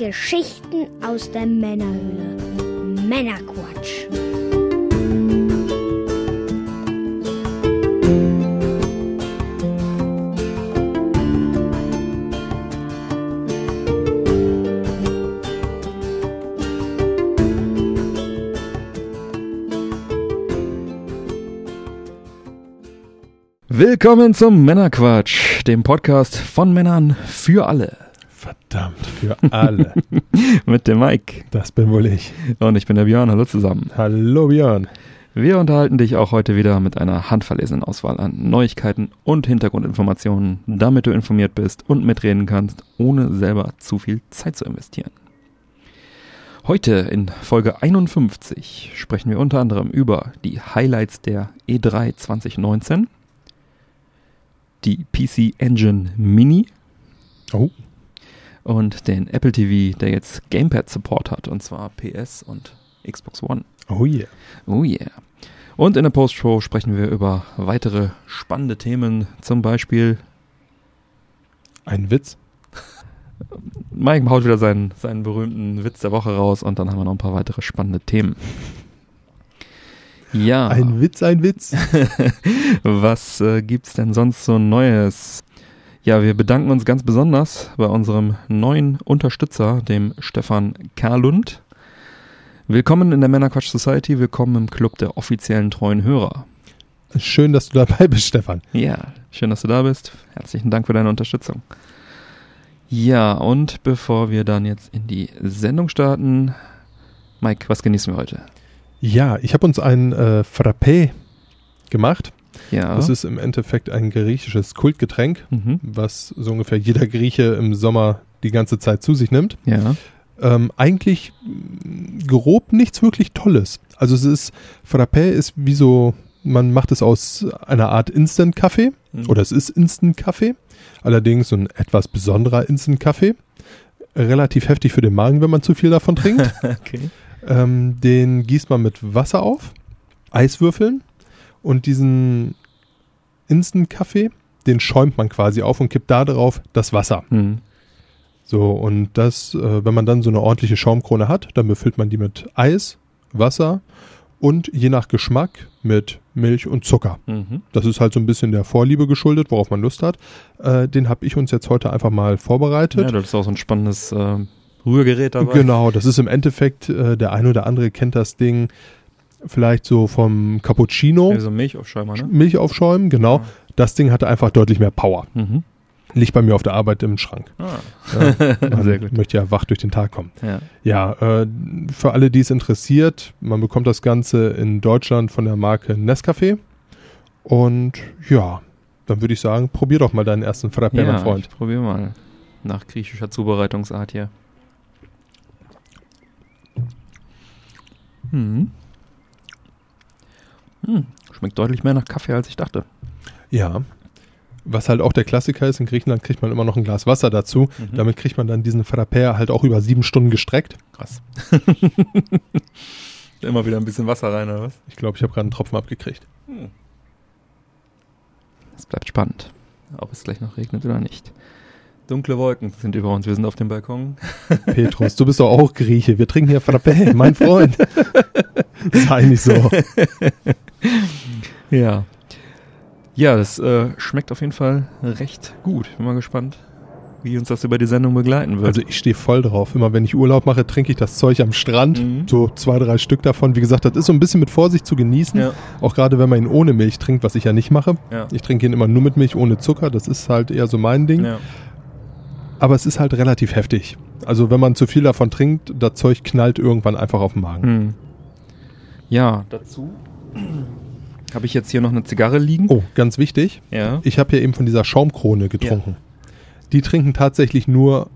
Geschichten aus der Männerhöhle. Männerquatsch. Willkommen zum Männerquatsch, dem Podcast von Männern für alle. Verdammt, für alle. Mit dem Mike. Das bin wohl ich. Und ich bin der Björn. Hallo zusammen. Hallo Björn. Wir unterhalten dich auch heute wieder mit einer handverlesenen Auswahl an Neuigkeiten und Hintergrundinformationen, damit du informiert bist und mitreden kannst, ohne selber zu viel Zeit zu investieren. Heute in Folge 51 sprechen wir unter anderem über die Highlights der E E3 2019, die PC Engine Mini Oh, und den Apple TV, der jetzt Gamepad Support hat, und zwar PS und Xbox One. oh yeah. Oh yeah. Und in der Post-Show sprechen wir über weitere spannende Themen, zum Beispiel Ein Witz. Mike haut wieder seinen, seinen berühmten Witz der Woche raus und dann haben wir noch ein paar weitere spannende Themen. Ja, Ein Witz, ein Witz. was äh, gibt's denn sonst so Neues? Ja, wir bedanken uns ganz besonders bei unserem neuen Unterstützer, dem Stefan Kerlund. Willkommen in der Männerquatsch Society, willkommen im Club der offiziellen treuen Hörer. Schön, dass du dabei bist, Stefan. Ja, schön, dass du da bist. Herzlichen Dank für deine Unterstützung. Ja, und bevor wir dann jetzt in die Sendung starten, Mike, was genießen wir heute? Ja, ich habe uns ein äh, Frappé gemacht. Ja. Das ist im Endeffekt ein griechisches Kultgetränk, mhm. was so ungefähr jeder Grieche im Sommer die ganze Zeit zu sich nimmt. Ja. Ähm, eigentlich grob nichts wirklich Tolles. Also es ist, Frappé ist wie so, man macht es aus einer Art Instant-Kaffee. Mhm. Oder es ist Instant-Kaffee. Allerdings so ein etwas besonderer Instant-Kaffee. Relativ heftig für den Magen, wenn man zu viel davon trinkt. Okay. ähm, den gießt man mit Wasser auf, Eiswürfeln und diesen Instant-Kaffee, den schäumt man quasi auf und kippt da drauf das Wasser. Mhm. So, und das, äh, wenn man dann so eine ordentliche Schaumkrone hat, dann befüllt man die mit Eis, Wasser und je nach Geschmack mit Milch und Zucker. Mhm. Das ist halt so ein bisschen der Vorliebe geschuldet, worauf man Lust hat. Äh, den habe ich uns jetzt heute einfach mal vorbereitet. Ja, das ist auch so ein spannendes äh, Rührgerät dabei. Genau, das ist im Endeffekt, äh, der eine oder andere kennt das Ding vielleicht so vom Cappuccino. Also Milchaufschäumer, ne? Milch aufschäumen, genau. Das Ding hatte einfach deutlich mehr Power. Mhm. Liegt bei mir auf der Arbeit im Schrank. Ah. Ja, Sehr gut. Möchte ja wach durch den Tag kommen. Ja. Ja, äh, für alle, die es interessiert, man bekommt das Ganze in Deutschland von der Marke Nescafé. Und ja, dann würde ich sagen, probier doch mal deinen ersten Frappé, ja, mein Freund. ich probier mal. Nach griechischer Zubereitungsart hier. Hm. Hm. Schmeckt deutlich mehr nach Kaffee, als ich dachte. Ja. Was halt auch der Klassiker ist, in Griechenland kriegt man immer noch ein Glas Wasser dazu. Mhm. Damit kriegt man dann diesen Frappé halt auch über sieben Stunden gestreckt. Krass. Immer wieder ein bisschen Wasser rein, oder was? Ich glaube, ich habe gerade einen Tropfen abgekriegt. Es bleibt spannend, ob es gleich noch regnet oder nicht. Dunkle Wolken sind über uns, wir sind auf dem Balkon. Petrus, du bist doch auch Grieche. Wir trinken hier Frappé, mein Freund. Sei nicht so. Ja. Ja, das äh, schmeckt auf jeden Fall recht gut. Bin mal gespannt, wie uns das über die Sendung begleiten wird. Also ich stehe voll drauf. Immer wenn ich Urlaub mache, trinke ich das Zeug am Strand. Mhm. So zwei, drei Stück davon. Wie gesagt, das ist so ein bisschen mit Vorsicht zu genießen. ja, Auch gerade wenn man ihn ohne Milch trinkt, was ich ja nicht mache. ja, Ich trinke ihn immer nur mit Milch, ohne Zucker. Das ist halt eher so mein Ding. ja. Aber es ist halt relativ heftig. Also wenn man zu viel davon trinkt, das Zeug knallt irgendwann einfach auf den Magen. Hm. Ja, dazu habe ich jetzt hier noch eine Zigarre liegen. Oh, ganz wichtig. Ja. Ich habe ja eben von dieser Schaumkrone getrunken. Die trinken tatsächlich nur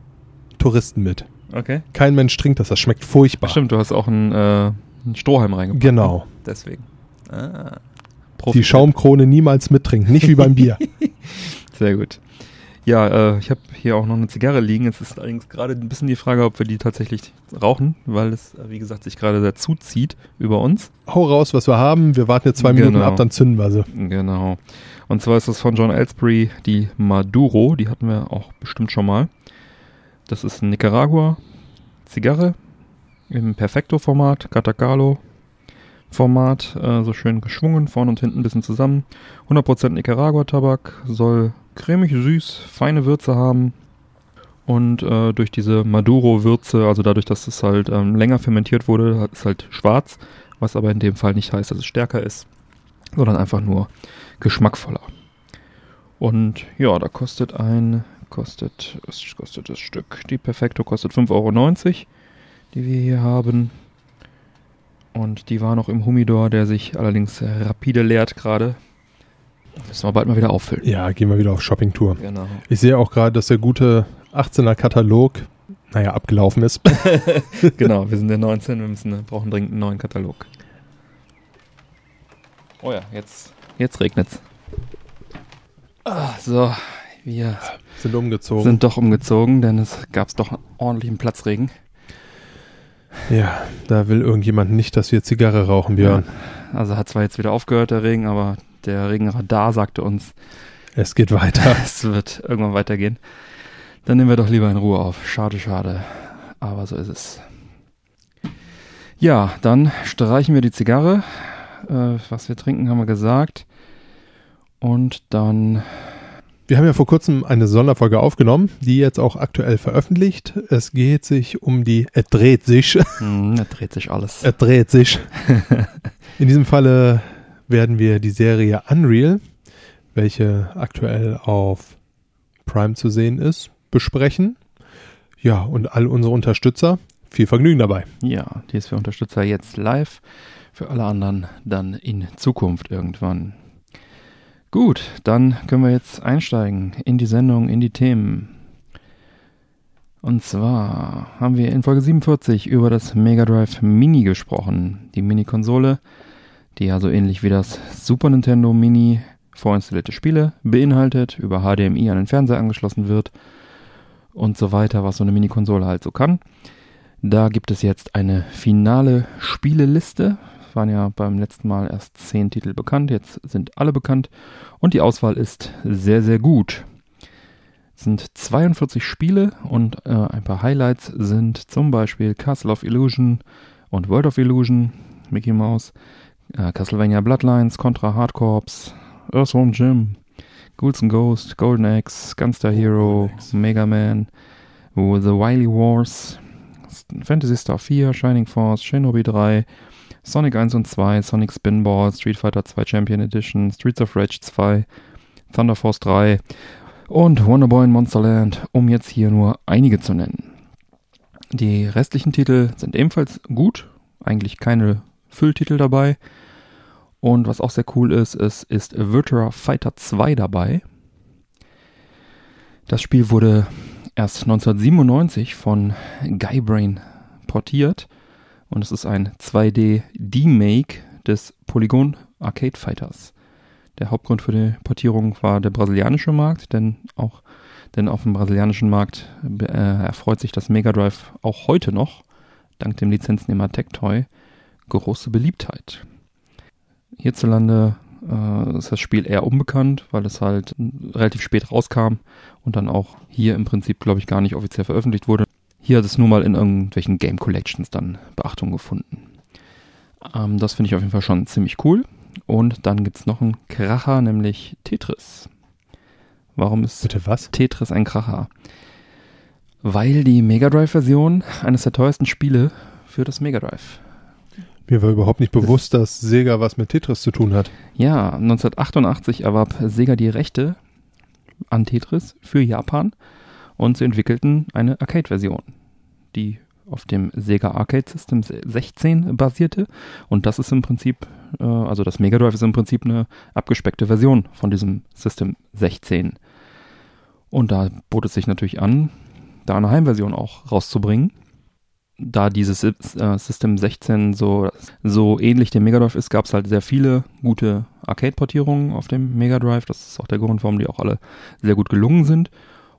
Touristen mit. Okay. Kein Mensch trinkt das. Das schmeckt furchtbar. Stimmt, du hast auch einen, äh, einen Strohhalm reingepackt. Genau. ne? Deswegen. Ah. Die Schaumkrone niemals mittrinken. Nicht wie beim Bier. Sehr gut. Ja, äh, ich habe hier auch noch eine Zigarre liegen. Jetzt ist allerdings gerade ein bisschen die Frage, ob wir die tatsächlich rauchen, weil es, äh, wie gesagt, sich gerade sehr zuzieht über uns. Hau raus, was wir haben. Wir warten jetzt zwei Genau. Minuten ab, dann zünden wir sie. Genau. Und zwar ist das von John Ellsbury die Maduro. Die hatten wir auch bestimmt schon mal. Das ist in Nicaragua. Zigarre im Perfecto-Format, Catacalo-Format, äh, so schön geschwungen, vorne und hinten ein bisschen zusammen. 100% Nicaragua-Tabak, soll cremig, süß, feine Würze haben. Und äh, durch diese Maduro-Würze, also dadurch, dass es halt ähm, länger fermentiert wurde, es halt schwarz, was aber in dem Fall nicht heißt, dass es stärker ist, sondern einfach nur geschmackvoller. Und ja, da kostet ein, kostet, was kostet das Stück? Die Perfecto kostet 5,90 Euro, die wir hier haben. Und die war noch im Humidor, der sich allerdings rapide leert gerade. Müssen wir bald mal wieder auffüllen. Ja, gehen wir wieder auf Shoppingtour. Genau. Ich sehe auch gerade, dass der gute 18er Katalog, naja, abgelaufen ist. genau, wir sind der 19, wir müssen, brauchen dringend einen neuen Katalog. Oh ja, jetzt, jetzt regnet's. Ah, so, wir Sind umgezogen. sind doch umgezogen, denn es gab doch einen ordentlichen Platzregen. ja, da will irgendjemand nicht, dass wir Zigarre rauchen, Björn. Also hat zwar jetzt wieder aufgehört, der Regen, aber der Regenradar sagte uns, Es geht weiter. es wird irgendwann weitergehen. Dann nehmen wir doch lieber in Ruhe auf. Schade, schade. Aber so ist es. Ja, dann streichen wir die Zigarre. Äh, was wir trinken, haben wir gesagt. Und dann, Wir haben ja vor kurzem eine Sonderfolge aufgenommen, die jetzt auch aktuell veröffentlicht. Es geht sich um die, es dreht sich, hm, da dreht sich alles. es dreht sich. In diesem Falle werden wir die Serie Unreal, welche aktuell auf Prime zu sehen ist, besprechen. Ja, und all unsere Unterstützer, viel Vergnügen dabei. Ja, die ist für Unterstützer jetzt live, für alle anderen dann in Zukunft irgendwann. Gut, dann können wir jetzt einsteigen in die Sendung, in die Themen. Und zwar haben wir in Folge 47 über das Mega Drive Mini gesprochen. Die Mini-Konsole, die ja so ähnlich wie das Super Nintendo Mini vorinstallierte Spiele beinhaltet, über HDMI an den Fernseher angeschlossen wird und so weiter, was so eine Mini-Konsole halt so kann. Da gibt es jetzt eine finale Spieleliste. Waren ja beim letzten Mal erst zehn Titel bekannt, jetzt sind alle bekannt und die Auswahl ist sehr, sehr gut. Es sind 42 Spiele und äh, ein paar Highlights sind zum Beispiel Castle of Illusion und World of Illusion, Mickey Mouse, äh, Castlevania Bloodlines, Contra Hard Corps, Earthworm Jim, Ghouls and Ghost, Golden Axe, Gunstar Hero, Golden. Mega Man, The Wily Wars, Fantasy Star 4, Shining Force, Shinobi 3, Sonic 1 und 2, Sonic Spinball, Street Fighter 2 Champion Edition, Streets of Rage 2, Thunder Force 3 und Wonderboy in Monsterland, um jetzt hier nur einige zu nennen. Die restlichen Titel sind ebenfalls gut, eigentlich keine Fülltitel dabei. Und was auch sehr cool ist, es ist Virtua Fighter 2 dabei. Das Spiel wurde erst 1997 von Guybrain portiert und es ist ein 2D-D-Make des Polygon Arcade Fighters. Der Hauptgrund für die Portierung war der brasilianische Markt, denn auch denn auf dem brasilianischen Markt äh, erfreut sich das Mega Drive auch heute noch, dank dem Lizenznehmer Tectoy, große Beliebtheit. Hierzulande äh, ist das Spiel eher unbekannt, weil es halt relativ spät rauskam und dann auch hier im Prinzip, glaube ich, gar nicht offiziell veröffentlicht wurde. Hier hat es nur mal in irgendwelchen Game Collections dann Beachtung gefunden. Ähm, das finde ich auf jeden Fall schon ziemlich cool. Und dann gibt es noch einen Kracher, nämlich Tetris. Warum ist? Tetris ein Kracher? Weil die Mega Drive-Version eines der teuersten Spiele für das Mega Drive. Mir war überhaupt nicht bewusst, dass Sega was mit Tetris zu tun hat. Ja, 1988 erwarb Sega die Rechte an Tetris für Japan und sie entwickelten eine Arcade-Version, die auf dem Sega Arcade System 16 basierte. Und das ist im Prinzip, äh, also das Mega Drive ist im Prinzip eine abgespeckte Version von diesem System 16. Und da bot es sich natürlich an, da eine Heimversion auch rauszubringen. Da dieses äh, System 16 so, so ähnlich dem Mega Drive ist, gab es halt sehr viele gute Arcade-Portierungen auf dem Mega Drive. Das ist auch der Grund, warum die auch alle sehr gut gelungen sind.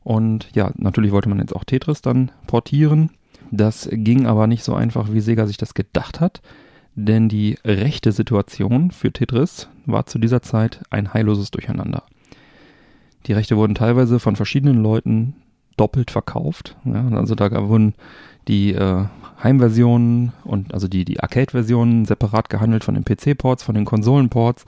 Und ja, natürlich wollte man jetzt auch Tetris dann portieren. Das ging aber nicht so einfach, wie Sega sich das gedacht hat, denn die rechte Situation für Tetris war zu dieser Zeit ein heilloses Durcheinander. Die Rechte wurden teilweise von verschiedenen Leuten doppelt verkauft. Ja, also da wurden die äh, Heimversionen und also die, die Arcade-Versionen separat gehandelt von den PC-Ports, von den Konsolen-Ports,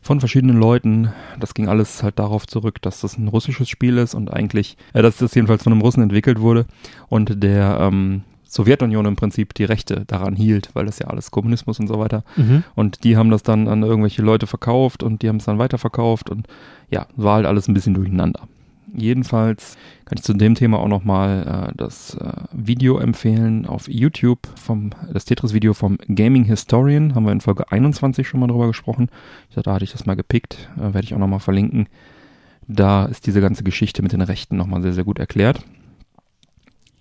von verschiedenen Leuten. Das ging alles halt darauf zurück, dass das ein russisches Spiel ist und eigentlich, äh, dass das jedenfalls von einem Russen entwickelt wurde und der ähm, Sowjetunion im Prinzip die Rechte daran hielt, weil das ja alles Kommunismus und so weiter. Mhm. Und die haben das dann an irgendwelche Leute verkauft und die haben es dann weiterverkauft und ja, war halt alles ein bisschen durcheinander. Jedenfalls kann ich zu dem Thema auch nochmal äh, das äh, Video empfehlen auf YouTube, vom, das Tetris-Video vom Gaming Historian, haben wir in Folge 21 schon mal drüber gesprochen. Dachte, da hatte ich das mal gepickt, äh, werde ich auch nochmal verlinken. Da ist diese ganze Geschichte mit den Rechten nochmal sehr, sehr gut erklärt.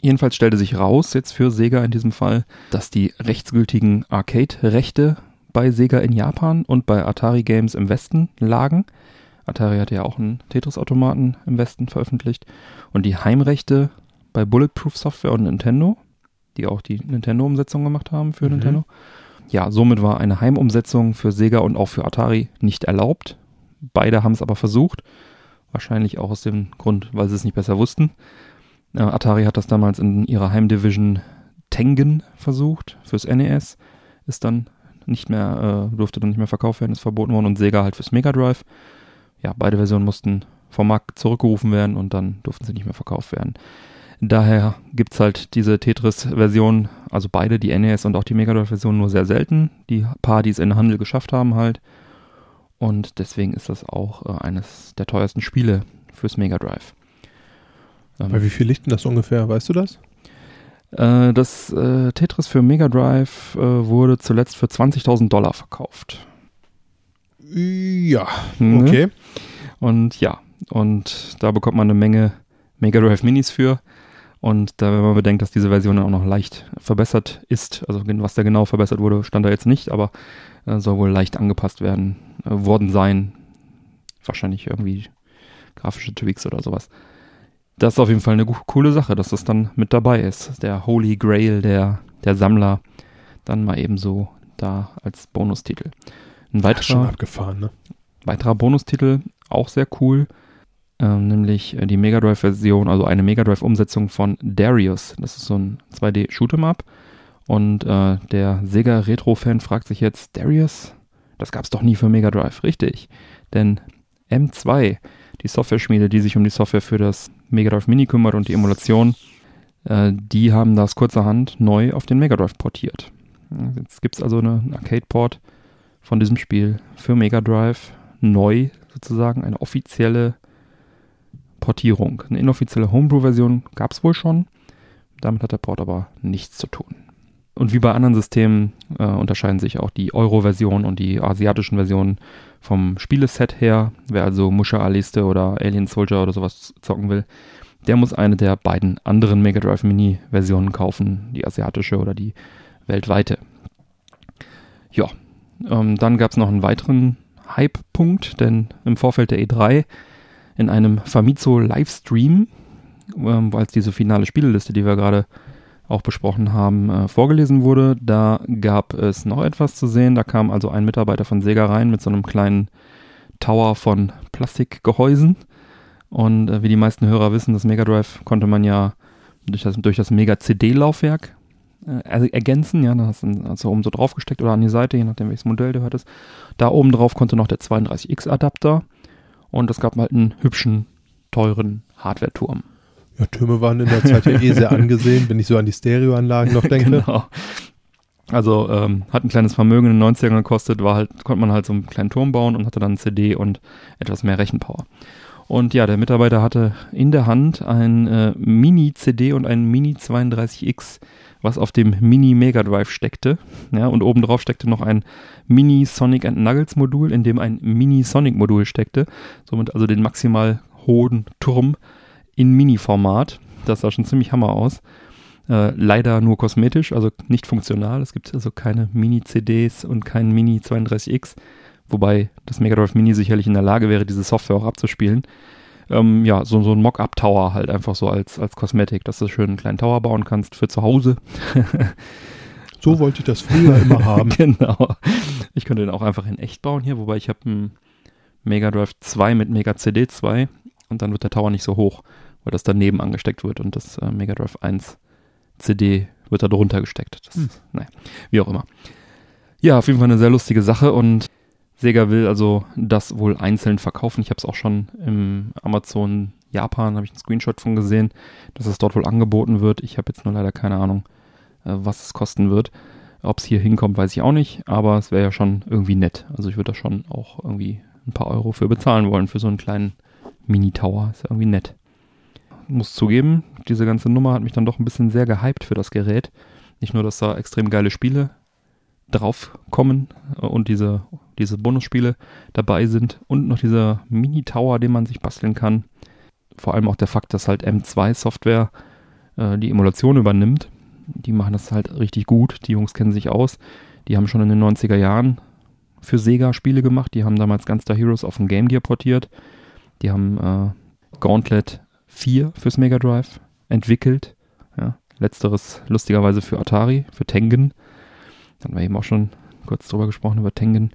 Jedenfalls stellte sich raus, jetzt für Sega in diesem Fall, dass die rechtsgültigen Arcade-Rechte bei Sega in Japan und bei Atari Games im Westen lagen. Atari hatte ja auch einen Tetris-Automaten im Westen veröffentlicht. Und die Heimrechte bei Bulletproof Software und Nintendo, die auch die Nintendo-Umsetzung gemacht haben für Mhm. Nintendo. Ja, somit war eine Heimumsetzung für Sega und auch für Atari nicht erlaubt. Beide haben es aber versucht. Wahrscheinlich auch aus dem Grund, weil sie es nicht besser wussten. Äh, Atari hat das damals in ihrer Heimdivision Tengen versucht fürs NES. Ist dann nicht mehr, äh, durfte dann nicht mehr verkauft werden, ist verboten worden und Sega halt fürs Mega Drive. Ja, beide Versionen mussten vom Markt zurückgerufen werden und dann durften sie nicht mehr verkauft werden. Daher gibt's halt diese Tetris-Version, also beide, die NES und auch die Mega Drive-Version, nur sehr selten. Die paar, die es in den Handel geschafft haben, halt. Und deswegen ist das auch äh, eines der teuersten Spiele fürs Mega Drive. Ähm, Bei wie viel liegt denn das ungefähr? Weißt du das? äh, das äh, Tetris für Mega Drive äh, wurde zuletzt für 20.000 Dollar verkauft. Ja, Ne? okay. Und ja, und da bekommt man eine Menge Mega Drive Minis für. Und da, wenn man bedenkt, dass diese Version auch noch leicht verbessert ist, also was da genau verbessert wurde, stand da jetzt nicht, aber äh, soll wohl leicht angepasst werden, äh, worden sein. Wahrscheinlich irgendwie grafische Tweaks oder sowas. Das ist auf jeden Fall eine coole Sache, dass das dann mit dabei ist. Der Holy Grail der, der Sammler dann mal eben so da als Bonustitel. Ein Ja, weiterer, abgefahren, ne? weiterer Bonustitel, auch sehr cool, ähm, nämlich äh, die Mega Drive-Version, also eine Mega Drive-Umsetzung von Darius. Das ist so ein 2D-Shoot'em-up. Und äh, der Sega Retro-Fan fragt sich jetzt, Darius? Das gab's doch nie für Mega Drive. Richtig. Denn M2, die Software-Schmiede, die sich um die Software für das Mega Drive Mini kümmert und die Emulation, äh, die haben das kurzerhand neu auf den Mega Drive portiert. Ja, Jetzt gibt's also eine, einen Arcade-Port von diesem Spiel für Mega Drive neu sozusagen eine offizielle Portierung. Eine inoffizielle Homebrew-Version gab es wohl schon. Damit hat der Port aber nichts zu tun. Und wie bei anderen Systemen äh, unterscheiden sich auch die Euro-Version und die asiatischen Versionen vom Spieleset her. Wer also Musha Aliste oder Alien Soldier oder sowas zocken will, der muss eine der beiden anderen Mega Drive Mini-Versionen kaufen, die asiatische oder die weltweite. Ja, ähm, dann gab es noch einen weiteren Hype-Punkt, denn im Vorfeld der E3 in einem Famitsu-Livestream, ähm, als diese finale Spieleliste, die wir gerade auch besprochen haben, äh, vorgelesen wurde, da gab es noch etwas zu sehen. Da kam also ein Mitarbeiter von Sega rein mit so einem kleinen Tower von Plastikgehäusen. Und äh, wie die meisten Hörer wissen, das Mega Drive konnte man ja durch das, durch das Mega CD-Laufwerk äh, er- ergänzen. Ja, da hast du du oben so draufgesteckt oder an die Seite, je nachdem welches Modell du hattest. Da oben drauf konnte noch der 32X-Adapter und es gab halt einen hübschen, teuren Hardware-Turm. Ja, Türme waren in der Zeit ja eh sehr angesehen, wenn ich so an die Stereoanlagen noch denke. Genau. Also ähm, hat ein kleines Vermögen in den 90ern gekostet, war halt, konnte man halt so einen kleinen Turm bauen und hatte dann CD und etwas mehr Rechenpower. Und ja, der Mitarbeiter hatte in der Hand ein äh, Mini-CD und ein Mini-32X, was auf dem Mini-Mega Drive steckte. Ja, und obendrauf steckte noch ein Mini-Sonic and Nuggets-Modul, in dem ein Mini-Sonic-Modul steckte. Somit also den maximal hohen Turm in Mini-Format. Das sah schon ziemlich hammer aus. Äh, leider nur kosmetisch, also nicht funktional. Es gibt also keine Mini-CDs und kein Mini-32X, wobei das Mega Drive Mini sicherlich in der Lage wäre, diese Software auch abzuspielen. Ähm, ja, so, so ein Mock-up-Tower halt einfach so als, als Kosmetik, dass du schön einen kleinen Tower bauen kannst für zu Hause. So wollte ich das früher immer haben. genau. Ich könnte den auch einfach in echt bauen hier, wobei ich habe einen Mega Drive 2 mit Mega CD 2 und dann wird der Tower nicht so hoch, weil das daneben angesteckt wird und das äh, Mega Drive 1 CD wird da drunter gesteckt. Das, Hm. naja, wie auch immer. Ja, auf jeden Fall eine sehr lustige Sache und Sega will also das wohl einzeln verkaufen. Ich habe es auch schon im Amazon Japan, habe ich einen Screenshot von gesehen, dass es dort wohl angeboten wird. Ich habe jetzt nur leider keine Ahnung, äh, was es kosten wird. Ob es hier hinkommt, weiß ich auch nicht, aber es wäre ja schon irgendwie nett. Also ich würde da schon auch irgendwie ein paar Euro für bezahlen wollen, für so einen kleinen Mini-Tower. Ist ja irgendwie nett. Muss zugeben, diese ganze Nummer hat mich dann doch ein bisschen sehr gehypt für das Gerät. Nicht nur, dass da extrem geile Spiele drauf kommen äh, und diese, diese Bonusspiele dabei sind und noch dieser Mini-Tower, den man sich basteln kann. Vor allem auch der Fakt, dass halt M2-Software äh, die Emulation übernimmt. Die machen das halt richtig gut. Die Jungs kennen sich aus. Die haben schon in den 90er Jahren für Sega Spiele gemacht. Die haben damals Gunstar Heroes auf den Game Gear portiert. Die haben äh, Gauntlet 4 fürs Mega Drive entwickelt. Ja, letzteres lustigerweise für Atari, für Tengen. Da hatten wir eben auch schon kurz drüber gesprochen, über Tengen.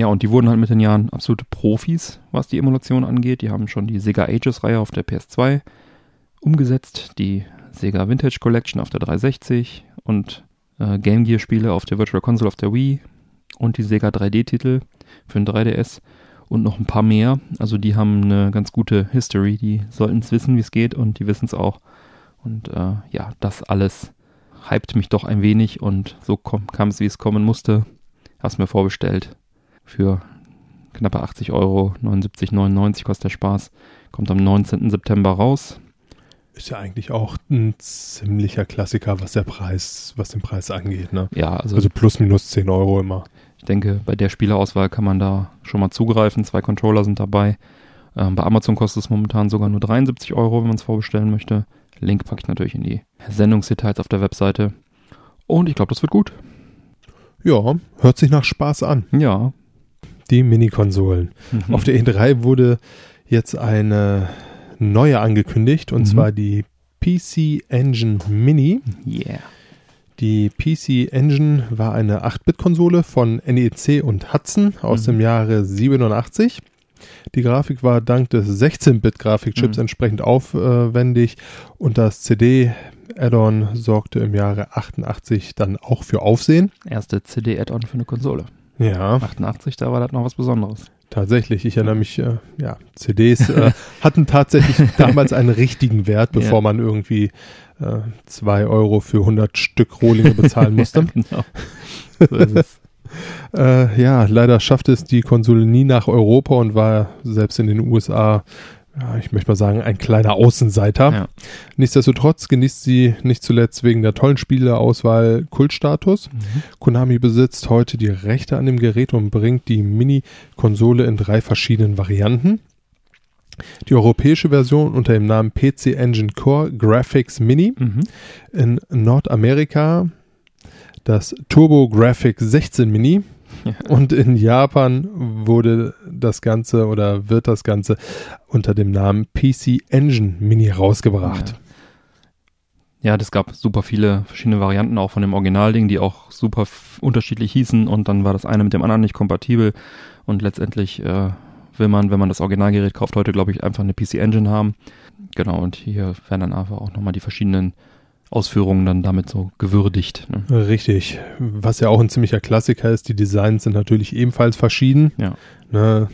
Ja, und die wurden halt mit den Jahren absolute Profis, was die Emulation angeht. Die haben schon die Sega Ages-Reihe auf der PS2 umgesetzt, die Sega Vintage Collection auf der 360 und äh, Game Gear-Spiele auf der Virtual Console auf der Wii und die Sega 3D-Titel für den 3DS und noch ein paar mehr. Also die haben eine ganz gute History. Die sollten es wissen, wie es geht und die wissen es auch. Und äh, ja, das alles hypt mich doch ein wenig und so kam es, wie es kommen musste. Hab's mir vorbestellt für knappe 80 Euro, 79,99 kostet der Spaß. Kommt am 19. September raus. Ist ja eigentlich auch ein ziemlicher Klassiker, was der Preis, was den Preis angeht, ne? Ja, also, Also plus minus 10 Euro immer. ich denke, bei der Spielerauswahl kann man da schon mal zugreifen. Zwei Controller sind dabei. Ähm, bei Amazon kostet es momentan sogar nur 73 Euro, wenn man es vorbestellen möchte. Link packe ich natürlich in die Sendungsdetails auf der Webseite. Und ich glaube, das wird gut. Ja, hört sich nach Spaß an. Ja. Die Mini-Konsolen. Mhm. Auf der E3 wurde jetzt eine neue angekündigt und Mhm. zwar die PC Engine Mini. Yeah. Die PC Engine war eine 8-Bit-Konsole von NEC und Hudson aus Mhm. dem Jahre 87. Die Grafik war dank des 16-Bit-Grafikchips Mhm. entsprechend aufwendig und das CD-Add-on sorgte im Jahre 88 dann auch für Aufsehen. Erste CD-Add-on für eine Konsole. Ja, 88, da war das noch was Besonderes. tatsächlich. Ich erinnere mich, äh, ja, CDs äh, hatten tatsächlich damals einen richtigen Wert, bevor Ja. man irgendwie 2 Euro für 100 Stück Rohlinge bezahlen musste. genau. So ist es. Äh, ja, leider schaffte es die Konsole nie nach Europa und war selbst in den USA, ja, ich möchte mal sagen, ein kleiner Außenseiter. Ja. Nichtsdestotrotz genießt sie nicht zuletzt wegen der tollen Spieleauswahl Kultstatus. Mhm. Konami besitzt heute die Rechte an dem Gerät und bringt die Mini-Konsole in drei verschiedenen Varianten. Die europäische Version unter dem Namen PC Engine Core Graphics Mini. Mhm. In Nordamerika das Turbo Graphics 16 Mini. Ja. Und in Japan wurde das Ganze oder wird das Ganze unter dem Namen PC Engine Mini rausgebracht. Ja, das gab super viele verschiedene Varianten auch von dem Originalding, die auch super unterschiedlich hießen und dann war das eine mit dem anderen nicht kompatibel und letztendlich äh, will man, wenn man das Originalgerät kauft, heute glaube ich einfach eine PC Engine haben. Genau, und hier werden dann einfach auch nochmal die verschiedenen Ausführungen dann damit so gewürdigt. Ne? Richtig. Was ja auch ein ziemlicher Klassiker ist, die Designs sind natürlich ebenfalls verschieden. Ja. Ne?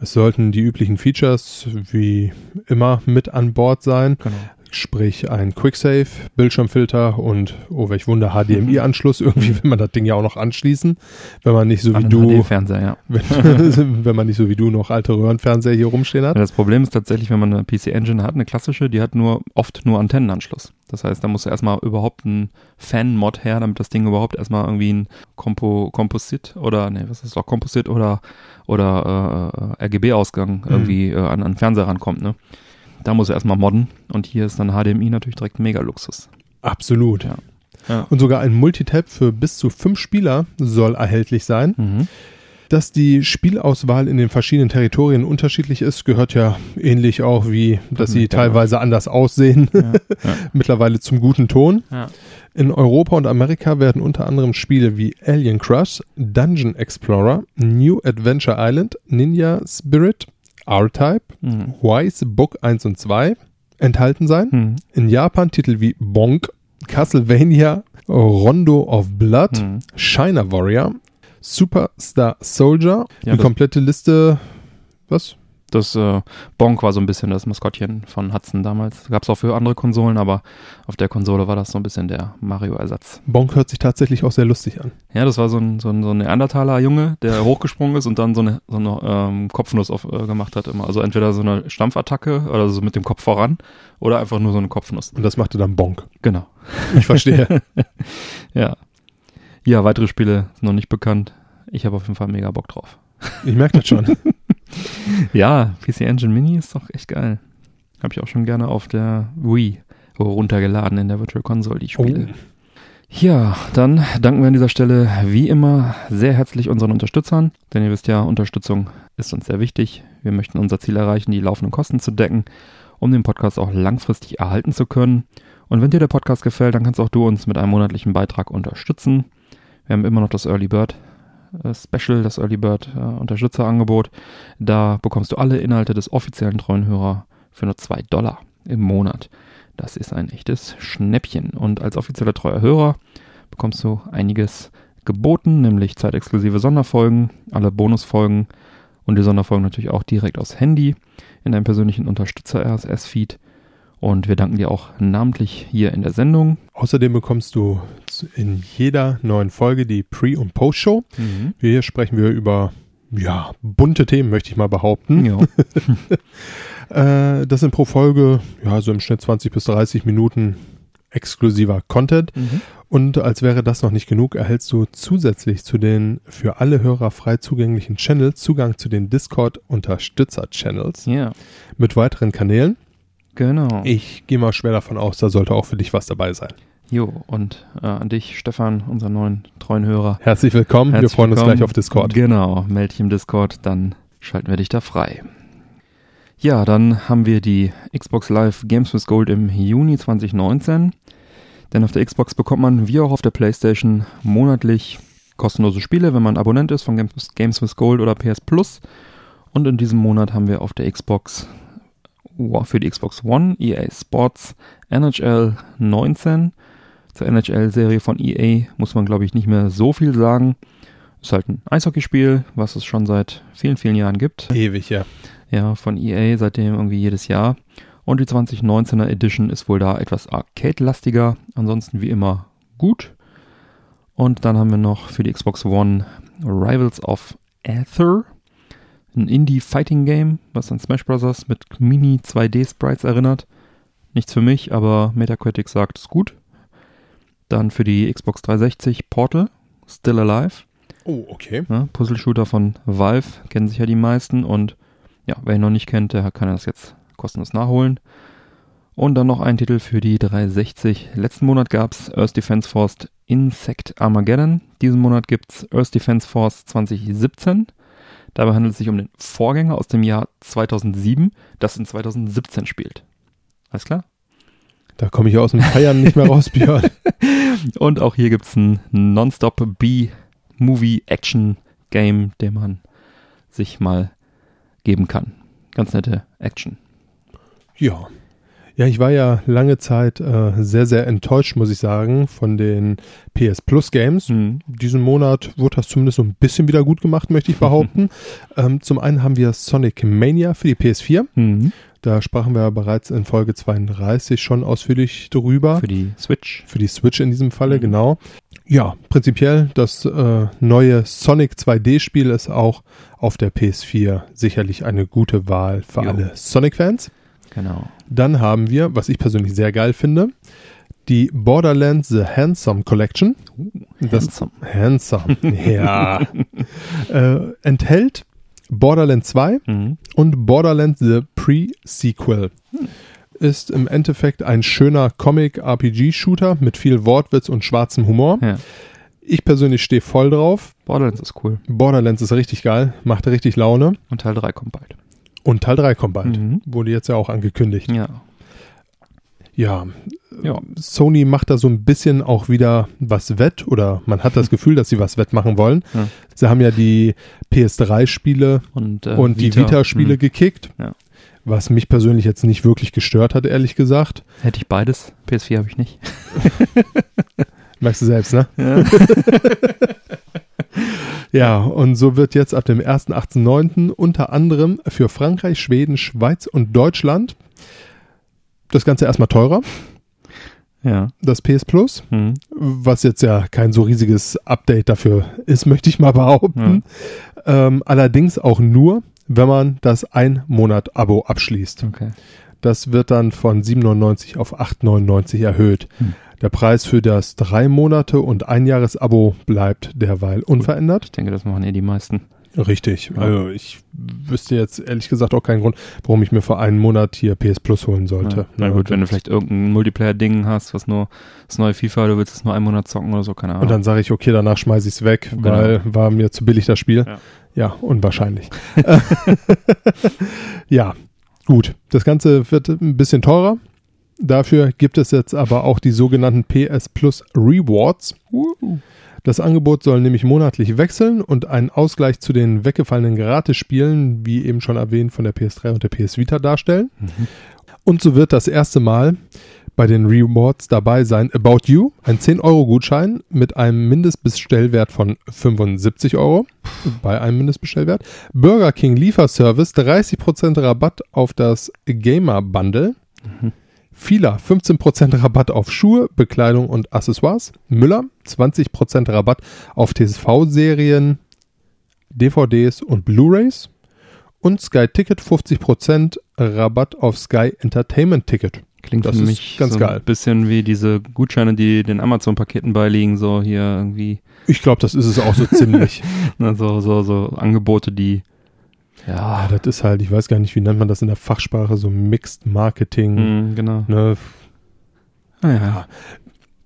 Es sollten die üblichen Features wie immer mit an Bord sein, Genau. Sprich ein Quicksave, Bildschirmfilter und, oh welch Wunder, HDMI-Anschluss. Irgendwie will man das Ding ja auch noch anschließen, wenn man nicht so wie An den du, HD-Fernseher, ja. wenn, wenn man nicht so wie du noch alte Röhrenfernseher hier rumstehen hat. Das Problem ist tatsächlich, wenn man eine PC Engine hat, eine klassische, die hat nur oft nur Antennenanschluss. Das heißt, da muss erstmal überhaupt ein Fan-Mod her, damit das Ding überhaupt erstmal irgendwie ein Compo Composite oder nee, was ist doch Composite oder oder äh, RGB-Ausgang irgendwie äh, an an den Fernseher rankommt, ne? Da muss er erstmal modden und hier ist dann HDMI natürlich direkt mega Luxus. Absolut. Ja. Ja. Und sogar ein Multitap für bis zu fünf Spieler soll erhältlich sein. Mhm. Dass die Spielauswahl in den verschiedenen Territorien unterschiedlich ist, gehört ja ähnlich auch wie, dass sie der- teilweise anders aussehen, Ja. Ja. mittlerweile zum guten Ton. Ja. In Europa und Amerika werden unter anderem Spiele wie Alien Crush, Dungeon Explorer, New Adventure Island, Ninja Spirit, R-Type, Mhm. Wise Book 1 und 2, enthalten sein. Hm. In Japan Titel wie Bonk, Castlevania, Rondo of Blood, Hm. China Warrior, Superstar Soldier, Ja, die komplette Liste. Was? Das äh, Bonk war so ein bisschen das Maskottchen von Hudson damals. Gab es auch für andere Konsolen, aber auf der Konsole war das so ein bisschen der Mario-Ersatz. Bonk hört sich tatsächlich auch sehr lustig an. Ja, das war so ein, so ein, so ein Neandertaler-Junge, der hochgesprungen ist und dann so eine, so eine ähm, Kopfnuss auf, äh, gemacht hat immer. Also entweder so eine Stampfattacke oder so mit dem Kopf voran oder einfach nur so eine Kopfnuss. Und das machte dann Bonk. Genau. Ich verstehe. Ja. Ja, weitere Spiele sind noch nicht bekannt. Ich habe auf jeden Fall mega Bock drauf. ich merke das schon. Ja, PC Engine Mini ist doch echt geil. Habe ich auch schon gerne auf der Wii runtergeladen in der Virtual Console, die Spiele. Oh. Ja, dann danken wir an dieser Stelle wie immer sehr herzlich unseren Unterstützern, denn ihr wisst ja, Unterstützung ist uns sehr wichtig. Wir möchten unser Ziel erreichen, die laufenden Kosten zu decken, um den Podcast auch langfristig erhalten zu können. Und wenn dir der Podcast gefällt, dann kannst auch du uns mit einem monatlichen Beitrag unterstützen. Wir haben immer noch das Early Bird Special, das Early Bird äh, Unterstützerangebot. Da bekommst du alle Inhalte des offiziellen treuen Hörer für nur 2 Dollar im Monat. Das ist ein echtes Schnäppchen. Und als offizieller treuer Hörer bekommst du einiges geboten, nämlich zeitexklusive Sonderfolgen, alle Bonusfolgen und die Sonderfolgen natürlich auch direkt aufs Handy in deinem persönlichen Unterstützer-RSS-Feed. Und wir danken dir auch namentlich hier in der Sendung. Außerdem bekommst du in jeder neuen Folge die Pre- und Post-Show. Hier sprechen wir über ja, bunte Themen, möchte ich mal behaupten. Ja. Äh, das sind pro Folge, ja, so im Schnitt 20 bis 30 Minuten exklusiver Content. Mhm. Und als wäre das noch nicht genug, erhältst du zusätzlich zu den für alle Hörer frei zugänglichen Channels Zugang zu den Discord-Unterstützer-Channels ja, mit weiteren Kanälen. Genau. Ich gehe mal schwer davon aus, da sollte auch für dich was dabei sein. Jo, und äh, an dich, Stefan, unseren neuen treuen Hörer. Herzlich willkommen. wir Herzlich freuen uns willkommen. gleich auf Discord. Genau, melde dich im Discord, dann schalten wir dich da frei. Ja, dann haben wir die Xbox Live Games with Gold im Juni 2019. Denn auf der Xbox bekommt man, wie auch auf der PlayStation, monatlich kostenlose Spiele, wenn man Abonnent ist von Games with Gold oder PS Plus. Und in diesem Monat haben wir auf der Xbox für die Xbox One EA Sports NHL 19. Zur NHL-Serie von EA muss man, glaube ich, nicht mehr so viel sagen. Ist halt ein Eishockeyspiel, was es schon seit vielen, vielen Jahren gibt. Ewig, ja. Ja, von EA seitdem irgendwie jedes Jahr. Und die 2019er Edition ist wohl da etwas arcade-lastiger. Ansonsten wie immer gut. Und dann haben wir noch für die Xbox One Rivals of Aether. Ein Indie-Fighting-Game, was an Smash Bros. mit Mini 2D-Sprites erinnert. Nichts für mich, aber Metacritic sagt es gut. Dann für die Xbox 360 Portal, Still Alive. Oh, okay. Ne? Puzzle-Shooter von Valve, kennen sich ja die meisten und ja, wer ihn noch nicht kennt, der kann das jetzt kostenlos nachholen. Und dann noch ein Titel für die 360. Letzten Monat gab's Earth Defense Force Insect Armageddon. Diesen Monat gibt's Earth Defense Force 2017. Dabei handelt es sich um den Vorgänger aus dem Jahr 2007, das in 2017 spielt. Alles klar? Da komme ich aus dem Feiern nicht mehr raus, Björn. Und auch hier gibt's ein Nonstop B-Movie-Action-Game, den man sich mal geben kann. Ganz nette Action. Ja. Ja, ich war ja lange Zeit äh, sehr, sehr enttäuscht, muss ich sagen, von den PS Plus Games. Mhm. Diesen Monat wurde das zumindest so ein bisschen wieder gut gemacht, möchte ich behaupten. ähm, zum einen haben wir Sonic Mania für die PS4. Mhm. Da sprachen wir bereits in Folge 32 schon ausführlich drüber. Für die Switch. Für die Switch in diesem Falle, Mhm. genau. Ja, prinzipiell das äh, neue Sonic 2D-Spiel ist auch auf der PS4 sicherlich eine gute Wahl für Jo. alle Sonic-Fans. Genau. Dann haben wir, was ich persönlich sehr geil finde, die Borderlands The Handsome Collection. Das Handsome. Handsome, ja. äh, enthält Borderlands 2 Mhm. und Borderlands The Pre-Sequel. Ist im Endeffekt ein schöner Comic-RPG-Shooter mit viel Wortwitz und schwarzem Humor. Ja. Ich persönlich stehe voll drauf. Borderlands ist cool. Borderlands ist richtig geil, macht richtig Laune. Und Teil 3 kommt bald. Und Teil 3 kommt bald. Mhm. Wurde jetzt ja auch angekündigt. Ja. Ja, Ja. Sony macht da so ein bisschen auch wieder was wett oder man hat das Gefühl, dass sie was wettmachen wollen. Ja. Sie haben ja die PS3-Spiele Und, äh, und die Vita-Spiele Mhm. gekickt. Ja. was mich persönlich jetzt nicht wirklich gestört hat, ehrlich gesagt. Hätte ich beides. PS4 habe ich nicht. Merkst du selbst, ne? Ja. Ja, und so wird jetzt ab dem 1.18.9. unter anderem für Frankreich, Schweden, Schweiz und Deutschland das Ganze erstmal teurer, ja. das PS Plus, Hm. was jetzt ja kein so riesiges Update dafür ist, möchte ich mal behaupten. Ähm, allerdings auch nur, wenn man das Ein-Monat-Abo abschließt. Okay. Das wird dann von 7,99 auf 8,99 erhöht. Hm. Der Preis für das drei Monate und Einjahresabo bleibt derweil unverändert. Ich denke, das machen eh die meisten. Richtig. Ja. Also ich wüsste jetzt ehrlich gesagt auch keinen Grund, warum ich mir für einen Monat hier PS Plus holen sollte. Ja. Na gut, wenn du vielleicht irgendein Multiplayer-Ding hast, was nur das neue FIFA, du willst es nur einen Monat zocken oder so, keine Ahnung. Und dann sage ich, okay, danach schmeiße ich es weg, Genau. weil war mir zu billig das Spiel. Ja. Ja, unwahrscheinlich. ja, gut. Das Ganze wird ein bisschen teurer. Dafür gibt es jetzt aber auch die sogenannten PS Plus Rewards. Das Angebot soll nämlich monatlich wechseln und einen Ausgleich zu den weggefallenen Gratis-Spielen, wie eben schon erwähnt, von der PS3 und der PS Vita darstellen. Mhm. Und so wird das erste Mal bei den Rewards dabei sein About You, ein 10-Euro-Gutschein mit einem Mindestbestellwert von 75 Euro bei einem Mindestbestellwert. Burger King Lieferservice, 30% Rabatt auf das Gamer Bundle. Mhm. Fila, 15% Rabatt auf Schuhe, Bekleidung und Accessoires. Müller, 20% Rabatt auf TV-Serien, DVDs und Blu-rays. Und Sky Ticket, 50% Rabatt auf Sky Entertainment Ticket. Klingt Das für mich ganz so geil. ein bisschen wie diese Gutscheine, die den Amazon-Paketen beiliegen, so hier irgendwie, Ich glaube, das ist es auch so ziemlich. ne, so, so, so Angebote, die, Ah, ja, das ist halt, ich weiß gar nicht, wie nennt man das in der Fachsprache, so Mixed Marketing. hm, genau. Ne? Ah, ja.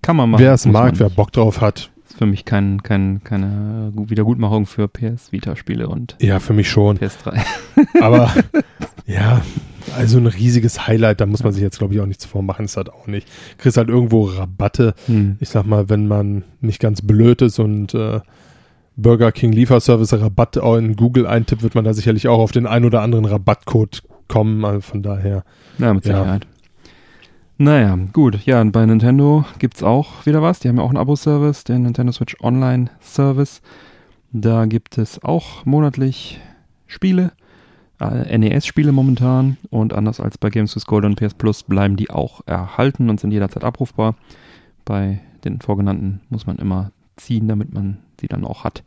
Kann man machen. Wer es mag, wer. Bock drauf hat, Ist für mich kein, kein, keine Wiedergutmachung für PS Vita-Spiele und ja, für mich schon. PS3. Aber ja, also ein riesiges Highlight, da muss man sich jetzt, glaube ich, auch nichts vormachen, ist halt auch nicht. Kriegst halt irgendwo Rabatte. Hm. Ich sag mal, wenn man nicht ganz blöd ist und äh, Burger King Lieferservice Rabatt in Google eintippt, wird man da sicherlich auch auf den ein oder anderen Rabattcode kommen. Also von daher. Ja, mit Ja. Naja, gut. Ja, bei Nintendo gibt's auch wieder was. Die haben ja auch einen Abo-Service, den Nintendo Switch Online Service. Da gibt es auch monatlich Spiele, äh, NES-Spiele momentan. Und anders als bei Games with Gold und PS Plus bleiben die auch erhalten und sind jederzeit abrufbar. Bei den vorgenannten muss man immer ziehen, damit man sie dann auch hat.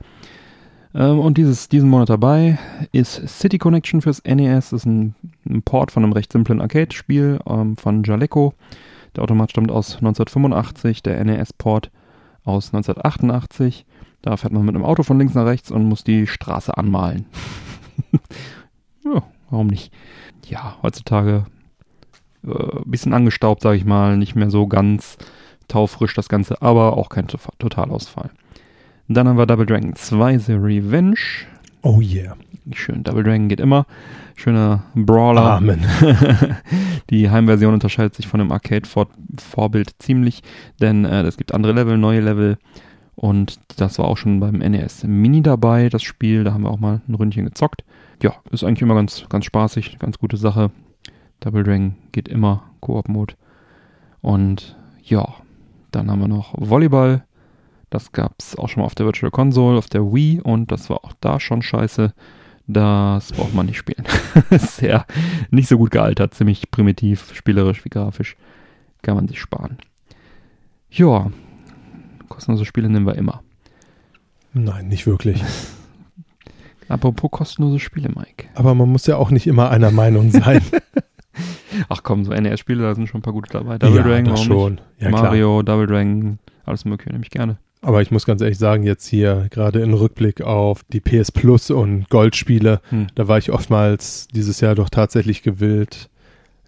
Ähm, und dieses, diesen Monat dabei ist City Connection fürs NES. Das ist ein, ein Port von einem recht simplen Arcade-Spiel ähm, von Jaleco. Der Automat stammt aus 1985, der NES-Port aus 1988. Da fährt man mit einem Auto von links nach rechts und muss die Straße anmalen. ja, warum nicht? Ja, heutzutage äh, bisschen angestaubt, sage ich mal. Nicht mehr so ganz taufrisch das Ganze, aber auch kein Totalausfall. Dann haben wir Double Dragon 2 The Revenge. Oh yeah. Schön, Double Dragon geht immer. Schöner Brawler. Amen. Die Heimversion unterscheidet sich von dem Arcade-Vorbild ziemlich, denn äh, es gibt andere Level, neue Level. Und das war auch schon beim NES Mini dabei, das Spiel. Da haben wir auch mal ein Ründchen gezockt. Ja, ist eigentlich immer ganz, ganz spaßig, ganz gute Sache. Double Dragon geht immer, Koop-Mode. Und ja, dann haben wir noch Volleyball. Das gab es auch schon mal auf der Virtual Console, auf der Wii und das war auch da schon scheiße. Das braucht man nicht spielen. Sehr nicht so gut gealtert, ziemlich primitiv, spielerisch wie grafisch. Kann man sich sparen. Ja, kostenlose Spiele nehmen wir immer. Nein, nicht wirklich. Apropos kostenlose Spiele, Mike. Aber man muss ja auch nicht immer einer Meinung sein. Ach komm, so NES-Spiele, da sind schon ein paar gute dabei. Double Dragon, das schon. Ja, nicht? klar. Mario, Double Dragon, alles mögliche, nehme ich gerne. Aber ich muss ganz ehrlich sagen, jetzt hier gerade in Rückblick auf die PS Plus und Goldspiele, Hm. da war ich oftmals dieses Jahr doch tatsächlich gewillt,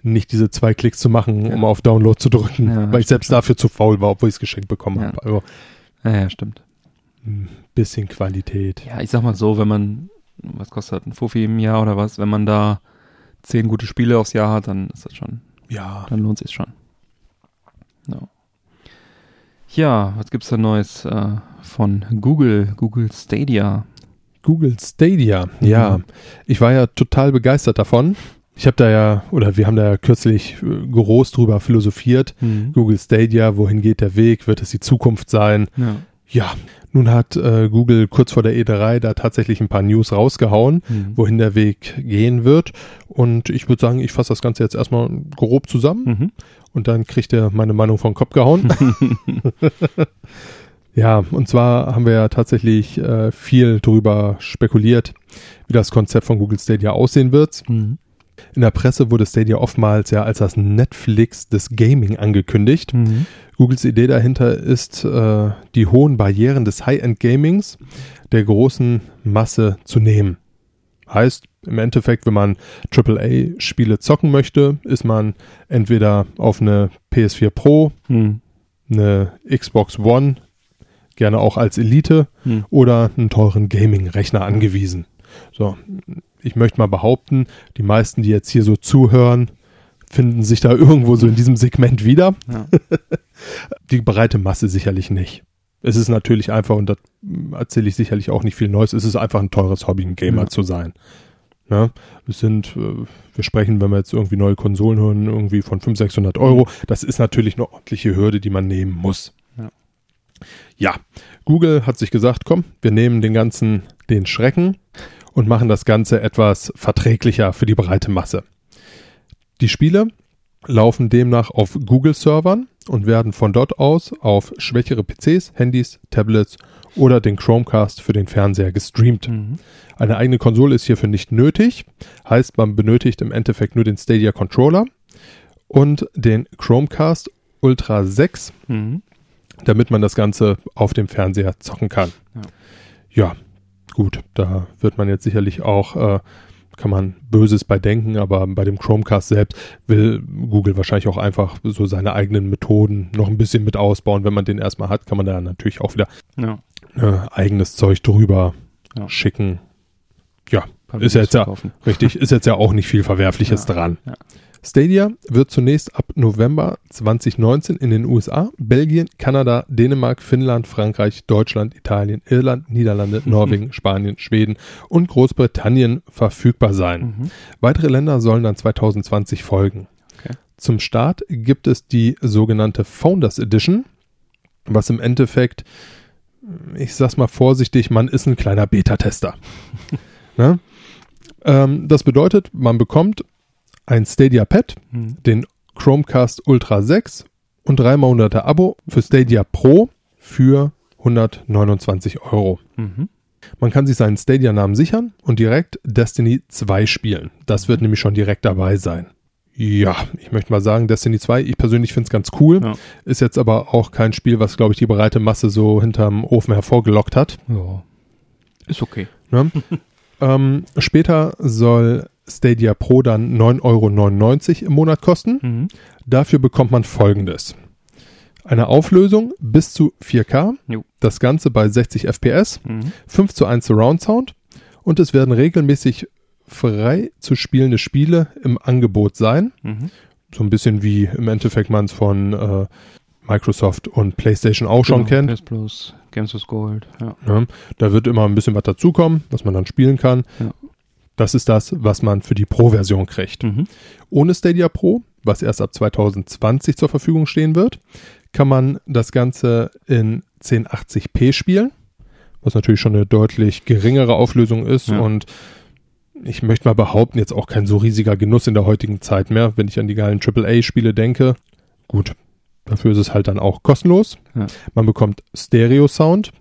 nicht diese zwei Klicks zu machen, Ja. um auf Download zu drücken, Ja, weil ich stimmt selbst schon. dafür zu faul war, obwohl ich es geschenkt bekommen Ja. habe. Also Ja, ja, stimmt. ein bisschen Qualität. Ja, ich sag mal so, wenn man, was kostet ein Fuffi im Jahr oder was, wenn man da zehn gute Spiele aufs Jahr hat, dann ist das schon, Ja. dann lohnt sich schon. No. Ja, was gibt's da Neues äh, von Google, Google Stadia? Google Stadia, ja. Mhm. Ich war ja total begeistert davon. Ich habe da ja, oder wir haben da ja kürzlich äh, groß drüber philosophiert. Mhm. Google Stadia, wohin geht der Weg? Wird es die Zukunft sein? Ja. Ja, nun hat äh, Google kurz vor der E3 da tatsächlich ein paar News rausgehauen, Mhm. wohin der Weg gehen wird. Und ich würde sagen, ich fasse das Ganze jetzt erstmal grob zusammen Mhm. und dann kriegt er meine Meinung vom Kopf gehauen. ja, und zwar haben wir ja tatsächlich äh, viel drüber spekuliert, wie das Konzept von Google Stadia aussehen wird. Mhm. In der Presse wurde Stadia oftmals ja als das Netflix des Gaming angekündigt. Mhm. Googles Idee dahinter ist, äh, die hohen Barrieren des High-End-Gamings der großen Masse zu nehmen. Heißt, im Endeffekt, wenn man AAA-Spiele zocken möchte, ist man entweder auf eine PS4 Pro, Mhm. eine Xbox One, gerne auch als Elite Mhm. oder einen teuren Gaming-Rechner angewiesen. So, ich möchte mal behaupten, die meisten, die jetzt hier so zuhören, finden sich da irgendwo so in diesem Segment wieder. Ja. Die breite Masse sicherlich nicht. Es ist natürlich einfach, und mm, erzähle ich sicherlich auch nicht viel Neues, es ist einfach ein teures Hobby, ein Gamer Ja. zu sein. Ne? Es sind, äh, wir sprechen, wenn wir jetzt irgendwie neue Konsolen hören, irgendwie von 500, 600 Euro. Das ist natürlich eine ordentliche Hürde, die man nehmen muss. Ja. ja, Google hat sich gesagt, komm, wir nehmen den ganzen, den Schrecken und machen das Ganze etwas verträglicher für die breite Masse. Die Spiele laufen demnach auf Google-Servern und werden von dort aus auf schwächere PCs, Handys, Tablets oder den Chromecast für den Fernseher gestreamt. Mhm. Eine eigene Konsole ist hierfür nicht nötig, heißt man benötigt im Endeffekt nur den Stadia Controller und den Chromecast Ultra 6, Mhm. damit man das Ganze auf dem Fernseher zocken kann. Ja. Ja, gut, da wird man jetzt sicherlich auch, äh, kann man Böses bei denken, aber bei dem Chromecast selbst will Google wahrscheinlich auch einfach so seine eigenen Methoden noch ein bisschen mit ausbauen. Wenn man den erstmal hat, kann man da natürlich auch wieder Ja. äh, eigenes Zeug drüber Ja. schicken. Ja, Ist jetzt ja- richtig, ist jetzt ja auch nicht viel Verwerfliches dran. ja. Stadia wird zunächst ab November 2019 in den USA, Belgien, Kanada, Dänemark, Finnland, Frankreich, Deutschland, Italien, Irland, Niederlande, Norwegen, Spanien, Schweden und Großbritannien verfügbar sein. Mhm. Weitere Länder sollen dann 2020 folgen. Okay. Zum Start gibt es die sogenannte Founders Edition, was im Endeffekt, ich sag's mal vorsichtig, man ist ein kleiner Beta-Tester. ne? ähm, das bedeutet, man bekommt ein Stadia Pad, Mhm. den Chromecast Ultra 6 und drei Monate Abo für Stadia Pro für 129 Euro. Mhm. Man kann sich seinen Stadia-Namen sichern und direkt Destiny 2 spielen. Das wird nämlich schon direkt dabei sein. Ja, ich möchte mal sagen, Destiny 2, ich persönlich finde es ganz cool. Ja. Ist jetzt aber auch kein Spiel, was, glaube ich, die breite Masse so hinterm Ofen hervorgelockt hat. Ja. Ist okay. Ne? ähm, später soll Stadia Pro dann 9,99 Euro im Monat kosten. Mhm. Dafür bekommt man folgendes. Eine Auflösung bis zu 4K, Jo. das Ganze bei 60 FPS, Mhm. 5 zu 1 Surround Sound und es werden regelmäßig frei zu spielende Spiele im Angebot sein. Mhm. So ein bisschen wie im Endeffekt man es von äh, Microsoft und PlayStation auch schon Genau, kennt. PS Plus, Games with Gold. Ja. Ne? Da wird immer ein bisschen was dazukommen, was man dann spielen kann. Ja. Das ist das, was man für die Pro-Version kriegt. Mhm. Ohne Stadia Pro, was erst ab 2020 zur Verfügung stehen wird, kann man das Ganze in 1080p spielen, was natürlich schon eine deutlich geringere Auflösung ist Ja. und ich möchte mal behaupten, jetzt auch kein so riesiger Genuss in der heutigen Zeit mehr, wenn ich an die geilen AAA-Spiele denke. Gut, dafür ist es halt dann auch kostenlos. Ja. Man bekommt Stereo-Sound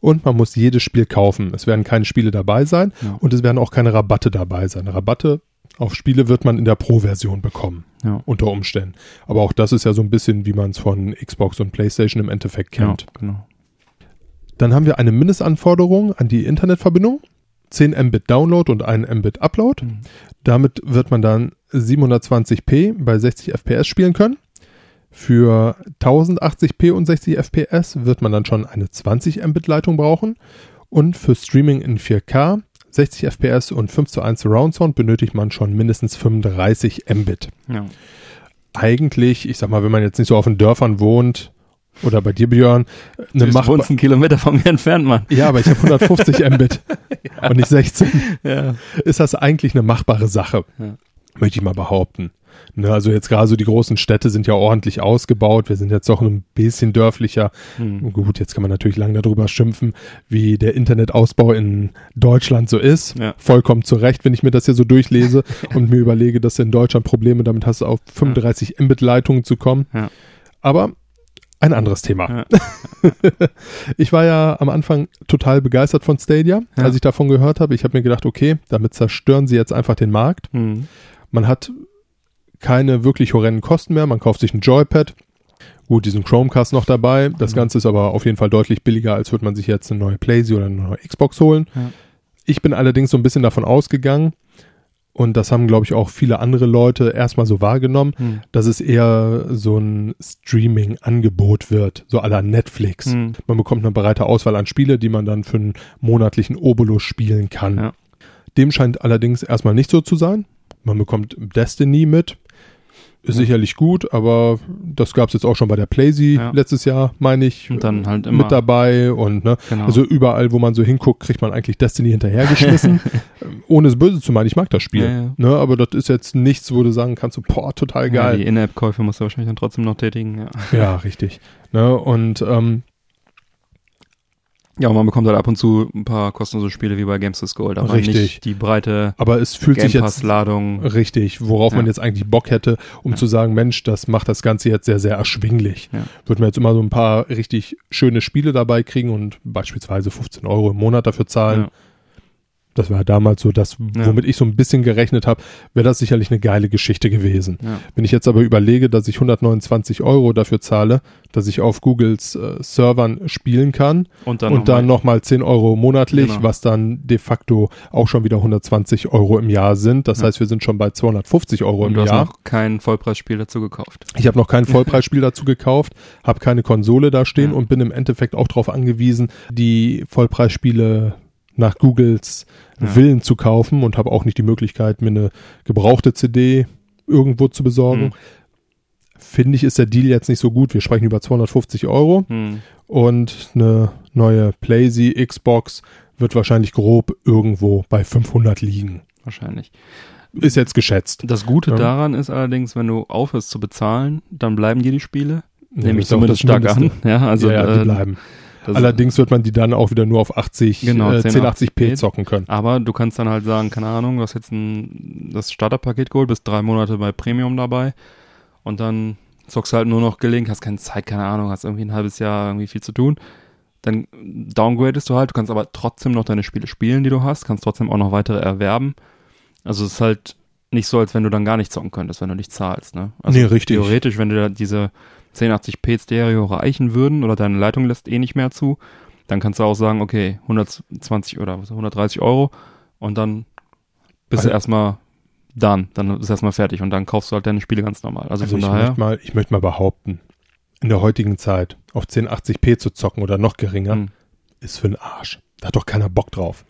und man muss jedes Spiel kaufen. Es werden keine Spiele dabei sein Ja. und es werden auch keine Rabatte dabei sein. Rabatte auf Spiele wird man in der Pro-Version bekommen, Ja. unter Umständen. Aber auch das ist ja so ein bisschen, wie man es von Xbox und PlayStation im Endeffekt kennt. Ja, genau. Dann haben wir eine Mindestanforderung an die Internetverbindung. 10 Mbit Download und 1 Mbit Upload. Mhm. Damit wird man dann 720p bei 60 FPS spielen können. Für 1080p und 60 FPS wird man dann schon eine 20 Mbit Leitung brauchen. Und für Streaming in 4K, 60 FPS und 5 zu 1 Surround Sound benötigt man schon mindestens 35 Mbit. Ja. Eigentlich, ich sag mal, wenn man jetzt nicht so auf den Dörfern wohnt, oder bei dir, Björn, eine Du machbar einen Kilometer von mir entfernt, Mann. ja, aber ich habe 150 Mbit und nicht 16. Ja. Ist das eigentlich eine machbare Sache? Ja. möchte ich mal behaupten. Ne, also jetzt gerade so die großen Städte sind ja ordentlich ausgebaut. Wir sind jetzt doch ein bisschen dörflicher. Hm. Gut, jetzt kann man natürlich lange darüber schimpfen, wie der Internetausbau in Deutschland so ist. Ja. Vollkommen zu Recht, wenn ich mir das hier so durchlese und mir überlege, dass du in Deutschland Probleme damit hast, auf 35 Mbit-Leitungen zu kommen. Ja. Aber ein anderes Thema. Ja. Ich war ja am Anfang total begeistert von Stadia, Ja. als ich davon gehört habe. Ich habe mir gedacht, okay, damit zerstören sie jetzt einfach den Markt. Hm. Man hat keine wirklich horrenden Kosten mehr. Man kauft sich ein Joypad. Gut, diesen Chromecast noch dabei. Das Mhm. Ganze ist aber auf jeden Fall deutlich billiger, als würde man sich jetzt eine neue PlayStation oder eine neue Xbox holen. Ja. Ich bin allerdings so ein bisschen davon ausgegangen, und das haben, glaube ich, auch viele andere Leute erstmal so wahrgenommen, Hm. dass es eher so ein Streaming-Angebot wird, so la Netflix. Hm. Man bekommt eine breite Auswahl an Spiele, die man dann für einen monatlichen Obolus spielen kann. Ja. Dem scheint allerdings erstmal nicht so zu sein. Man bekommt Destiny mit. Sicherlich gut, aber das gab es jetzt auch schon bei der PlaySy Ja. letztes Jahr, meine ich, Und dann halt immer. mit dabei. Und ne, Genau. also überall, wo man so hinguckt, kriegt man eigentlich Destiny hinterhergeschmissen. Ohne es böse zu meinen, ich mag das Spiel. Ja, ja. Ne, aber das ist jetzt nichts, wo du sagen kannst, so, boah, total geil. die In-App-Käufe musst du wahrscheinlich dann trotzdem noch tätigen. Ja. Ja, richtig. Ne, und ähm, ja, und man bekommt halt ab und zu ein paar kostenlose Spiele wie bei Games with Gold, aber Richtig. nicht die breite aber es fühlt sich jetzt Pass-Ladung. richtig, worauf man Ja. jetzt eigentlich Bock hätte, um Ja. zu sagen, Mensch, das macht das Ganze jetzt sehr, sehr erschwinglich. Ja. Würden wir jetzt immer so ein paar richtig schöne Spiele dabei kriegen und beispielsweise 15 Euro im Monat dafür zahlen. Ja. Das war damals so das, Ja. womit ich so ein bisschen gerechnet habe, wäre das sicherlich eine geile Geschichte gewesen. Ja. Wenn ich jetzt aber überlege, dass ich 129 Euro dafür zahle, dass ich auf Googles äh, Servern spielen kann Und dann, und dann nochmal 10 Euro monatlich, Genau. was dann de facto auch schon wieder 120 Euro im Jahr sind. Das Ja. heißt, wir sind schon bei 250 Euro und im du hast Jahr. noch kein Vollpreisspiel dazu gekauft. Ich habe noch kein Vollpreisspiel dazu gekauft, habe keine Konsole da stehen Ja. und bin im Endeffekt auch darauf angewiesen, die Vollpreisspiele nach Googles Ja. Willen zu kaufen und habe auch nicht die Möglichkeit, mir eine gebrauchte CD irgendwo zu besorgen. Hm. Finde ich, ist der Deal jetzt nicht so gut. Wir sprechen über 250 Euro Hm. und eine neue PlayStation, Xbox wird wahrscheinlich grob irgendwo bei 500 liegen. Wahrscheinlich. Ist jetzt geschätzt. Das Gute Ja. daran ist allerdings, wenn du aufhörst zu bezahlen, dann bleiben dir die Spiele. Ja, Nehme ich zumindest stark an. Mindeste. Ja, also ja, die äh, bleiben. Das- Allerdings wird man die dann auch wieder nur auf 80, Genau, äh, 1080p 1080p. zocken können. Aber du kannst dann halt sagen, keine Ahnung, du hast jetzt ein, das Starterpaket geholt, bist drei Monate bei Premium dabei und dann zockst du halt nur noch gelegentlich, hast keine Zeit, keine Ahnung, hast irgendwie ein halbes Jahr irgendwie viel zu tun. Dann downgradest du halt, du kannst aber trotzdem noch deine Spiele spielen, die du hast, kannst trotzdem auch noch weitere erwerben. Also es ist halt nicht so, als wenn du dann gar nicht zocken könntest, wenn du nicht zahlst, ne? Also Nee, richtig. Theoretisch, wenn dir da diese 1080p Stereo reichen würden oder deine Leitung lässt eh nicht mehr zu, dann kannst du auch sagen, okay, 120 oder was, 130 Euro und dann bist du Also- erstmal done, dann ist erstmal fertig und dann kaufst du halt deine Spiele ganz normal. Also, Also von ich daher, möchte, mal, ich möchte mal behaupten, in der heutigen Zeit auf 1080p zu zocken oder noch geringer, hm, ist für den Arsch. Da hat doch keiner Bock drauf.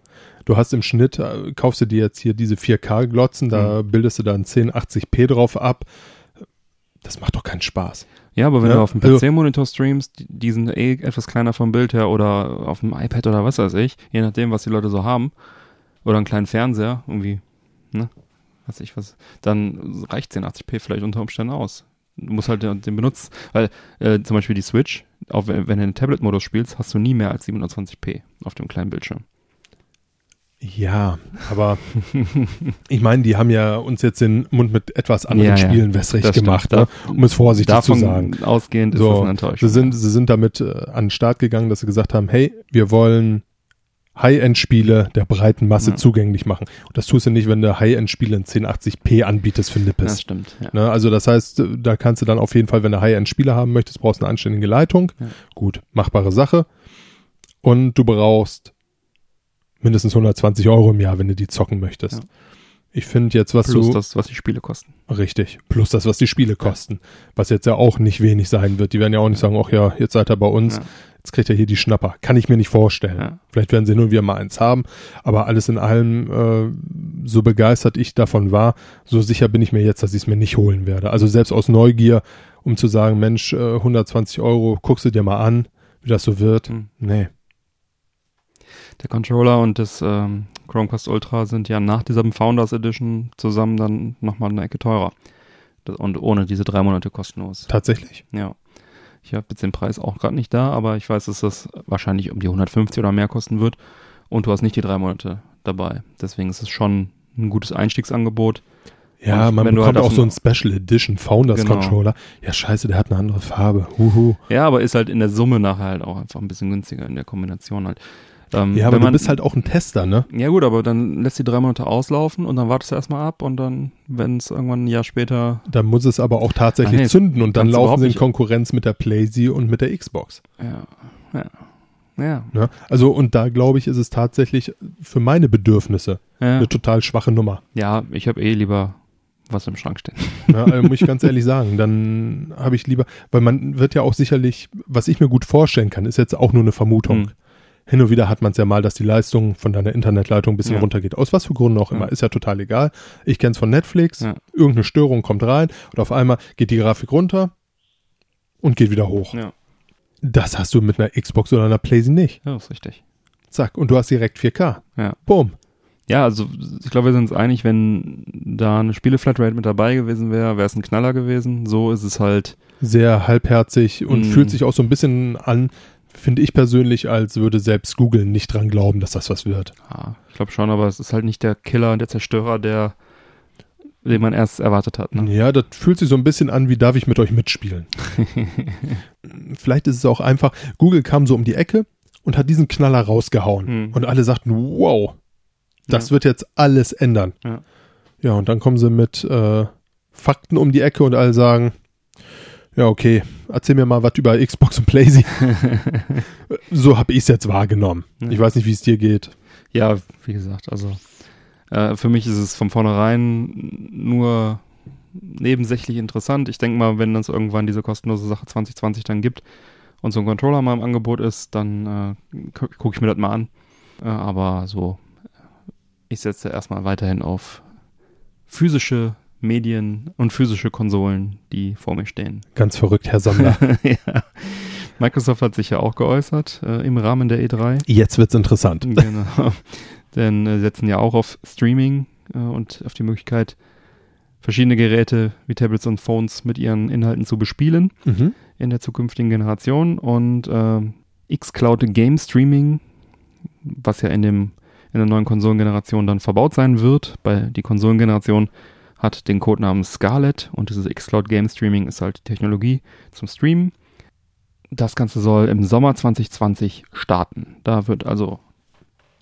Du hast im Schnitt, äh, kaufst du dir jetzt hier diese 4K-Glotzen, da Mhm. bildest du dann 1080p drauf ab. Das macht doch keinen Spaß. Ja, aber wenn Ja, du auf dem also- PC-Monitor streamst, die, die sind eh etwas kleiner vom Bild her oder auf dem iPad oder was weiß ich, je nachdem, was die Leute so haben, oder einen kleinen Fernseher, irgendwie, ne, weiß ich was, dann reicht 1080p vielleicht unter Umständen aus. Du musst halt den den benutzt, weil äh, zum Beispiel die Switch, auch wenn, wenn du in Tablet-Modus spielst, hast du nie mehr als 720p auf dem kleinen Bildschirm. Ja, aber ich meine, die haben ja uns jetzt den Mund mit etwas anderen Ja, ja. Spielen wässrig Das stimmt. gemacht, ne? um es vorsichtig Davon zu sagen. ausgehend ist So, das eine Enttäuschung. Sie sind, sie sind damit äh, an den Start gegangen, dass sie gesagt haben, hey, wir wollen High-End-Spiele der breiten Masse Ja. zugänglich machen. Und das tust du nicht, wenn du High-End-Spiele in 1080p anbietest für das Nippes. stimmt. Ja. Ne? Also das heißt, äh, da kannst du dann auf jeden Fall, wenn du High-End-Spiele haben möchtest, brauchst du eine anständige Leitung. Ja. Gut, machbare Sache. Und du brauchst mindestens 120 Euro im Jahr, wenn du die zocken möchtest. Ja. Ich finde jetzt, was Plus du... das, was die Spiele kosten. Richtig. Plus das, was die Spiele kosten. Was jetzt ja auch nicht wenig sein wird. Die werden ja auch nicht sagen, ach ja, jetzt seid ihr bei uns, Ja. jetzt kriegt ihr hier die Schnapper. Kann ich mir nicht vorstellen. Ja. Vielleicht werden sie nur wieder mal eins haben. Aber alles in allem, äh, so begeistert ich davon war, so sicher bin ich mir jetzt, dass ich es mir nicht holen werde. Also selbst aus Neugier, um zu sagen, Mensch, äh, 120 Euro, guckst du dir mal an, wie das so wird. Hm. Nee. Der Controller und das ähm, Chromecast Ultra sind ja nach dieser Founders Edition zusammen dann nochmal eine Ecke teurer. Das, und ohne diese drei Monate kostenlos. Tatsächlich. Ja. Ich habe jetzt den Preis auch gerade nicht da, aber ich weiß, dass das wahrscheinlich um die 150 oder mehr kosten wird. Und du hast nicht die drei Monate dabei. Deswegen ist es schon ein gutes Einstiegsangebot. Ja, Und man du bekommt halt auch so einen Special Edition Founders Genau. Controller. Ja, scheiße, der hat eine andere Farbe. Huhu. Ja, aber ist halt in der Summe nachher halt auch einfach ein bisschen günstiger in der Kombination halt. Ähm, Ja, aber wenn du man- bist halt auch ein Tester, ne? Ja gut, aber dann lässt die drei Monate auslaufen und dann wartest du erstmal ab und dann, wenn es irgendwann ein Jahr später, Da muss es aber auch tatsächlich nee, zünden und dann laufen sie in Konkurrenz mit der PlayZ und mit der Xbox. ja, ja, ja, Ne? Also, und da glaube ich, ist es tatsächlich für meine Bedürfnisse ja, eine total schwache Nummer. ja ich habe eh lieber was im Schrank stehen. Ne? Also, muss ich ganz ehrlich sagen. Dann habe ich lieber, weil man wird ja auch sicherlich, was ich mir gut vorstellen kann, ist jetzt auch nur eine Vermutung. Hm. Hin und wieder hat man es ja mal, dass die Leistung von deiner Internetleitung ein bisschen Ja. runtergeht. Aus was für Gründen auch immer. Ja. Ist ja total egal. Ich kenne es von Netflix. Ja. Irgendeine Störung kommt rein und auf einmal geht die Grafik runter und geht wieder hoch. Ja, Das hast du mit einer Xbox oder einer PlayStation nicht. ja, ist richtig. Zack. Und du hast direkt 4K. Ja. Boom. Ja, also ich glaube, wir sind uns einig, wenn da eine Spiele-Flatrate mit dabei gewesen wäre, wäre es ein Knaller gewesen. So ist es halt, Sehr halbherzig und Mm. fühlt sich auch so ein bisschen an, finde ich persönlich, als würde selbst Google nicht dran glauben, dass das was wird. ja, ich glaube schon, aber es ist halt nicht der Killer und der Zerstörer, der, den man erst erwartet hat. Ne? Ja, das fühlt sich so ein bisschen an, wie darf ich mit euch mitspielen. Vielleicht ist es auch einfach, Google kam so um die Ecke und hat diesen Knaller rausgehauen. Hm. Und alle sagten, wow, das Ja. wird jetzt alles ändern. Ja. Ja, und dann kommen sie mit äh, Fakten um die Ecke und alle sagen, ja, okay, erzähl mir mal was über Xbox und PlayStation. so habe ich es jetzt wahrgenommen. Ja. Ich weiß nicht, wie es dir geht. Ja, wie gesagt, also äh, für mich ist es von vornherein nur nebensächlich interessant. Ich denke mal, wenn es irgendwann diese kostenlose Sache 2020 dann gibt und so ein Controller mal im Angebot ist, dann äh, gucke ich mir das mal an. Äh, aber so, ich setze erstmal weiterhin auf physische Medien und physische Konsolen, die vor mir stehen. Ganz verrückt, Herr Sammler. ja. Microsoft hat sich ja auch geäußert äh, im Rahmen der E3. Jetzt wird's interessant. Genau. Denn äh, setzen ja auch auf Streaming äh, und auf die Möglichkeit, verschiedene Geräte wie Tablets und Phones mit ihren Inhalten zu bespielen Mhm. in der zukünftigen Generation. Und äh, xCloud Game Streaming, was ja in, dem, in der neuen Konsolengeneration dann verbaut sein wird, bei die Konsolengeneration hat den Codenamen Scarlett und dieses xCloud Game Streaming ist halt die Technologie zum Streamen. Das Ganze soll im Sommer 2020 starten. Da wird also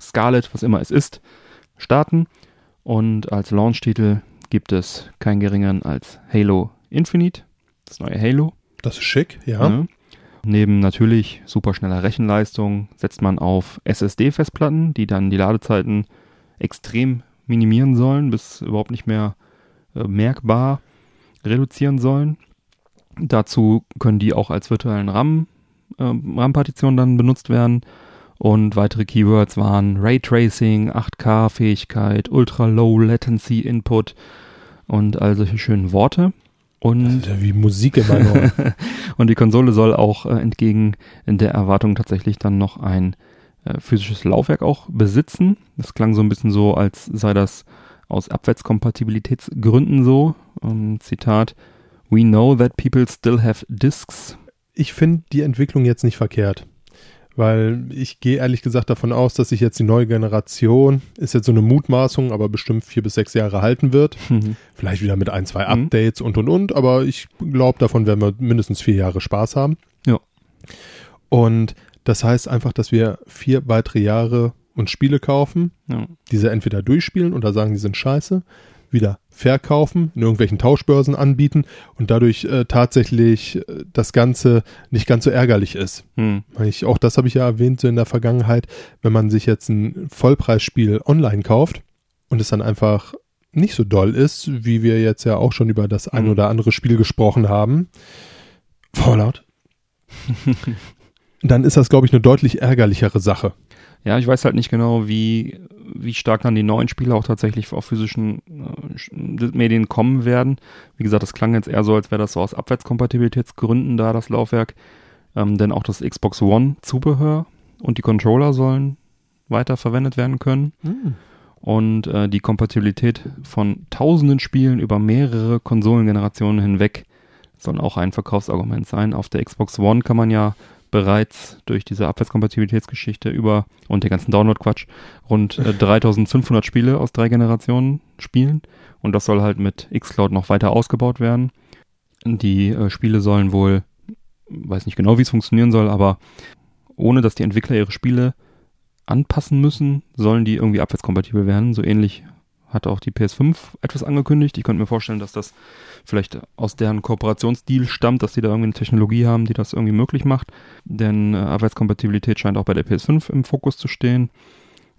Scarlett, was immer es ist, starten. Und als Launch-Titel gibt es keinen geringeren als Halo Infinite, das neue Halo. Das ist schick, ja. Ne? Neben natürlich superschneller Rechenleistung setzt man auf SSD-Festplatten, die dann die Ladezeiten extrem minimieren sollen, bis überhaupt nicht mehr merkbar reduzieren sollen. Dazu können die auch als virtuellen RAM, äh, RAM-Partition dann benutzt werden. Und weitere Keywords waren Raytracing, 8K-Fähigkeit, Ultra-Low Latency Input und all solche schönen Worte. Und Alter, wie Musik in meinen Ohren. und die Konsole soll auch äh, entgegen der Erwartung tatsächlich dann noch ein äh, physisches Laufwerk auch besitzen. Das klang so ein bisschen so, als sei das aus Abwärtskompatibilitätsgründen so. Ähm, Zitat: We know that people still have discs. ich finde die Entwicklung jetzt nicht verkehrt. Weil ich gehe ehrlich gesagt davon aus, dass sich jetzt die neue Generation, ist jetzt so eine Mutmaßung, aber bestimmt vier bis sechs Jahre halten wird. Vielleicht wieder mit ein, zwei Mhm. Updates und und und, aber ich glaube, davon werden wir mindestens vier Jahre Spaß haben. Ja. Und das heißt einfach, dass wir vier weitere Jahre uns Spiele kaufen, ja. diese entweder durchspielen oder sagen, die sind scheiße, wieder verkaufen, in irgendwelchen Tauschbörsen anbieten und dadurch äh, tatsächlich äh, das Ganze nicht ganz so ärgerlich ist. Hm. Ich, auch das habe ich ja erwähnt so in der Vergangenheit, wenn man sich jetzt ein Vollpreisspiel online kauft und es dann einfach nicht so doll ist, wie wir jetzt ja auch schon über das ein Mhm. oder andere Spiel gesprochen haben, Fallout, dann ist das, glaube ich, eine deutlich ärgerlichere Sache. Ja, ich weiß halt nicht genau, wie, wie stark dann die neuen Spiele auch tatsächlich auf physischen äh, Medien kommen werden. Wie gesagt, das klang jetzt eher so, als wäre das so aus Abwärtskompatibilitätsgründen da, das Laufwerk. Ähm, denn auch das Xbox One Zubehör und die Controller sollen weiter verwendet werden können. und äh, die Kompatibilität von tausenden Spielen über mehrere Konsolengenerationen hinweg soll auch ein Verkaufsargument sein. Auf der Xbox One kann man ja bereits durch diese Abwärtskompatibilitätsgeschichte über und den ganzen Download-Quatsch rund äh, 3500 Spiele aus drei Generationen spielen und das soll halt mit xCloud noch weiter ausgebaut werden. Die äh, Spiele sollen wohl, weiß nicht genau, wie es funktionieren soll, aber ohne dass die Entwickler ihre Spiele anpassen müssen, sollen die irgendwie abwärtskompatibel werden. So ähnlich hat auch die PS5 etwas angekündigt. Ich könnte mir vorstellen, dass das vielleicht aus deren Kooperationsdeal stammt, dass sie da irgendwie eine Technologie haben, die das irgendwie möglich macht. Denn äh, Abwärtskompatibilität scheint auch bei der PS5 im Fokus zu stehen.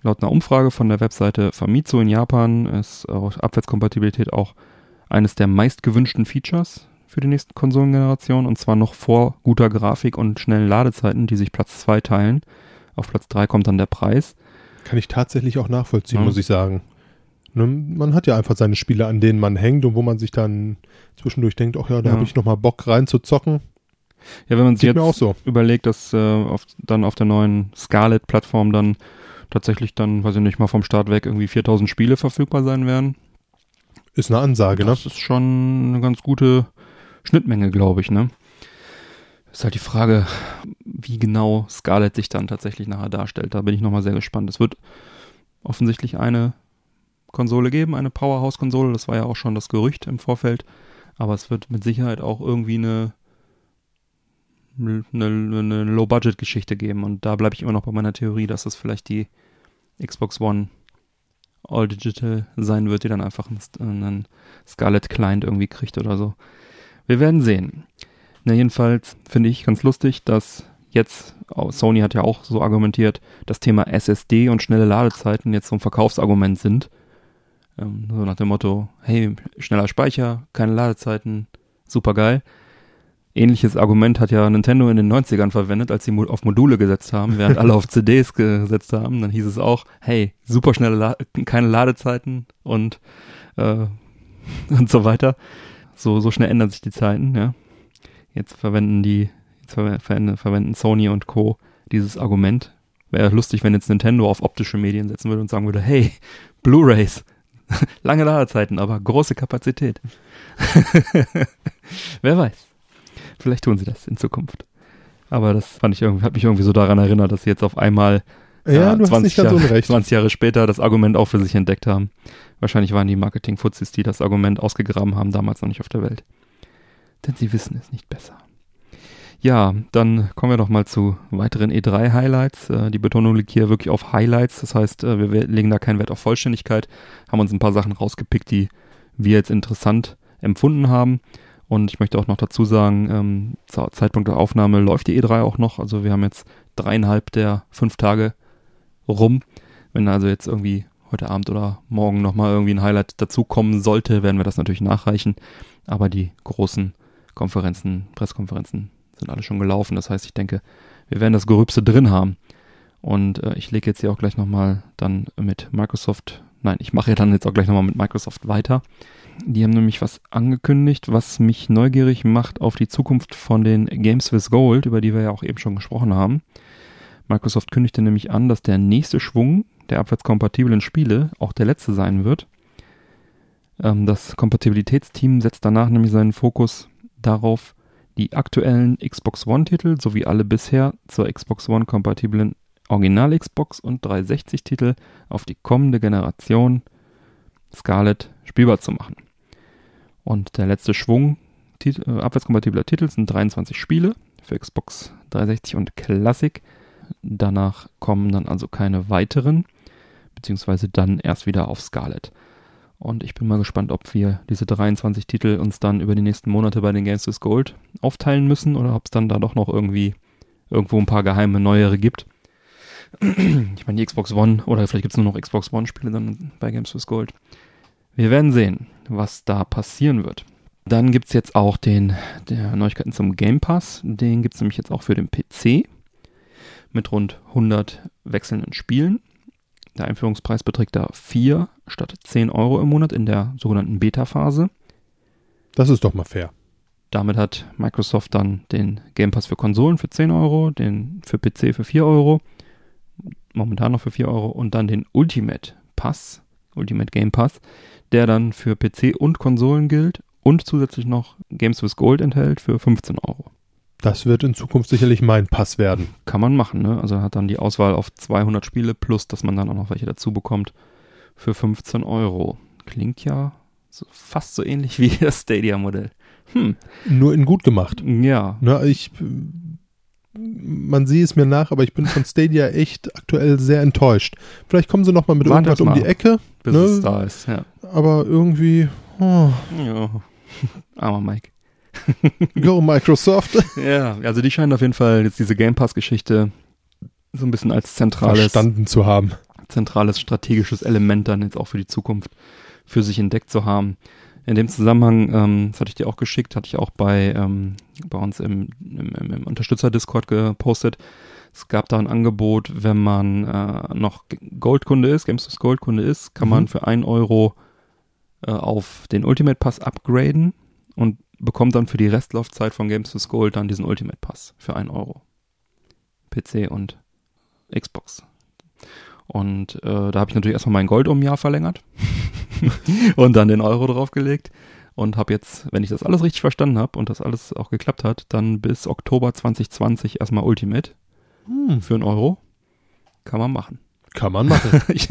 Laut einer Umfrage von der Webseite Famitsu in Japan ist Abwärtskompatibilität auch eines der meistgewünschten Features für die nächsten Konsolengenerationen und zwar noch vor guter Grafik und schnellen Ladezeiten, die sich Platz 2 teilen. Auf Platz 3 kommt dann der Preis. Kann ich tatsächlich auch nachvollziehen, ja. muss ich sagen. Ne, man hat ja einfach seine Spiele, an denen man hängt und wo man sich dann zwischendurch denkt, ach ja, da ja. habe ich nochmal Bock rein zu zocken. Ja, wenn man sich jetzt so. überlegt, dass äh, auf, dann auf der neuen Scarlet-Plattform dann tatsächlich dann, weiß ich nicht, mal vom Start weg irgendwie 4000 Spiele verfügbar sein werden. Ist eine Ansage, das ne? Das ist schon eine ganz gute Schnittmenge, glaube ich, ne? Ist halt die Frage, wie genau Scarlet sich dann tatsächlich nachher darstellt. Da bin ich nochmal sehr gespannt. Es wird offensichtlich eine Konsole geben, eine Powerhouse-Konsole. Das war ja auch schon das Gerücht im Vorfeld. Aber es wird mit Sicherheit auch irgendwie eine, eine, eine Low-Budget-Geschichte geben. Und da bleibe ich immer noch bei meiner Theorie, dass das vielleicht die Xbox One All Digital sein wird, die dann einfach einen Scarlet Client irgendwie kriegt oder so. Wir werden sehen. Na, jedenfalls finde ich ganz lustig, dass jetzt, oh, Sony hat ja auch so argumentiert, das Thema SSD und schnelle Ladezeiten jetzt so ein Verkaufsargument sind. Ähm, so nach dem Motto, hey, schneller Speicher, keine Ladezeiten, super geil. Ähnliches Argument hat ja Nintendo in den 90ern verwendet, als sie auf Module gesetzt haben, während alle auf CDs gesetzt haben. Dann hieß es auch, hey, super schnelle, La keine Ladezeiten und, äh, und so weiter. So, so schnell ändern sich die Zeiten, ja. Jetzt verwenden die, jetzt verwenden, verwenden Sony und Co. dieses Argument. Wäre lustig, wenn jetzt Nintendo auf optische Medien setzen würde und sagen würde, hey, Blu-Rays, Lange Ladezeiten, aber große Kapazität. Wer weiß. Vielleicht tun sie das in Zukunft. Aber das fand ich irgendwie, hat mich irgendwie so daran erinnert, dass sie jetzt auf einmal ja, ja 20, Jahre, 20 Jahre später das Argument auch für sich entdeckt haben. Wahrscheinlich waren die Marketing-Fuzis, die das Argument ausgegraben haben, damals noch nicht auf der Welt. Denn sie wissen es nicht besser. Ja, dann kommen wir doch mal zu weiteren E3-Highlights. Äh, die Betonung liegt hier wirklich auf Highlights. Das heißt, äh, wir legen da keinen Wert auf Vollständigkeit, haben uns ein paar Sachen rausgepickt, die wir jetzt interessant empfunden haben. Und ich möchte auch noch dazu sagen, ähm, zur Zeitpunkt der Aufnahme läuft die E3 auch noch. Also wir haben jetzt dreieinhalb der fünf Tage rum. Wenn also jetzt irgendwie heute Abend oder morgen nochmal irgendwie ein Highlight dazukommen sollte, werden wir das natürlich nachreichen. Aber die großen Konferenzen, Pressekonferenzen sind alle schon gelaufen. Das heißt, ich denke, wir werden das Gerübste drin haben. Und äh, ich lege jetzt hier auch gleich nochmal dann mit Microsoft, nein, ich mache ja dann jetzt auch gleich nochmal mit Microsoft weiter. Die haben nämlich was angekündigt, was mich neugierig macht auf die Zukunft von den Games with Gold, über die wir ja auch eben schon gesprochen haben. Microsoft kündigte nämlich an, dass der nächste Schwung der abwärtskompatiblen Spiele auch der letzte sein wird. Ähm, das Kompatibilitätsteam setzt danach nämlich seinen Fokus darauf, die aktuellen Xbox One-Titel sowie alle bisher zur Xbox One kompatiblen Original-Xbox und 360-Titel auf die kommende Generation Scarlet spielbar zu machen. Und der letzte Schwung Tit äh, abwärtskompatibler Titel sind 23 Spiele für Xbox 360 und Classic. Danach kommen dann also keine weiteren, beziehungsweise dann erst wieder auf Scarlet. Und ich bin mal gespannt, ob wir diese 23 Titel uns dann über die nächsten Monate bei den Games with Gold aufteilen müssen oder ob es dann da doch noch irgendwie irgendwo ein paar geheime neuere gibt. Ich meine, die Xbox One oder vielleicht gibt es nur noch Xbox One-Spiele dann bei Games with Gold. Wir werden sehen, was da passieren wird. Dann gibt es jetzt auch den Neuigkeiten zum Game Pass. Den gibt es nämlich jetzt auch für den PC mit rund 100 wechselnden Spielen. Der Einführungspreis beträgt da 4 statt 10 Euro im Monat in der sogenannten Beta-Phase. Das ist doch mal fair. Damit hat Microsoft dann den Game Pass für Konsolen für 10 Euro, den für PC für 4 Euro, momentan noch für 4 Euro und dann den Ultimate Pass Ultimate Game Pass, der dann für PC und Konsolen gilt und zusätzlich noch Games with Gold enthält für 15 Euro. Das wird in Zukunft sicherlich mein Pass werden. Kann man machen, ne? Also hat dann die Auswahl auf 200 Spiele plus, dass man dann auch noch welche dazu bekommt für 15 Euro. Klingt ja so, fast so ähnlich wie das Stadia-Modell. Hm. Nur in gut gemacht. Ja. Na, ich, man sieht es mir nach, aber ich bin von Stadia echt aktuell sehr enttäuscht. Vielleicht kommen sie noch mal mit Warte irgendwas um mal die Ecke, Bis Ne? es da ist, ja. aber irgendwie, oh, ja. Armer Mike. go Microsoft. Ja, also die scheinen auf jeden Fall jetzt diese Game Pass-Geschichte so ein bisschen als zentrales, verstanden zu haben. zentrales strategisches Element dann jetzt auch für die Zukunft für sich entdeckt zu haben. In dem Zusammenhang, ähm, das hatte ich dir auch geschickt, hatte ich auch bei, ähm, bei uns im, im, im, Unterstützer-Discord gepostet. Es gab da ein Angebot, wenn man äh, noch Goldkunde ist, GameStop Goldkunde ist, kann Mhm. man für einen Euro äh, auf den Ultimate Pass upgraden und bekommt dann für die Restlaufzeit von Games with Gold dann diesen Ultimate Pass für einen Euro. PC und Xbox. Und äh, da habe ich natürlich erstmal mein Gold um ein Jahr verlängert und dann den Euro draufgelegt und habe jetzt, wenn ich das alles richtig verstanden habe und das alles auch geklappt hat, dann bis Oktober 2020 erstmal Ultimate Hm, für einen Euro. Kann man machen. Kann man machen. ich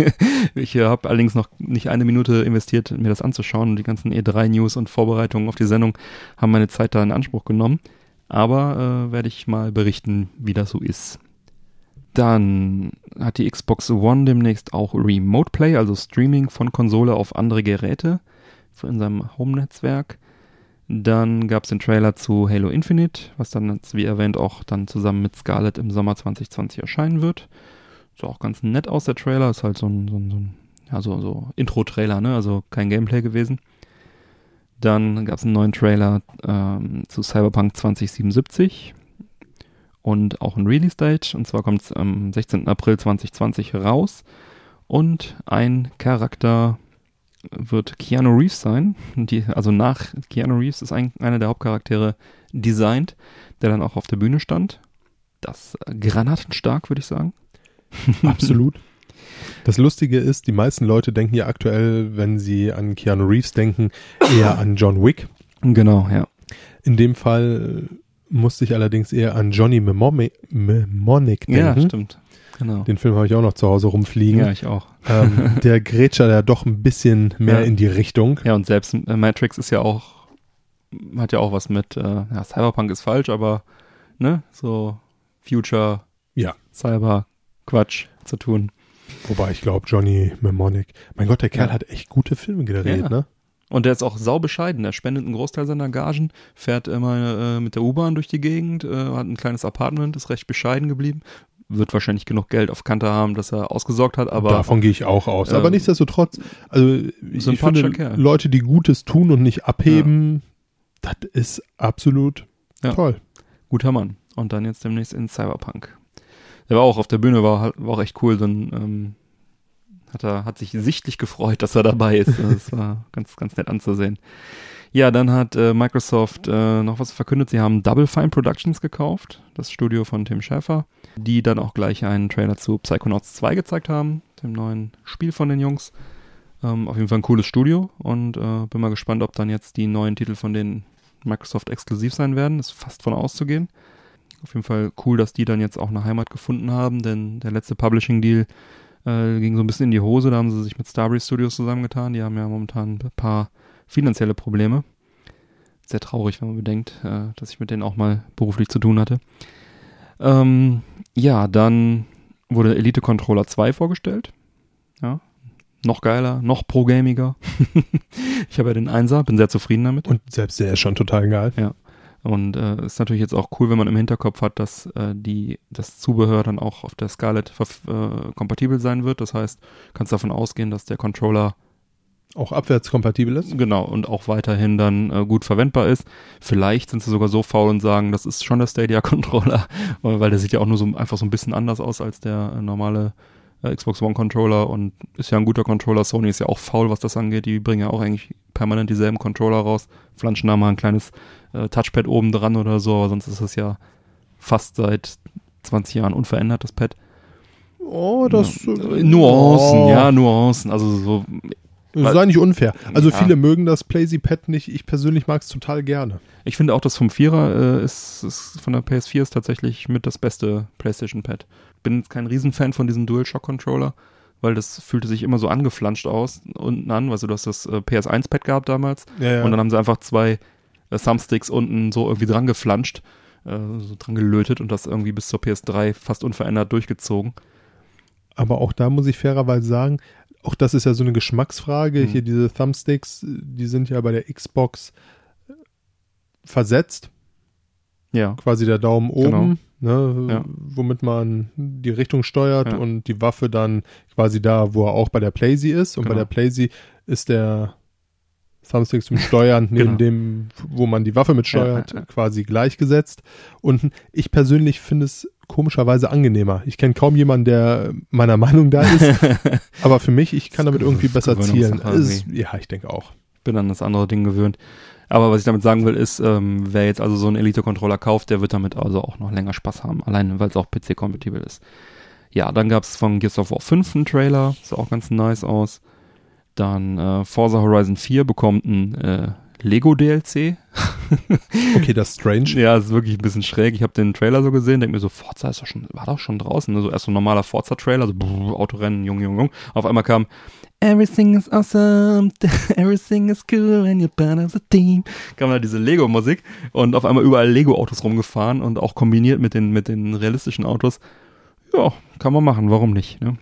ich habe allerdings noch nicht eine Minute investiert, mir das anzuschauen. Die ganzen E3-News und Vorbereitungen auf die Sendung haben meine Zeit da in Anspruch genommen. Aber äh, werde ich mal berichten, wie das so ist. Dann hat die Xbox One demnächst auch Remote Play, also Streaming von Konsole auf andere Geräte in seinem Home-Netzwerk. Dann gab es den Trailer zu Halo Infinite, was dann, wie erwähnt, auch dann zusammen mit Scarlett im Sommer 2020 erscheinen wird. Sah auch ganz nett aus, der Trailer. Ist halt so ein, so ein, so ein ja, so, so Intro-Trailer, ne? Also kein Gameplay gewesen. Dann gab es einen neuen Trailer ähm, zu Cyberpunk 2077 und auch ein Release-Date. Und zwar kommt es am 16. April 2020 raus. Und ein Charakter wird Keanu Reeves sein. Die, also nach Keanu Reeves ist ein, einer der Hauptcharaktere designt, der dann auch auf der Bühne stand. Das äh, granatenstark, würde ich sagen. Absolut. Das Lustige ist, die meisten Leute denken ja aktuell, wenn sie an Keanu Reeves denken, eher an John Wick. Genau, ja. In dem Fall musste ich allerdings eher an Johnny Mnemonic Mnemonic Ja, denken. stimmt. Genau. Den Film habe ich auch noch zu Hause rumfliegen. Ja, ich auch. Ähm, der Grätscher ja doch ein bisschen mehr Ja. in die Richtung. Ja, und selbst äh, Matrix ist ja auch, hat ja auch was mit, äh, ja, Cyberpunk ist falsch, aber, ne, so Future, Ja. Cyber, Quatsch zu tun. Wobei ich glaube, Johnny Mnemonic, mein Gott, der Kerl Ja. hat echt gute Filme gedreht, Ja. ne? Und der ist auch sau bescheiden. Er spendet einen Großteil seiner Gagen, fährt immer äh, mit der U-Bahn durch die Gegend, äh, hat ein kleines Apartment, ist recht bescheiden geblieben. Wird wahrscheinlich genug Geld auf Kante haben, dass er ausgesorgt hat, aber Davon gehe ich auch aus. ähm, Aber nichtsdestotrotz, also ich, ich finde, Kerl. Leute, die Gutes tun und nicht abheben, das ist absolut Ja. toll. guter Mann. Und dann jetzt demnächst in Cyberpunk. Der war auch auf der Bühne, war, war auch echt cool. Dann ähm, hat er hat sich sichtlich gefreut, dass er dabei ist. Das war ganz ganz nett anzusehen. Ja, dann hat äh, Microsoft äh, noch was verkündet. Sie haben Double Fine Productions gekauft, das Studio von Tim Schafer, die dann auch gleich einen Trailer zu Psychonauts 2 gezeigt haben, dem neuen Spiel von den Jungs. Ähm, auf jeden Fall ein cooles Studio und äh, bin mal gespannt, ob dann jetzt die neuen Titel von denen Microsoft exklusiv sein werden. Ist fast von auszugehen. Auf jeden Fall cool, dass die dann jetzt auch eine Heimat gefunden haben, denn der letzte Publishing-Deal äh, ging so ein bisschen in die Hose. Da haben sie sich mit Starbreeze Studios zusammengetan. Die haben ja momentan ein paar finanzielle Probleme. Sehr traurig, wenn man bedenkt, äh, dass ich mit denen auch mal beruflich zu tun hatte. Ähm, ja, dann wurde Elite Controller 2 vorgestellt. Ja, noch geiler, noch pro-gamiger. ich habe ja den Einser, bin sehr zufrieden damit. Und selbst der ist schon total geil. Und äh, ist natürlich jetzt auch cool, wenn man im Hinterkopf hat, dass äh, die, das Zubehör dann auch auf der Scarlett äh, kompatibel sein wird. Das heißt, kannst davon ausgehen, dass der Controller Auch abwärtskompatibel ist. genau und auch weiterhin dann äh, gut verwendbar ist. Vielleicht sind sie sogar so faul und sagen, das ist schon der Stadia-Controller, weil weil der sieht ja auch nur so einfach so ein bisschen anders aus als der äh, normale äh, Xbox One-Controller und ist ja ein guter Controller. Sony ist ja auch faul, was das angeht. Die bringen ja auch eigentlich permanent dieselben Controller raus, flanschen da mal ein kleines äh, Touchpad oben dran oder so, aber sonst ist es ja fast seit 20 Jahren unverändert, das Pad. Oh, das. Ja. äh, Nuancen, oh, ja, Nuancen. Also so, Sei nicht unfair. Also Ja. viele mögen das Playsy-Pad nicht. Ich persönlich mag es total gerne. ich finde auch das vom Vierer äh, ist, ist von der PS4 ist tatsächlich mit das beste PlayStation Pad. Bin jetzt kein Riesenfan von diesem DualShock Controller, weil das fühlte sich immer so angeflanscht aus unten an. Also du hast das äh, PS1 Pad gehabt damals Ja, und dann haben sie einfach zwei äh, Thumbsticks unten so irgendwie dran geflanscht, äh, so dran gelötet und das irgendwie bis zur PS3 fast unverändert durchgezogen. Aber auch da muss ich fairerweise sagen, auch das ist ja so eine Geschmacksfrage. Mhm. Hier diese Thumbsticks, die sind ja bei der Xbox versetzt. Ja. Quasi der Daumen oben, ne. Ja. womit man die Richtung steuert Ja. und die Waffe dann quasi da, wo er auch bei der Playsee ist. Und bei Genau. der Playsee ist der Thumbstick zum Steuern neben Genau. dem, wo man die Waffe mit steuert, Ja, quasi gleichgesetzt. Und ich persönlich finde es komischerweise angenehmer. Ich kenne kaum jemanden, der meiner Meinung da ist, aber für mich, ich kann damit irgendwie besser zielen. Ist, ja, ich denke auch. bin an das andere Ding gewöhnt. Aber was ich damit sagen will, ist, ähm, wer jetzt also so einen Elite-Controller kauft, der wird damit also auch noch länger Spaß haben, allein weil es auch PC-kompatibel ist. Ja, dann gab es von Gears of War 5 einen Trailer, sah auch ganz nice aus. Dann äh, Forza Horizon 4 bekommt ein äh, Lego-DLC. Okay, das ist strange. Ja, ist wirklich ein bisschen schräg. Ich habe den Trailer so gesehen, denke mir so, Forza ist doch schon, war doch schon draußen. Ne? So erst so ein normaler Forza-Trailer, so brrr, Autorennen, jung, jung, jung. Auf einmal kam Everything is awesome, everything is cool when you're part of the team. Kam da diese Lego-Musik und auf einmal überall Lego-Autos rumgefahren und auch kombiniert mit den, mit den realistischen Autos. Ja, kann man machen, warum nicht? Ne?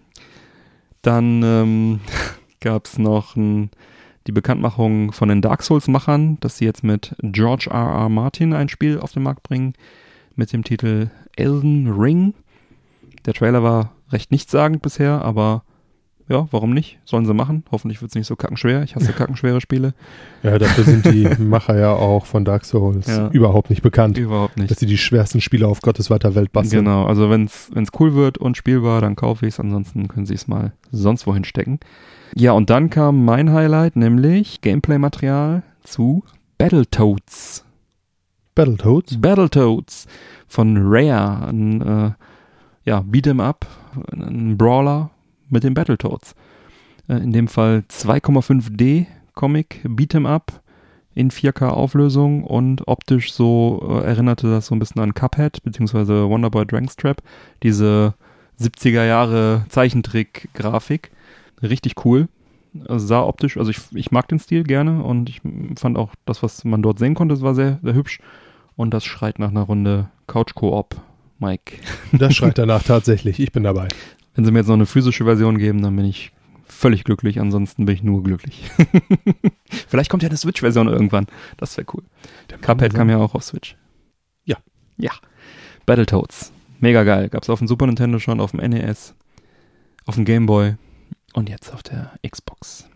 Dann ähm, gab es noch ein, die Bekanntmachung von den Dark Souls-Machern, dass sie jetzt mit George R. R. Martin ein Spiel auf den Markt bringen mit dem Titel Elden Ring. Der Trailer war recht nichtssagend bisher, aber ja, warum nicht? Sollen sie machen. Hoffentlich wird es nicht so kackenschwer. Ich hasse kackenschwere Spiele. Ja, dafür sind die Macher ja auch von Dark Souls Ja. überhaupt nicht bekannt. Überhaupt nicht. Dass sie die schwersten Spiele auf Gottes weiter Welt basteln. Genau, also wenn es cool wird und spielbar, dann kaufe ich es. Ansonsten können sie es mal sonst wohin stecken. Ja, und dann kam mein Highlight, nämlich Gameplay-Material zu Battletoads. Battletoads. Battletoads von Rare, ein äh, ja, Beat'em Up, ein Brawler mit den Battletoads. Äh, in dem Fall 2,5D Comic Beat'em Up in 4K Auflösung und optisch so äh, erinnerte das so ein bisschen an Cuphead beziehungsweise Wonderboy Drankstrap, diese 70er Jahre Zeichentrick-Grafik. Richtig cool. Also sah optisch, also ich, ich mag den Stil gerne und ich fand auch das, was man dort sehen konnte, war sehr, sehr hübsch. Und das schreit nach einer Runde Couch-Koop, Mike. Das schreit danach tatsächlich. Ich bin dabei. Wenn sie mir jetzt noch eine physische Version geben, dann bin ich völlig glücklich. Ansonsten bin ich nur glücklich. Vielleicht kommt ja eine Switch-Version irgendwann. Das wäre cool. Cuphead kam ja auch auf Switch. Ja. Ja. Battletoads. Mega geil. Gab's auf dem Super Nintendo schon, auf dem NES, auf dem Game Boy und jetzt auf der Xbox.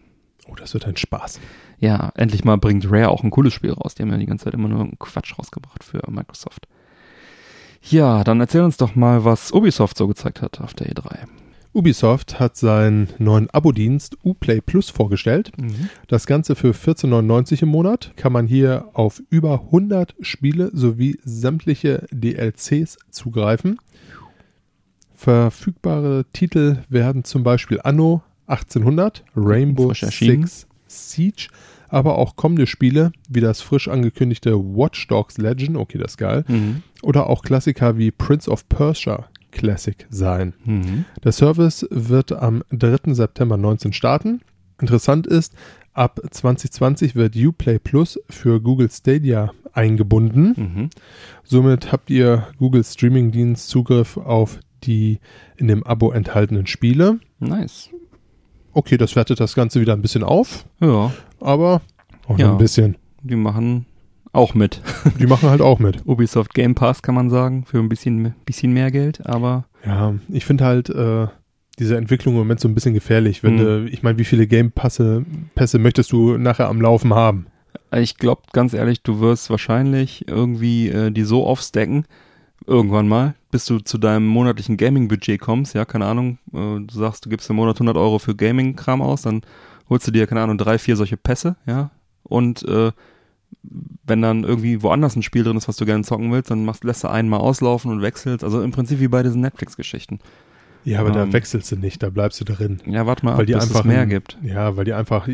Oh, das wird ein Spaß. Ja, endlich mal bringt Rare auch ein cooles Spiel raus. Die haben ja die ganze Zeit immer nur Quatsch rausgebracht für Microsoft. Ja, dann erzähl uns doch mal, was Ubisoft so gezeigt hat auf der E E3. Ubisoft hat seinen neuen Abo-Dienst Uplay Plus vorgestellt. Das Ganze für 14,99 im Monat kann man hier auf über 100 Spiele sowie sämtliche DLCs zugreifen. Verfügbare Titel werden zum Beispiel Anno 1800, Rainbow. Six Siege, aber auch kommende Spiele wie das frisch angekündigte Watch Dogs Legend, okay, das ist geil, Mhm. oder auch Klassiker wie Prince of Persia Classic sein. Mhm. Der Service wird am 3. September 19 starten. Interessant ist, ab 2020 wird Uplay Plus für Google Stadia eingebunden. Mhm. Somit habt ihr Google Streaming Dienst Zugriff auf die in dem Abo enthaltenen Spiele. Nice. Okay, das wertet das Ganze wieder ein bisschen auf, Ja, aber auch Ja. nur ein bisschen. die machen auch mit. Die machen halt auch mit. Ubisoft Game Pass kann man sagen, für ein bisschen, bisschen mehr Geld, aber Ja, ich finde halt äh, diese Entwicklung im Moment so ein bisschen gefährlich. Wenn Mhm. du, ich meine, wie viele Game Pässe möchtest du nachher am Laufen haben? ich glaube ganz ehrlich, du wirst wahrscheinlich irgendwie äh, die so aufstacken, irgendwann mal, bis du zu deinem monatlichen Gaming-Budget kommst, ja, keine Ahnung, äh, du sagst, du gibst im Monat 100 Euro für Gaming-Kram aus, dann holst du dir, keine Ahnung, drei, vier solche Pässe, ja, und äh, wenn dann irgendwie woanders ein Spiel drin ist, was du gerne zocken willst, dann machst, lässt du einen mal auslaufen und wechselst, also im Prinzip wie bei diesen Netflix-Geschichten. Ja, aber da Ähm, wechselst du nicht, da bleibst du drin. Ja, warte mal, Weil ab, die bis einfach es mehr gibt. Ja, weil die einfach.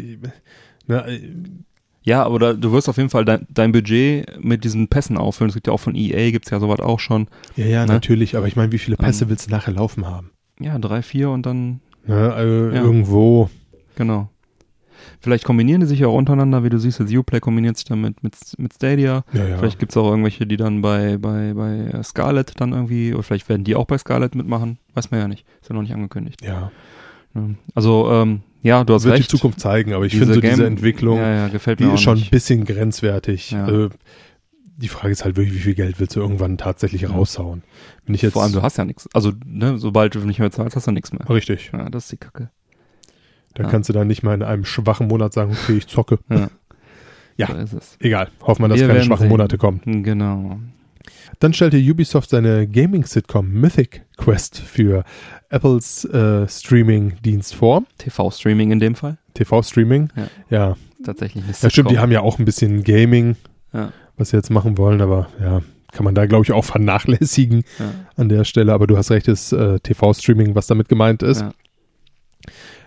Na, äh, Ja, aber da, du wirst auf jeden Fall dein, dein Budget mit diesen Pässen auffüllen. Es gibt ja auch von EA, gibt's ja sowas auch schon. ja, ja, Ne? natürlich, aber ich meine, wie viele Pässe Ähm. willst du nachher laufen haben? Ja, drei, vier und dann, Ne, also Ja. Irgendwo. genau. Vielleicht kombinieren die sich ja auch untereinander, wie du siehst, das Uplay kombiniert sich dann mit, mit, mit Stadia. Ja, ja. Vielleicht gibt's auch irgendwelche, die dann bei, bei, bei Scarlett dann irgendwie, oder vielleicht werden die auch bei Scarlett mitmachen. Weiß man ja nicht. Ist ja noch nicht angekündigt. ja. Ne? Also, ähm, ja, du hast Wird recht. die Zukunft zeigen, aber ich finde so diese Entwicklung, Ja, ja, gefällt die ist schon ein bisschen grenzwertig. Ja. Also, die Frage ist halt wirklich, wie viel Geld willst du irgendwann tatsächlich raushauen? Wenn ich jetzt. Vor allem, du hast ja nichts. Also, ne, sobald du nicht mehr zahlst, hast du nichts mehr. richtig. Ja, das ist die Kacke. Da Ja. kannst du dann nicht mal in einem schwachen Monat sagen, okay, ich zocke. Ja. Ja. So. Egal. Hoffen wir, dass Wir keine schwachen sehen. Monate kommen. Genau. Dann stellte Ubisoft seine Gaming-Sitcom Mythic Quest für Apples äh, Streaming-Dienst vor. TV-Streaming in dem Fall. TV-Streaming. Ja. Ja. Tatsächlich eine ja, stimmt, die haben ja auch ein bisschen Gaming, Ja. was sie jetzt machen wollen, aber ja, kann man da, glaube ich, auch vernachlässigen Ja. an der Stelle. Aber du hast recht, ist äh, TV-Streaming, was damit gemeint ist.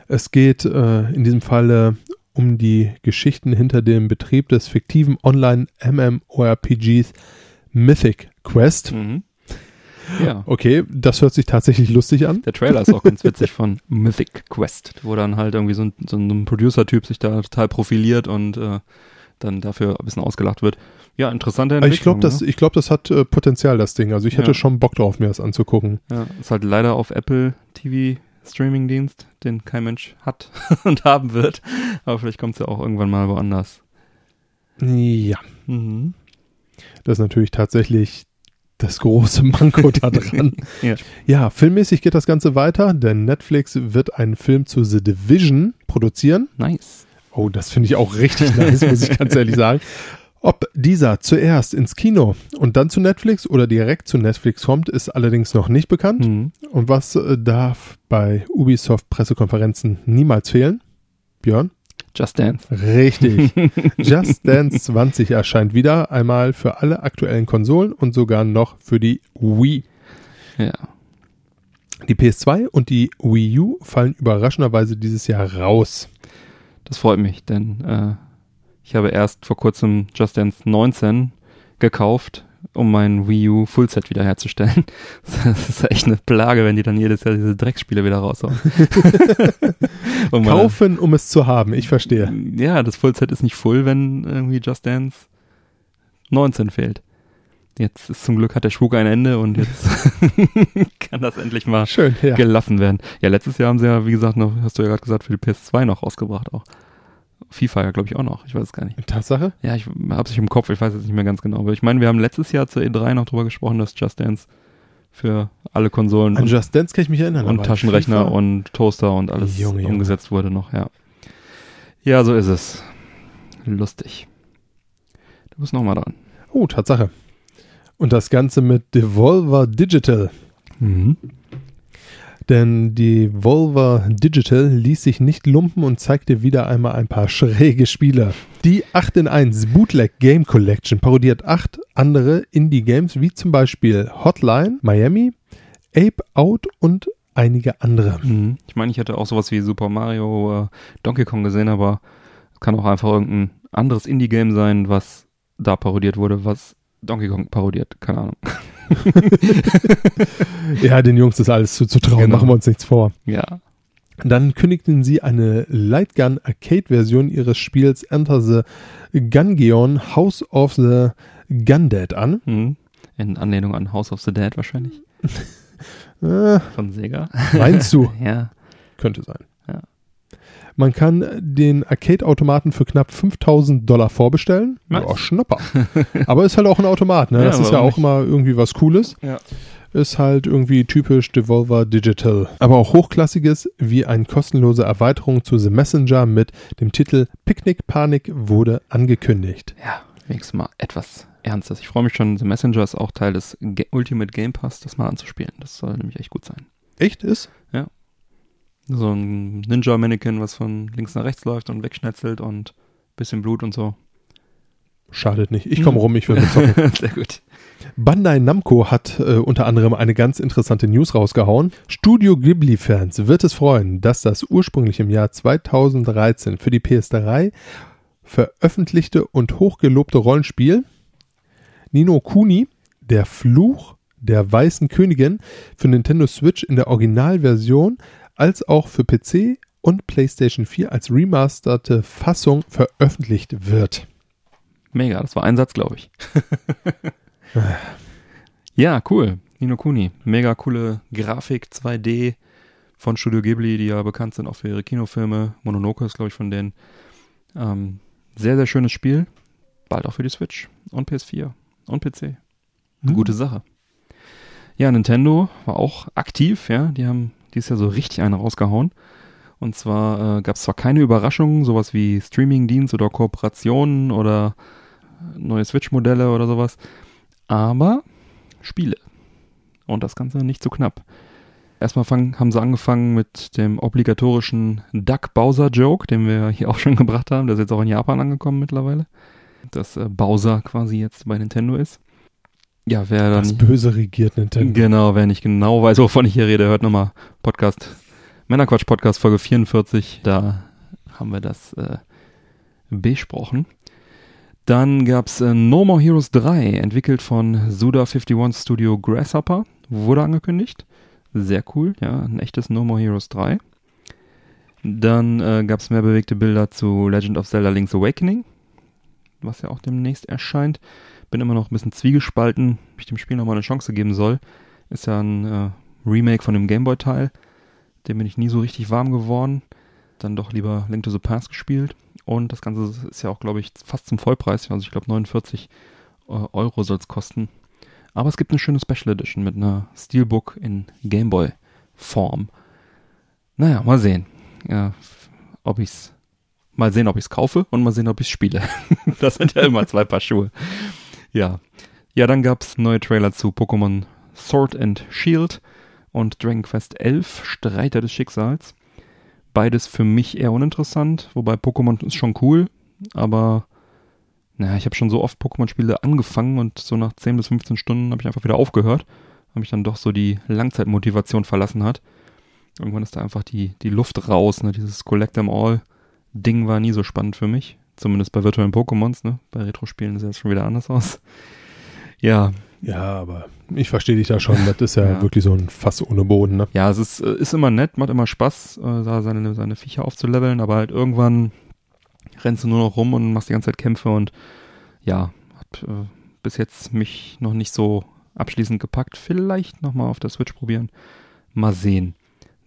Es geht äh, in diesem Falle um die Geschichten hinter dem Betrieb des fiktiven Online-MMORPGs Mythic Quest. Mhm. Ja. Okay, das hört sich tatsächlich lustig an. Der Trailer ist auch ganz witzig von Mythic Quest, wo dann halt irgendwie so ein, so ein Producer-Typ sich da total profiliert und äh, dann dafür ein bisschen ausgelacht wird. Ja, interessante Aber Entwicklung. ich glaube, das, ich glaub, das hat äh, Potenzial, das Ding. Also ich hätte Ja. schon Bock drauf, mir das anzugucken. ne? Ja, ist halt leider auf Apple TV Streaming-Dienst, den kein Mensch hat und haben wird. Aber vielleicht kommt es ja auch irgendwann mal woanders. Ja, Mhm. Das ist natürlich tatsächlich das große Manko da dran. Ja. ja, filmmäßig geht das Ganze weiter, denn Netflix wird einen Film zu The Division produzieren. Nice. Oh, das finde ich auch richtig nice, muss ich ganz ehrlich sagen. Ob dieser zuerst ins Kino und dann zu Netflix oder direkt zu Netflix kommt, ist allerdings noch nicht bekannt. Mhm. Und was äh, darf bei Ubisoft Pressekonferenzen niemals fehlen? Björn? Just Dance. Richtig. Just Dance 20 erscheint wieder, einmal für alle aktuellen Konsolen und sogar noch für die Wii. Ja. Die PS2 und die Wii U fallen überraschenderweise dieses Jahr raus. Das freut mich, denn äh, ich habe erst vor kurzem Just Dance 19 gekauft, um mein Wii U Fullset wiederherzustellen. Das ist echt eine Plage, wenn die dann jedes Jahr diese Drecksspiele wieder raushauen. Meine- Kaufen, um es zu haben, ich verstehe. Ja, das Fullset ist nicht full, wenn irgendwie Just Dance 19 fehlt. Jetzt ist zum Glück hat der Spuk ein Ende und jetzt kann das endlich mal Schön, ja. gelassen werden. Ja, letztes Jahr haben sie ja, wie gesagt, noch, hast du ja gerade gesagt, für die PS2 noch rausgebracht auch. FIFA ja, glaube ich, auch noch. Ich weiß es gar nicht. Tatsache? Ja, ich habe sich im Kopf, ich weiß jetzt nicht mehr ganz genau. Aber ich meine, wir haben letztes Jahr zur E3 noch drüber gesprochen, dass Just Dance für alle Konsolen An und, Just Dance kann ich mich erinnern. und Taschenrechner FIFA? und Toaster und alles Junge, Junge. umgesetzt wurde noch, ja. Ja, so ist es. Lustig. Du bist nochmal dran. Oh, Tatsache. Und das Ganze mit Devolver Digital. Mhm. Denn Devolver Digital ließ sich nicht lumpen und zeigte wieder einmal ein paar schräge Spiele. Die 8 in 1 Bootleg Game Collection parodiert acht andere Indie-Games, wie zum Beispiel Hotline, Miami, Ape Out und einige andere. Mhm. Ich meine, ich hätte auch sowas wie Super Mario äh, Donkey Kong gesehen, aber es kann auch einfach irgendein anderes Indie-Game sein, was da parodiert wurde, was Donkey Kong parodiert. Keine Ahnung. Ja, den Jungs ist alles zuzutrauen, Genau. machen wir uns nichts vor. Ja. Dann kündigten sie eine Lightgun Arcade-Version ihres Spiels Enter the Gungeon House of the Gundead an. Mhm. In Anlehnung an House of the Dead wahrscheinlich. Äh, Von Sega. meinst du? ja. Könnte sein. Ja. Man kann den Arcade-Automaten für knapp 5000 Dollar vorbestellen. Nice. Ja, Schnapper. Aber ist halt auch ein Automat, ne? Ja, das ist ja auch immer irgendwie was Cooles. Ja. Ist halt irgendwie typisch Devolver Digital. Aber auch hochklassiges, wie eine kostenlose Erweiterung zu The Messenger mit dem Titel Picknick Panik wurde angekündigt. Ja, wenigstens mal etwas Ernstes. Ich freue mich schon, The Messenger ist auch Teil des Ultimate Game Pass, das mal anzuspielen. Das soll nämlich echt gut sein. Echt ist? So ein Ninja-Mannequin, was von links nach rechts läuft und wegschnetzelt und bisschen Blut und so. Schadet nicht. Ich komme rum, ich will mitzocken. Sehr gut. Bandai Namco hat äh, unter anderem eine ganz interessante News rausgehauen. Studio Ghibli-Fans wird es freuen, dass das ursprünglich im Jahr 2013 für die PS3 veröffentlichte und hochgelobte Rollenspiel Nino Kuni, der Fluch der Weißen Königin für Nintendo Switch in der Originalversion als auch für PC und PlayStation 4 als remasterte Fassung veröffentlicht wird. Mega, das war ein Satz, glaube ich. ja, cool. Nino Kuni. Mega coole Grafik, 2D von Studio Ghibli, die ja bekannt sind auch für ihre Kinofilme. Mononoke ist, glaube ich, von denen. Ähm, sehr, sehr schönes Spiel. Bald auch für die Switch und PS4 und PC. Eine Hm. gute Sache. Ja, Nintendo war auch aktiv, ja. Die haben dieses Jahr so richtig eine rausgehauen. Und zwar äh, gab es zwar keine Überraschungen, sowas wie Streaming-Dienst oder Kooperationen oder neue Switch-Modelle oder sowas, aber Spiele. Und das Ganze nicht zu knapp. Erstmal fang, haben sie angefangen mit dem obligatorischen Duck Bowser Joke, den wir hier auch schon gebracht haben. Der ist jetzt auch in Japan angekommen mittlerweile. Dass äh, Bowser quasi jetzt bei Nintendo ist. Ja, wer dann. Das böse regiert Nintendo. Genau, wer nicht genau weiß, wovon ich hier rede, hört nochmal Podcast, Männerquatsch Podcast Folge 44. Da haben wir das äh, besprochen. Dann gab's äh, No More Heroes 3, entwickelt von Suda51 Studio Grasshopper. Wurde angekündigt. Sehr cool, ja, ein echtes No More Heroes 3. Dann äh, gab's mehr bewegte Bilder zu Legend of Zelda Link's Awakening, was ja auch demnächst erscheint. Bin immer noch ein bisschen zwiegespalten, ob ich dem Spiel nochmal eine Chance geben soll. Ist ja ein äh, Remake von dem Gameboy-Teil. Dem bin ich nie so richtig warm geworden. Dann doch lieber Link to the Past gespielt. Und das Ganze ist ja auch, glaube ich, fast zum Vollpreis. Also ich glaube 49 äh, Euro soll es kosten. Aber es gibt eine schöne Special Edition mit einer Steelbook in Gameboy-Form. Naja, mal sehen. Ja, ob ich's mal sehen, ob ich's kaufe und mal sehen, ob ich's spiele. das sind ja immer zwei Paar Schuhe. Ja. Ja, dann gab's neue Trailer zu Pokémon Sword and Shield und Dragon Quest 11 Streiter des Schicksals. Beides für mich eher uninteressant, wobei Pokémon ist schon cool, aber naja, ich habe schon so oft Pokémon-Spiele angefangen und so nach 10 bis 15 Stunden habe ich einfach wieder aufgehört, weil mich dann doch so die Langzeitmotivation verlassen hat. Irgendwann ist da einfach die, die Luft raus, ne? Dieses Collect them all Ding war nie so spannend für mich. Zumindest bei virtuellen Pokémons, ne? Bei Retro-Spielen sieht das schon wieder anders aus. Ja, Ja, aber ich verstehe dich da schon. Das ist ja, Ja. wirklich so ein Fass ohne Boden. Ne? Ja, es ist, äh, ist immer nett, macht immer Spaß, äh, da seine, seine Viecher aufzuleveln, aber halt irgendwann rennst du nur noch rum und machst die ganze Zeit Kämpfe und ja, hat äh, bis jetzt mich noch nicht so abschließend gepackt. Vielleicht nochmal auf der Switch probieren. Mal sehen.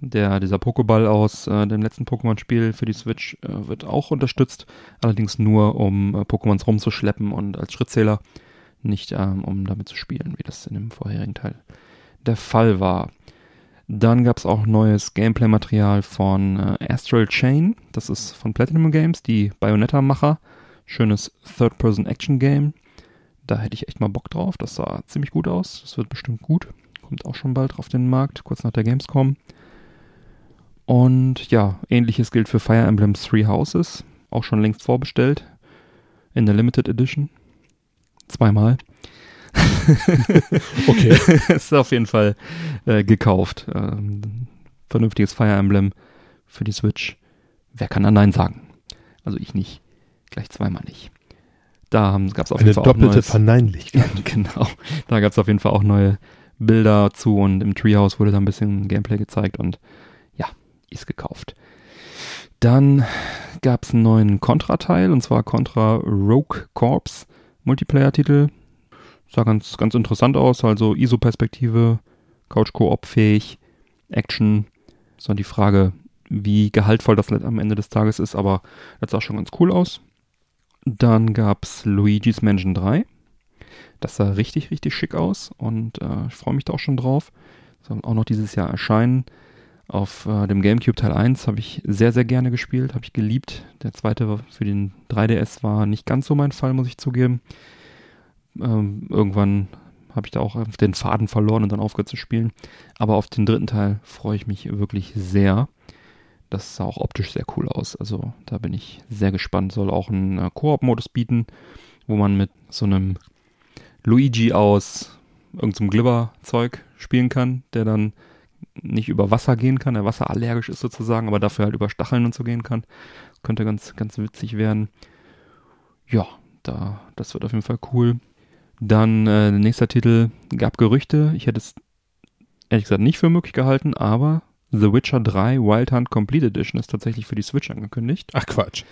Der, dieser Pokéball aus äh, dem letzten Pokémon-Spiel für die Switch äh, wird auch unterstützt, allerdings nur, um äh, Pokémons rumzuschleppen und als Schrittzähler, nicht ähm, um damit zu spielen, wie das in dem vorherigen Teil der Fall war. Dann gab es auch neues Gameplay-Material von äh, Astral Chain. Das ist von Platinum Games, die Bayonetta-Macher. Schönes Third-Person-Action-Game. Da hätte ich echt mal Bock drauf. Das sah ziemlich gut aus. Das wird bestimmt gut. Kommt auch schon bald auf den Markt, kurz nach der Gamescom. Und ja, ähnliches gilt für Fire Emblem Three Houses. Auch schon längst vorbestellt. In der Limited Edition. Zweimal. Okay. ist auf jeden Fall äh, gekauft. Ähm, vernünftiges Fire Emblem für die Switch. Wer kann da Nein sagen? Also ich nicht. Gleich zweimal nicht. Da gab es auf Eine jeden Fall auch doppelte neues, Verneinlichkeit. Genau. Da gab es auf jeden Fall auch neue Bilder zu und im Treehouse wurde da ein bisschen Gameplay gezeigt und ist gekauft. Dann gab es einen neuen Contra-Teil und zwar Contra Rogue Corps Multiplayer-Titel. Sah ganz, ganz interessant aus, also ISO-Perspektive, Couch-Koop-fähig, Action. Ist dann die Frage, wie gehaltvoll das am Ende des Tages ist, aber das sah schon ganz cool aus. Dann gab's Luigi's Mansion 3. Das sah richtig, richtig schick aus und äh, ich freue mich da auch schon drauf. Soll auch noch dieses Jahr erscheinen. Auf äh, dem GameCube Teil 1 habe ich sehr, sehr gerne gespielt, habe ich geliebt. Der zweite für den 3DS war nicht ganz so mein Fall, muss ich zugeben. Ähm, irgendwann habe ich da auch den Faden verloren und dann aufgehört zu spielen. Aber auf den dritten Teil freue ich mich wirklich sehr. Das sah auch optisch sehr cool aus. Also da bin ich sehr gespannt. Soll auch einen äh, Koop-Modus bieten, wo man mit so einem Luigi aus irgendeinem Glibber-Zeug spielen kann, der dann nicht über Wasser gehen kann, der wasserallergisch ist sozusagen, aber dafür halt über Stacheln und so gehen kann. Könnte ganz, ganz witzig werden. Ja, da, das wird auf jeden Fall cool. Dann äh, nächster Titel gab Gerüchte. Ich hätte es ehrlich gesagt nicht für möglich gehalten, aber The Witcher 3 Wild Hunt Complete Edition ist tatsächlich für die Switch angekündigt. Ach Quatsch.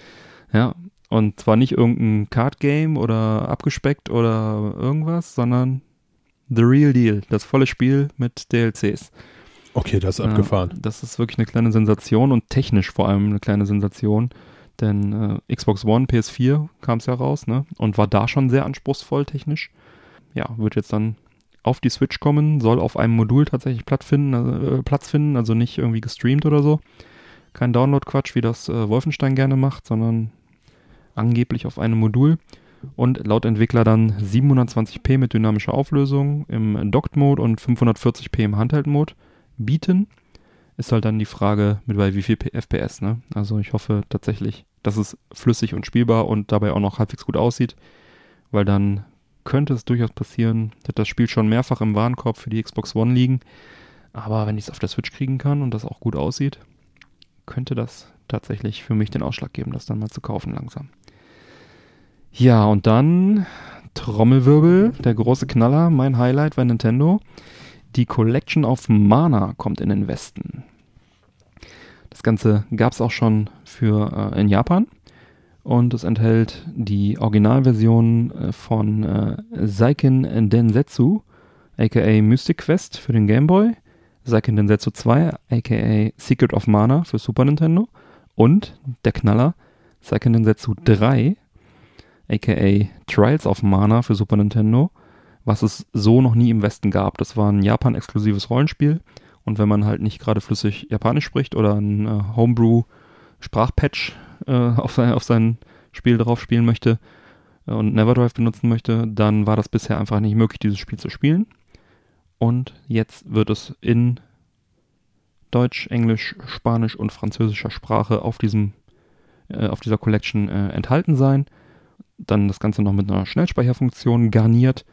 Ja, und zwar nicht irgendein Card Game oder abgespeckt oder irgendwas, sondern The Real Deal, das volle Spiel mit DLCs. Okay, das ist abgefahren. Ja, das ist wirklich eine kleine Sensation und technisch vor allem eine kleine Sensation. Denn äh, Xbox One, PS4 kam es ja raus, ne? Und war da schon sehr anspruchsvoll technisch. Ja, wird jetzt dann auf die Switch kommen, soll auf einem Modul tatsächlich Platz finden, äh, Platz finden also nicht irgendwie gestreamt oder so. Kein Download-Quatsch, wie das äh, Wolfenstein gerne macht, sondern angeblich auf einem Modul. Und laut Entwickler dann 720p mit dynamischer Auflösung im Docked-Mode und 540p im Handheld-Mode bieten. Ist halt dann die Frage, mit bei wie viel FPS, ne? Also ich hoffe tatsächlich, dass es flüssig und spielbar und dabei auch noch halbwegs gut aussieht, weil dann könnte es durchaus passieren, dass das Spiel schon mehrfach im Warenkorb für die Xbox One liegen. Aber wenn ich es auf der Switch kriegen kann und das auch gut aussieht, könnte das tatsächlich für mich den Ausschlag geben, das dann mal zu kaufen langsam. Ja, und dann Trommelwirbel, der große Knaller, mein Highlight bei Nintendo. Die Collection of Mana kommt in den Westen. Das Ganze gab es auch schon für äh, in Japan und es enthält die Originalversion äh, von äh, Seiken Densetsu, aka Mystic Quest für den Game Boy, Seiken Densetsu 2, aka Secret of Mana für Super Nintendo und der Knaller Seiken Densetsu 3, aka Trials of Mana für Super Nintendo, was es so noch nie im Westen gab. Das war ein Japan-exklusives Rollenspiel und wenn man halt nicht gerade flüssig Japanisch spricht oder ein äh, Homebrew-Sprachpatch äh, auf, sein, auf sein Spiel drauf spielen möchte äh, und Neverdrive benutzen möchte, dann war das bisher einfach nicht möglich, dieses Spiel zu spielen. Und jetzt wird es in Deutsch, Englisch, Spanisch und französischer Sprache auf diesem äh, auf dieser Collection äh, enthalten sein. Dann das Ganze noch mit einer Schnellspeicherfunktion garniert.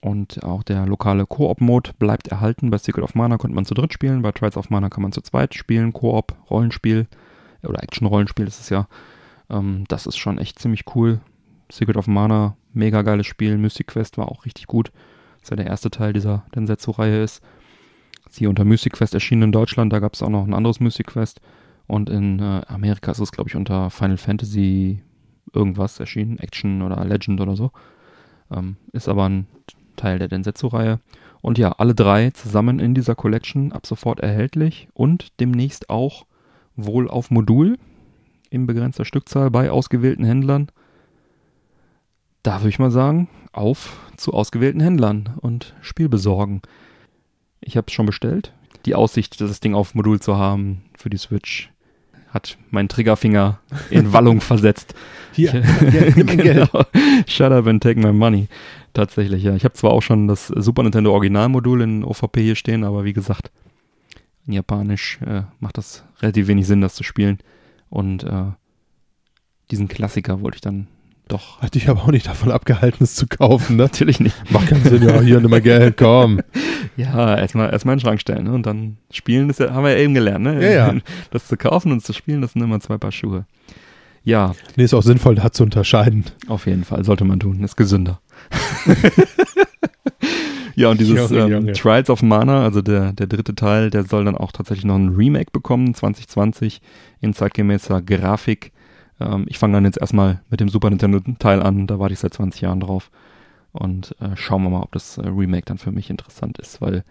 Und auch der lokale Koop-Mode bleibt erhalten. Bei Secret of Mana konnte man zu dritt spielen, bei Trials of Mana kann man zu zweit spielen. Koop, Rollenspiel oder Action-Rollenspiel ist es ja. Ähm, das ist schon echt ziemlich cool. Secret of Mana, mega geiles Spiel. Mystic Quest war auch richtig gut. Das ja der erste Teil dieser Densetsu-Reihe ist. Sie unter Mystic Quest erschienen in Deutschland, da gab es auch noch ein anderes Mystic Quest. Und in äh, Amerika ist es, glaube ich, unter Final Fantasy irgendwas erschienen, Action oder Legend oder so. Ähm, ist aber ein Teil der Densetsu-Reihe. Und ja, alle drei zusammen in dieser Collection ab sofort erhältlich und demnächst auch wohl auf Modul in begrenzter Stückzahl bei ausgewählten Händlern. Da würde ich mal sagen, auf zu ausgewählten Händlern und Spiel besorgen. Ich habe es schon bestellt. Die Aussicht, das Ding auf Modul zu haben für die Switch, hat meinen Triggerfinger in Wallung versetzt. Hier, mein Geld. genau. Shut up and take my money. Tatsächlich, ja. Ich habe zwar auch schon das Super Nintendo Originalmodul in OVP hier stehen, aber wie gesagt, in Japanisch äh, macht das relativ wenig Sinn, das zu spielen. Und äh, diesen Klassiker wollte ich dann doch. Hat dich aber auch nicht davon abgehalten, es zu kaufen, ne? Natürlich nicht. Macht keinen Sinn, ja, hier, nimm mal Geld, komm. Ja, erstmal erstmal in den Schrank stellen ne? und dann spielen, das haben wir ja eben gelernt, ne? Ja, ja. Das zu kaufen und zu spielen, das sind immer zwei Paar Schuhe. Ja, Nee, ist auch sinnvoll, da zu unterscheiden. auf jeden Fall, sollte man tun, ist gesünder. ja, und dieses Junge, ähm. Trials of Mana, also der, der dritte Teil, der soll dann auch tatsächlich noch ein Remake bekommen, 2020, in zeitgemäßer Grafik. Ähm, ich fange dann jetzt erstmal mit dem Super Nintendo-Teil an, da warte ich seit 20 Jahren drauf. Und äh, schauen wir mal, ob das äh, Remake dann für mich interessant ist, weil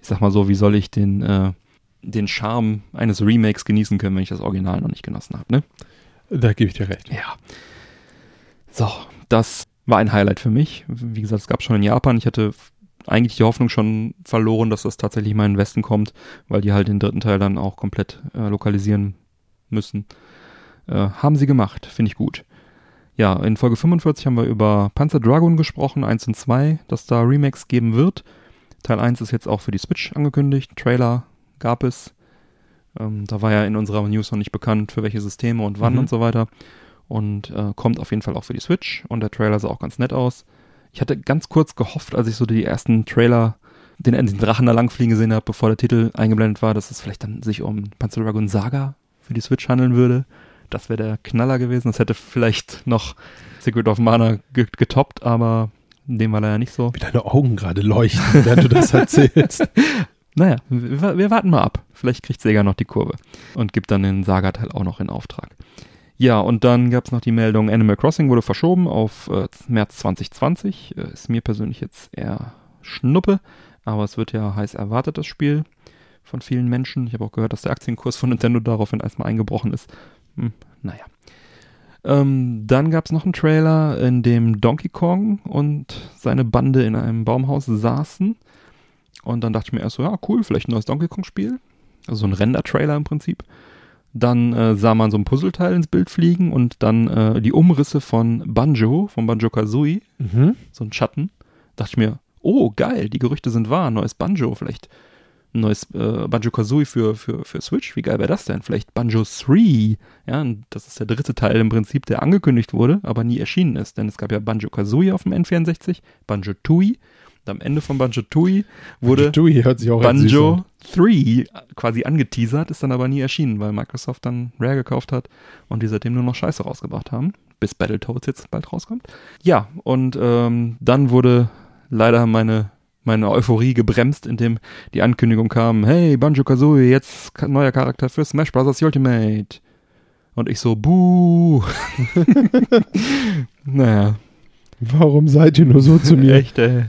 ich sag mal so, wie soll ich den, äh, den Charme eines Remakes genießen können, wenn ich das Original noch nicht genossen habe, ne? Da gebe ich dir recht. Ja. So, das war ein Highlight für mich. Wie gesagt, es gab schon in Japan. Ich hatte eigentlich die Hoffnung schon verloren, dass das tatsächlich mal in den Westen kommt, weil die halt den dritten Teil dann auch komplett äh, lokalisieren müssen. Äh, haben sie gemacht, finde ich gut. Ja, in Folge 45 haben wir über Panzer Dragon gesprochen, 1 und 2, dass da Remakes geben wird. Teil 1 ist jetzt auch für die Switch angekündigt. Trailer gab es. Ähm, da war ja in unserer News noch nicht bekannt, für welche Systeme und wann Mhm. und so weiter. Und äh, kommt auf jeden Fall auch für die Switch und der Trailer sah auch ganz nett aus. Ich hatte ganz kurz gehofft, als ich so die ersten Trailer, den, den Drachen da langfliegen gesehen habe, bevor der Titel eingeblendet war, dass es vielleicht dann sich um Panzer Dragon Saga für die Switch handeln würde. Das wäre der Knaller gewesen. Das hätte vielleicht noch Secret of Mana getoppt, aber dem war leider nicht so. Wie deine Augen gerade leuchten, während du das erzählst. naja, wir, wir, warten mal ab. Vielleicht kriegt Sega noch die Kurve und gibt dann den Saga-Teil auch noch in Auftrag. Ja, und dann gab es noch die Meldung, Animal Crossing wurde verschoben auf äh, März 2020. Äh, ist mir persönlich jetzt eher Schnuppe, aber es wird ja heiß erwartet, das Spiel von vielen Menschen. Ich habe auch gehört, dass der Aktienkurs von Nintendo daraufhin erstmal eingebrochen ist. Hm, naja. Ähm, dann gab es noch einen Trailer, in dem Donkey Kong und seine Bande in einem Baumhaus saßen. Und dann dachte ich mir erst so, ja, cool, vielleicht ein neues Donkey Kong-Spiel. Also so ein Render-Trailer im Prinzip. Dann äh, sah man so ein Puzzleteil ins Bild fliegen und dann äh, die Umrisse von Banjo, von Banjo Kazooie. Mhm. So ein Schatten. Dachte ich mir, oh, geil, die Gerüchte sind wahr, neues Banjo, vielleicht ein neues äh, Banjo-Kazooie für, für, für Switch. Wie geil wäre das denn? Vielleicht Banjo 3. Ja, das ist der dritte Teil im Prinzip, der angekündigt wurde, aber nie erschienen ist. Denn es gab ja Banjo-Kazooie auf dem N64, Banjo-Tooie. Und am Ende von Banjo-Tooie wurde Banjo, Banjo 3 quasi angeteasert, ist dann aber nie erschienen, weil Microsoft dann Rare gekauft hat und die seitdem nur noch Scheiße rausgebracht haben, bis Battletoads jetzt bald rauskommt. Ja, und ähm, dann wurde leider meine meine Euphorie gebremst, indem die Ankündigung kam, hey, Banjo-Kazooie, jetzt neuer Charakter für Smash Bros. Ultimate. Und ich so, buh. naja. Warum seid ihr nur so zu mir? Echt, ey.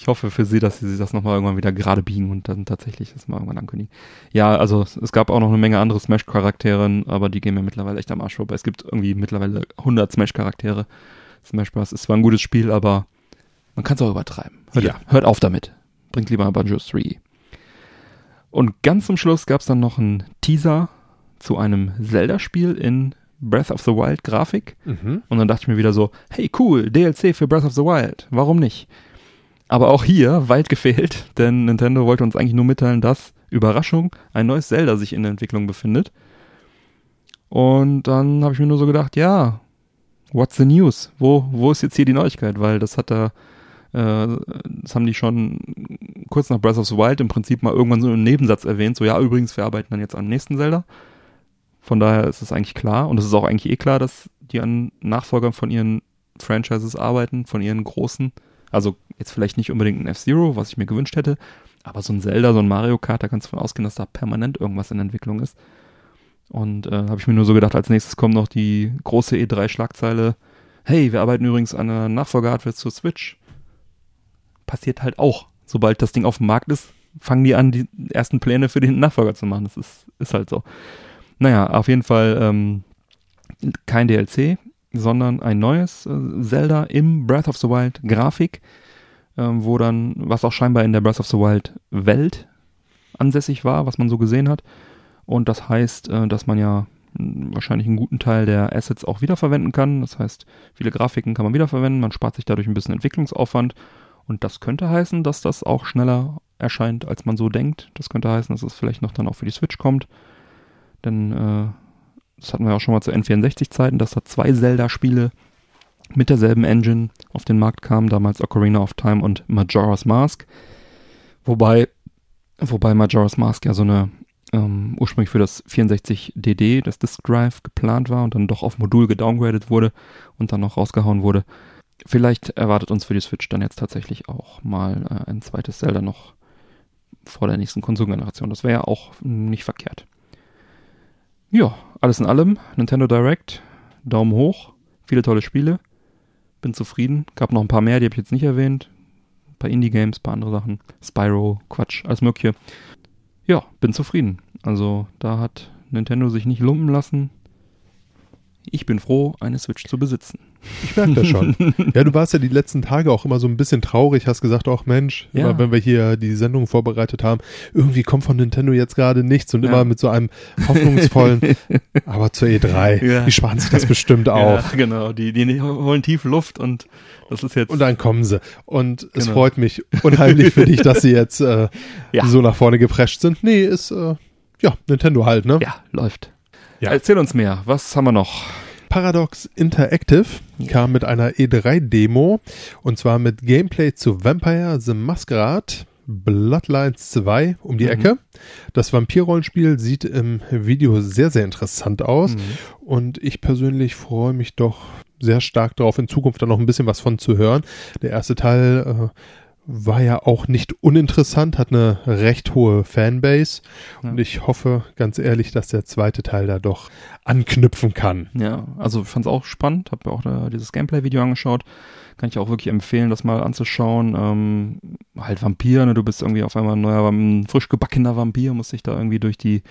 Ich hoffe für sie, dass sie das nochmal irgendwann wieder gerade biegen und dann tatsächlich das mal irgendwann ankündigen. Ja, also es gab auch noch eine Menge andere Smash-Charaktere, aber die gehen mir mittlerweile echt am Arsch vorbei. Es gibt irgendwie mittlerweile 100 Smash-Charaktere. Smash Bros. ist zwar ein gutes Spiel, aber man kann es auch übertreiben. Hört, ja. hört auf damit. Bringt lieber Banjo 3. Und ganz zum Schluss gab es dann noch einen Teaser zu einem Zelda-Spiel in Breath of the Wild Grafik. Mhm. Und dann dachte ich mir wieder so, hey cool, DLC für Breath of the Wild. Warum nicht? Aber auch hier weit gefehlt, denn Nintendo wollte uns eigentlich nur mitteilen, dass, Überraschung, ein neues Zelda sich in der Entwicklung befindet. Und dann habe ich mir nur so gedacht, ja, what's the news? Wo, wo ist jetzt hier die Neuigkeit? Weil das hat da äh, das haben die schon kurz nach Breath of the Wild im Prinzip mal irgendwann so einen Nebensatz erwähnt. So, ja, übrigens, wir arbeiten dann jetzt am nächsten Zelda. Von daher ist es eigentlich klar. Und es ist auch eigentlich eh klar, dass die an Nachfolgern von ihren Franchises arbeiten, von ihren großen. Also jetzt vielleicht nicht unbedingt ein F-Zero, was ich mir gewünscht hätte, aber so ein Zelda, so ein Mario Kart, da kannst du davon ausgehen, dass da permanent irgendwas in Entwicklung ist. Und äh, habe ich mir nur so gedacht, als nächstes kommt noch die große E3-Schlagzeile. Hey, wir arbeiten übrigens an einer Nachfolger-Hardware zur Switch passiert halt auch. Sobald das Ding auf dem Markt ist, fangen die an, die ersten Pläne für den Nachfolger zu machen. Das ist, ist halt so. Naja, auf jeden Fall ähm, kein DLC, sondern ein neues äh, Zelda im Breath of the Wild Grafik, äh, wo dann, was auch scheinbar in der Breath of the Wild Welt ansässig war, was man so gesehen hat. Und das heißt, äh, dass man ja hm, wahrscheinlich einen guten Teil der Assets auch wiederverwenden kann. Das heißt, viele Grafiken kann man wiederverwenden, man spart sich dadurch ein bisschen Entwicklungsaufwand und das könnte heißen, dass das auch schneller erscheint, als man so denkt. Das könnte heißen, dass es vielleicht noch dann auch für die Switch kommt. Denn äh, das hatten wir auch schon mal zu N64-Zeiten, dass da zwei Zelda-Spiele mit derselben Engine auf den Markt kamen, damals Ocarina of Time und Majora's Mask. Wobei, wobei Majora's Mask ja so eine ähm, ursprünglich für das 64DD, das Disk Drive, geplant war und dann doch auf Modul gedowngradet wurde und dann noch rausgehauen wurde. Vielleicht erwartet uns für die Switch dann jetzt tatsächlich auch mal äh, ein zweites Zelda noch vor der nächsten Konsolengeneration. Das wäre ja auch nicht verkehrt. Ja, alles in allem, Nintendo Direct, Daumen hoch, viele tolle Spiele, bin zufrieden. Gab noch ein paar mehr, die habe ich jetzt nicht erwähnt. Ein paar Indie-Games, ein paar andere Sachen. Spyro, Quatsch, alles mögliche. Ja, bin zufrieden. Also da hat Nintendo sich nicht lumpen lassen. Ich bin froh, eine Switch zu besitzen. Ich merke das schon. ja, du warst ja die letzten Tage auch immer so ein bisschen traurig, hast gesagt, auch Mensch, ja. immer wenn wir hier die Sendung vorbereitet haben, irgendwie kommt von Nintendo jetzt gerade nichts und ja. immer mit so einem hoffnungsvollen, aber zur E3, ja. die sparen sich das bestimmt auf. Ja, genau, die, die holen tief Luft und das ist jetzt. Und dann kommen sie. Und genau. es freut mich unheimlich für dich, dass sie jetzt äh, so nach vorne geprescht sind. Nee, ist, äh, ja, Nintendo halt, ne? Ja, läuft. Ja. Erzähl uns mehr. Was haben wir noch? Paradox Interactive kam mit einer E3-Demo und zwar mit Gameplay zu Vampire the Masquerade Bloodlines 2 um die Mhm. Ecke. Das Vampir-Rollenspiel sieht im Video sehr, sehr interessant aus Mhm. und ich persönlich freue mich doch sehr stark darauf, in Zukunft da noch ein bisschen was von zu hören. Der erste Teil äh, war ja auch nicht uninteressant, hat eine recht hohe Fanbase Ja. und ich hoffe ganz ehrlich, dass der zweite Teil da doch anknüpfen kann. Ja, also ich fand es auch spannend, habe mir auch da dieses Gameplay-Video angeschaut. Kann ich auch wirklich empfehlen, das mal anzuschauen. Ähm, halt Vampir, ne? du bist irgendwie auf einmal ein neuer, ein frisch gebackener Vampir, musst dich da irgendwie durch die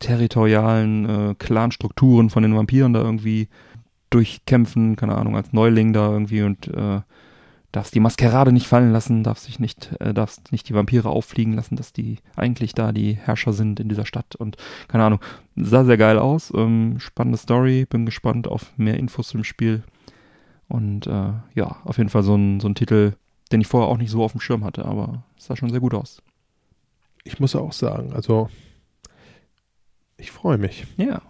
territorialen äh, Clan-Strukturen von den Vampiren da irgendwie durchkämpfen, keine Ahnung, als Neuling da irgendwie und äh, darfst die Maskerade nicht fallen lassen, darfst dich nicht, äh, darfst nicht die Vampire auffliegen lassen, dass die eigentlich da die Herrscher sind in dieser Stadt und keine Ahnung. Sah sehr geil aus, ähm, spannende Story, bin gespannt auf mehr Infos zum Spiel und äh, ja, auf jeden Fall so ein, so ein Titel, den ich vorher auch nicht so auf dem Schirm hatte, aber sah schon sehr gut aus. Ich muss auch sagen, also ich freue mich. Ja.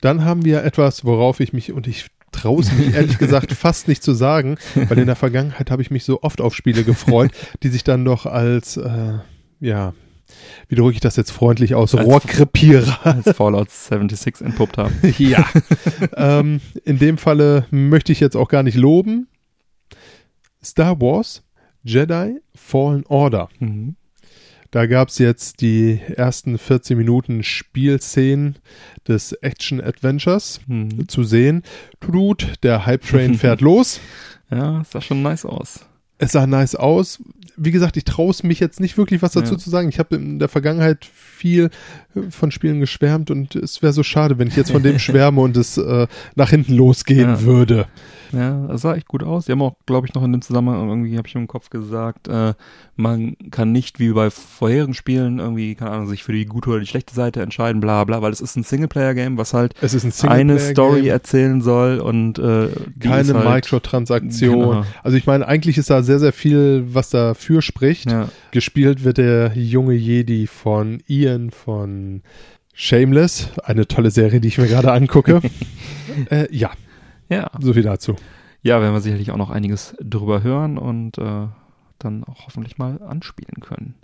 Dann haben wir etwas, worauf ich mich, und ich traue es mich ehrlich gesagt fast nicht zu sagen, weil in der Vergangenheit habe ich mich so oft auf Spiele gefreut, die sich dann doch als, äh, ja, wie drücke ich das jetzt freundlich aus, Als- Rohrkrepierer. Als Fallout 76 entpuppt haben. ja. ähm, in dem Falle möchte ich jetzt auch gar nicht loben. Star Wars Jedi Fallen Order. Mhm. Da gab es jetzt die ersten 14 Minuten Spielszenen des Action-Adventures Mhm. zu sehen. Tut, der Hype-Train fährt los. Ja, es sah schon nice aus. Es sah nice aus. Wie gesagt, ich traue es mich jetzt nicht wirklich was dazu Ja. zu sagen. Ich habe in der Vergangenheit viel von Spielen geschwärmt und es wäre so schade, wenn ich jetzt von dem schwärme und es äh, nach hinten losgehen Ja. würde. Ja, das sah echt gut aus. Die haben auch, glaube ich, noch in dem Zusammenhang irgendwie, habe ich im Kopf gesagt, äh, man kann nicht wie bei vorherigen Spielen irgendwie, keine Ahnung, sich für die gute oder die schlechte Seite entscheiden, bla bla, weil es ist ein Singleplayer-Game, was halt Es ist ein eine Story erzählen soll und äh, keine halt, Microtransaktion. Genau. Also ich meine, eigentlich ist da sehr, sehr viel, was dafür spricht. Ja, Gespielt wird der junge Jedi von Ian von Shameless, eine tolle Serie, die ich mir gerade angucke. äh, ja, ja. so viel dazu. Ja, werden wir sicherlich auch noch einiges drüber hören und äh, dann auch hoffentlich mal anspielen können.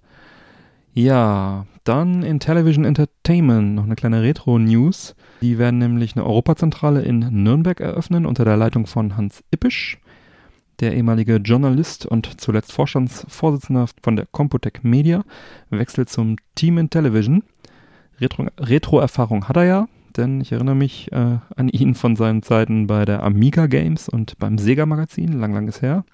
Ja, dann in Television Entertainment noch eine kleine Retro-News. Die werden nämlich eine Europazentrale in Nürnberg eröffnen unter der Leitung von Hans Ippisch. Der ehemalige Journalist und zuletzt Vorstandsvorsitzender von der Computec Media wechselt zum Team in Television. Retro- Retro-Erfahrung hat er ja, denn ich erinnere mich äh, an ihn von seinen Zeiten bei der Amiga Games und beim Sega Magazin, lang, lang ist her.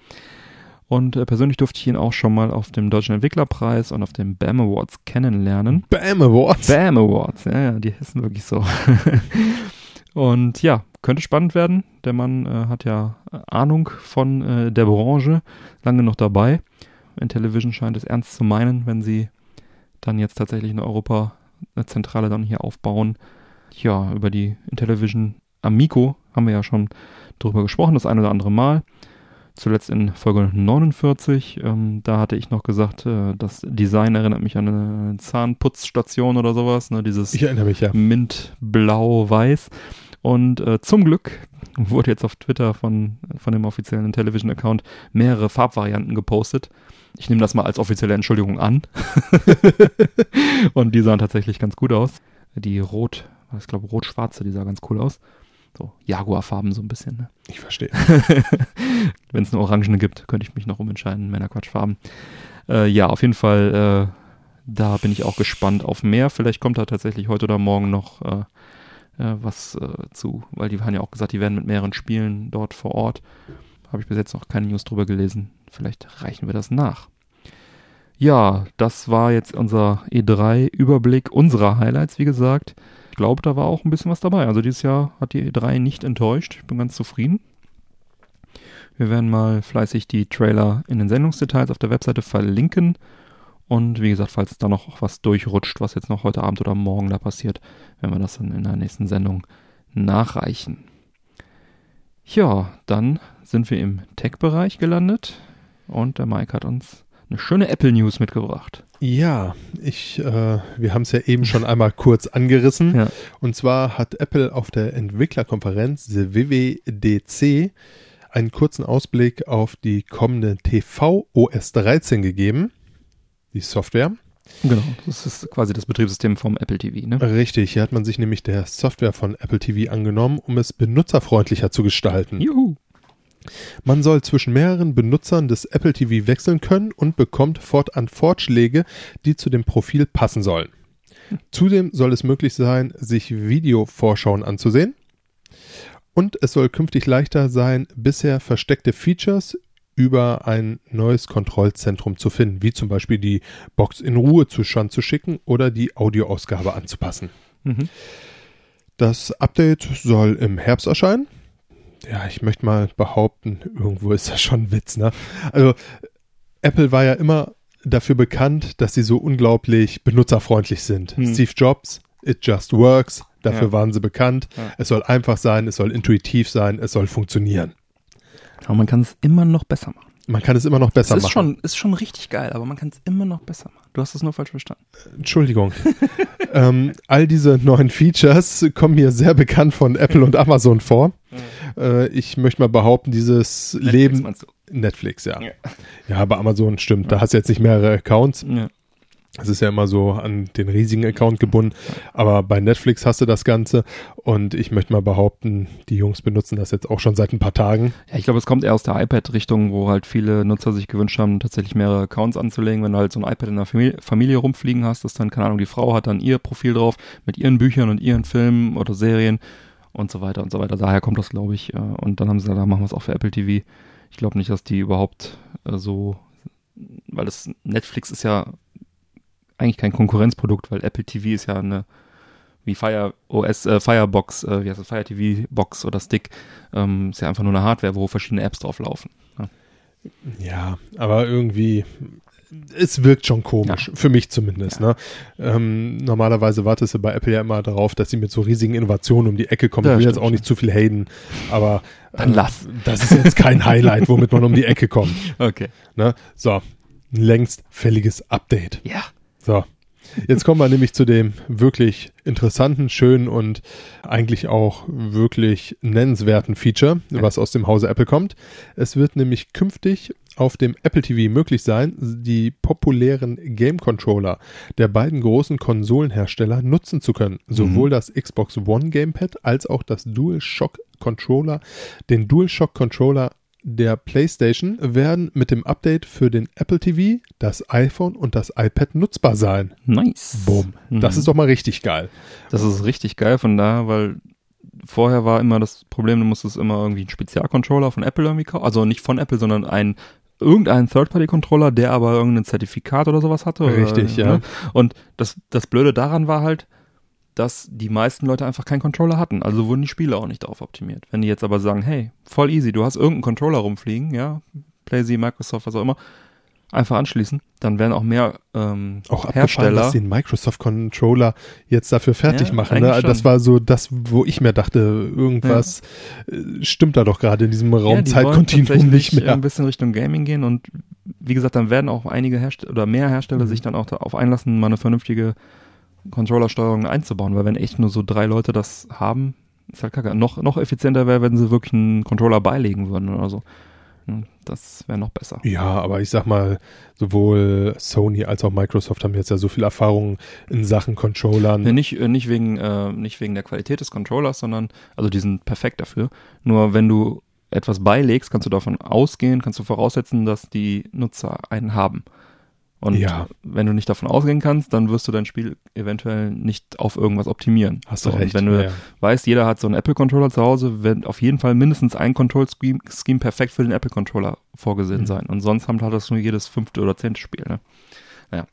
Und äh, persönlich durfte ich ihn auch schon mal auf dem Deutschen Entwicklerpreis und auf dem BAM Awards kennenlernen. Bam Awards. BAM Awards, ja, ja, die heißen wirklich so. und ja, könnte spannend werden. Der Mann äh, hat ja Ahnung von äh, der Branche, lange noch dabei. In Television scheint es ernst zu meinen, wenn sie dann jetzt tatsächlich in Europa eine Zentrale dann hier aufbauen. Ja, über die Intellivision Amico haben wir ja schon drüber gesprochen, das ein oder andere Mal. Zuletzt in Folge 49. Ähm, da hatte ich noch gesagt, äh, das Design erinnert mich an eine Zahnputzstation oder sowas. Ne? Dieses Ich erinnere mich ja. Mint, Blau, Weiß. Und äh, zum Glück wurde jetzt auf Twitter von, von dem offiziellen Television-Account mehrere Farbvarianten gepostet. Ich nehme das mal als offizielle Entschuldigung an. Und die sahen tatsächlich ganz gut aus. Die rot, ich glaube rot-schwarze, die sah ganz cool aus. So Jaguar-Farben so ein bisschen. Ne? Ich verstehe. Wenn es eine Orangene gibt, könnte ich mich noch umentscheiden. Männerquatschfarben. Äh, ja, auf jeden Fall, äh, da bin ich auch gespannt auf mehr. Vielleicht kommt da tatsächlich heute oder morgen noch äh, äh, was äh, zu, weil die haben ja auch gesagt, die werden mit mehreren Spielen dort vor Ort. Habe ich bis jetzt noch keine News drüber gelesen. Vielleicht reichen wir das nach. Ja, das war jetzt unser E3-Überblick unserer Highlights, wie gesagt. Ich glaube, da war auch ein bisschen was dabei. Also dieses Jahr hat die E3 nicht enttäuscht. Ich bin ganz zufrieden. Wir werden mal fleißig die Trailer in den Sendungsdetails auf der Webseite verlinken. Und wie gesagt, falls da noch was durchrutscht, was jetzt noch heute Abend oder morgen da passiert, werden wir das dann in der nächsten Sendung nachreichen. Ja, dann sind wir im Tech-Bereich gelandet und der Mike hat uns eine schöne Apple News mitgebracht. Ja, ich, äh, wir haben es ja eben schon einmal kurz angerissen. Ja. Und zwar hat Apple auf der Entwicklerkonferenz, der WWDC, einen kurzen Ausblick auf die kommende TV OS 13 gegeben. Die Software. Genau, das ist quasi das Betriebssystem vom Apple TV, ne? Richtig, hier hat man sich nämlich der Software von Apple TV angenommen, um es benutzerfreundlicher zu gestalten. Juhu. Man soll zwischen mehreren Benutzern des Apple TV wechseln können und bekommt fortan Vorschläge, die zu dem Profil passen sollen. Zudem soll es möglich sein, sich Videovorschauen anzusehen. Und es soll künftig leichter sein, bisher versteckte Features über ein neues Kontrollzentrum zu finden, wie zum Beispiel die Box in Ruhezustand zu schicken oder die Audioausgabe anzupassen. Mhm. Das Update soll im Herbst erscheinen. Ja, ich möchte mal behaupten, irgendwo ist das schon ein Witz, ne? Also, Apple war ja immer dafür bekannt, dass sie so unglaublich benutzerfreundlich sind. Hm. Steve Jobs, it just works, dafür Ja. waren sie bekannt. Ja. Es soll einfach sein, es soll intuitiv sein, es soll funktionieren. Aber man kann es immer noch besser machen. Man kann es immer noch Es besser ist machen. schon, ist schon richtig geil, aber man kann es immer noch besser machen. Du hast es nur falsch verstanden. Entschuldigung. ähm, all diese neuen Features kommen mir sehr bekannt von Apple und Amazon vor. Äh, ich möchte mal behaupten, dieses Leben. meinst du? Netflix, ja. Ja. Ja, bei Amazon stimmt. Da hast du jetzt nicht mehrere Accounts. Ja. Es ist ja immer so an den riesigen Account gebunden. Aber bei Netflix hast du das Ganze. Und ich möchte mal behaupten, die Jungs benutzen das jetzt auch schon seit ein paar Tagen. Ja, ich glaube, es kommt eher aus der iPad-Richtung, wo halt viele Nutzer sich gewünscht haben, tatsächlich mehrere Accounts anzulegen. Wenn du halt so ein iPad in der Familie, Familie rumfliegen hast, dass dann, keine Ahnung, die Frau hat dann ihr Profil drauf mit ihren Büchern und ihren Filmen oder Serien und so weiter und so weiter. Daher kommt das, glaube ich. äh, Und dann haben sie gesagt, machen wir es auch für Apple TV. Ich glaube nicht, dass die überhaupt äh, so, weil das Netflix ist ja eigentlich kein Konkurrenzprodukt, weil Apple TV ist ja eine wie Fire OS, äh, Firebox, äh, wie heißt das, Fire TV Box oder Stick, ähm, ist ja einfach nur eine Hardware, wo verschiedene Apps drauf laufen. Ja. Ja, aber irgendwie, es wirkt schon komisch, für mich zumindest. Ja. Ne? Ähm, normalerweise wartest du bei Apple ja immer darauf, dass sie mit so riesigen Innovationen um die Ecke kommen. Ja, ich will jetzt auch nicht zu viel haten, aber Dann äh, lass. das ist jetzt kein Highlight, womit man um die Ecke kommt. Okay. Ne? So, ein längst fälliges Update. Ja. So. Jetzt kommen wir nämlich zu dem wirklich interessanten, schönen und eigentlich auch wirklich nennenswerten Feature, was aus dem Hause Apple kommt. Es wird nämlich künftig auf dem Apple TV möglich sein, die populären Game Controller der beiden großen Konsolenhersteller nutzen zu können. Sowohl das Xbox One Gamepad als auch das DualShock Controller, den DualShock Controller der PlayStation werden mit dem Update für den Apple TV, das iPhone und das iPad nutzbar sein. Nice. Bumm. Das Mhm. ist doch mal richtig geil. Das ist richtig geil von da, weil vorher war immer das Problem, du musstest immer irgendwie einen Spezialcontroller von Apple irgendwie kaufen. Also nicht von Apple, sondern ein irgendeinen Third-Party-Controller, der aber irgendein Zertifikat oder sowas hatte. oder, Richtig, ja. ne? Und das, das Blöde daran war halt, dass die meisten Leute einfach keinen Controller hatten. Also wurden die Spiele auch nicht darauf optimiert. Wenn die jetzt aber sagen, hey, voll easy, du hast irgendeinen Controller rumfliegen, ja, PlayZ, Microsoft, was auch immer, einfach anschließen, dann werden auch mehr ähm, Auch Hersteller. dass den Microsoft Controller jetzt dafür fertig Ja, machen. Ne? Das war so das, wo ich mir dachte, irgendwas äh, stimmt da doch gerade in diesem Ja, Raumzeitkontinuum tatsächlich nicht mehr. Ein bisschen Richtung Gaming gehen und wie gesagt, dann werden auch einige Hersteller oder mehr Hersteller Mhm. sich dann auch darauf einlassen, mal eine vernünftige Controllersteuerung einzubauen, weil wenn echt nur so drei Leute das haben, ist halt kacke. Noch, noch effizienter wäre, wenn sie wirklich einen Controller beilegen würden oder so. Hm, Das wäre noch besser. Ja, aber ich sag mal, sowohl Sony als auch Microsoft haben jetzt ja so viel Erfahrung in Sachen Controllern. Nee, nicht, äh, nicht, wegen, äh, nicht wegen der Qualität des Controllers, sondern, also die sind perfekt dafür. Nur wenn du etwas beilegst, kannst du davon ausgehen, kannst du voraussetzen, dass die Nutzer einen haben. Und Ja. wenn du nicht davon ausgehen kannst, dann wirst du dein Spiel eventuell nicht auf irgendwas optimieren. Hast du So, recht. Und wenn du ja. weißt, jeder hat so einen Apple-Controller zu Hause, wird auf jeden Fall mindestens ein Control-Scheme Scheme perfekt für den Apple-Controller vorgesehen Mhm. sein. Und sonst haben halt das nur jedes fünfte oder zehnte Spiel. Ne? Naja.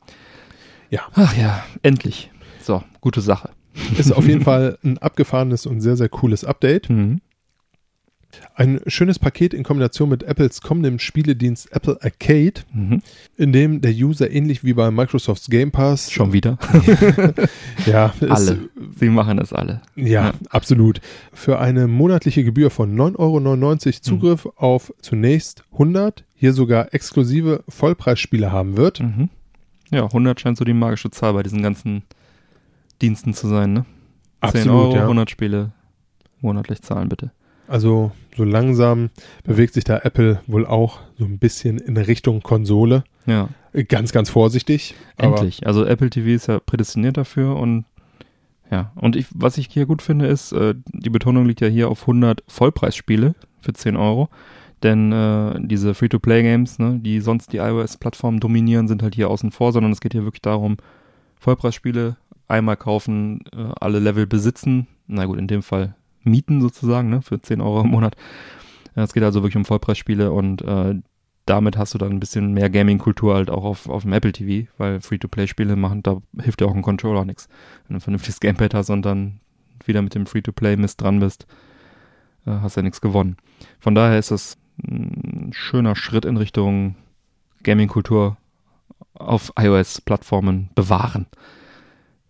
Ja. Ach ja, endlich. So, gute Sache. Ist auf jeden Fall ein abgefahrenes und sehr, sehr cooles Update. Mhm. Ein schönes Paket in Kombination mit Apples kommendem Spieledienst Apple Arcade, Mhm. in dem der User ähnlich wie bei Microsofts Game Pass Schon wieder. ja, alle. Sie machen es alle. Ja, Ja. absolut. Für eine monatliche Gebühr von 9,99 Euro Zugriff auf zunächst 100, hier sogar exklusive Vollpreisspiele haben wird. Mhm. Ja, 100 scheint so die magische Zahl bei diesen ganzen Diensten zu sein, ne? 10 Euro, ja. 100 Spiele monatlich zahlen, bitte. Also so langsam bewegt sich da Apple wohl auch so ein bisschen in Richtung Konsole. Ja, Ganz, ganz vorsichtig. endlich. Also Apple TV ist ja prädestiniert dafür und ja, und ich, was ich hier gut finde, ist, äh, die Betonung liegt ja hier auf 100 Vollpreisspiele für 10 Euro. Denn äh, diese Free-to-Play-Games, ne, die sonst die iOS-Plattform dominieren, sind halt hier außen vor, sondern es geht hier wirklich darum, Vollpreisspiele einmal kaufen, äh, alle Level besitzen, na gut, in dem Fall mieten sozusagen, ne, für 10 Euro im Monat. Es geht also wirklich um Vollpreisspiele und äh, damit hast du dann ein bisschen mehr Gaming-Kultur halt auch auf, auf dem Apple TV, weil Free-to-Play-Spiele machen, da hilft dir auch ein Controller nichts. Wenn du ein vernünftiges Gamepad hast und dann wieder mit dem Free-to-Play-Mist dran bist, äh, hast ja nichts gewonnen. Von daher ist das ein schöner Schritt in Richtung Gaming-Kultur auf iOS-Plattformen bewahren.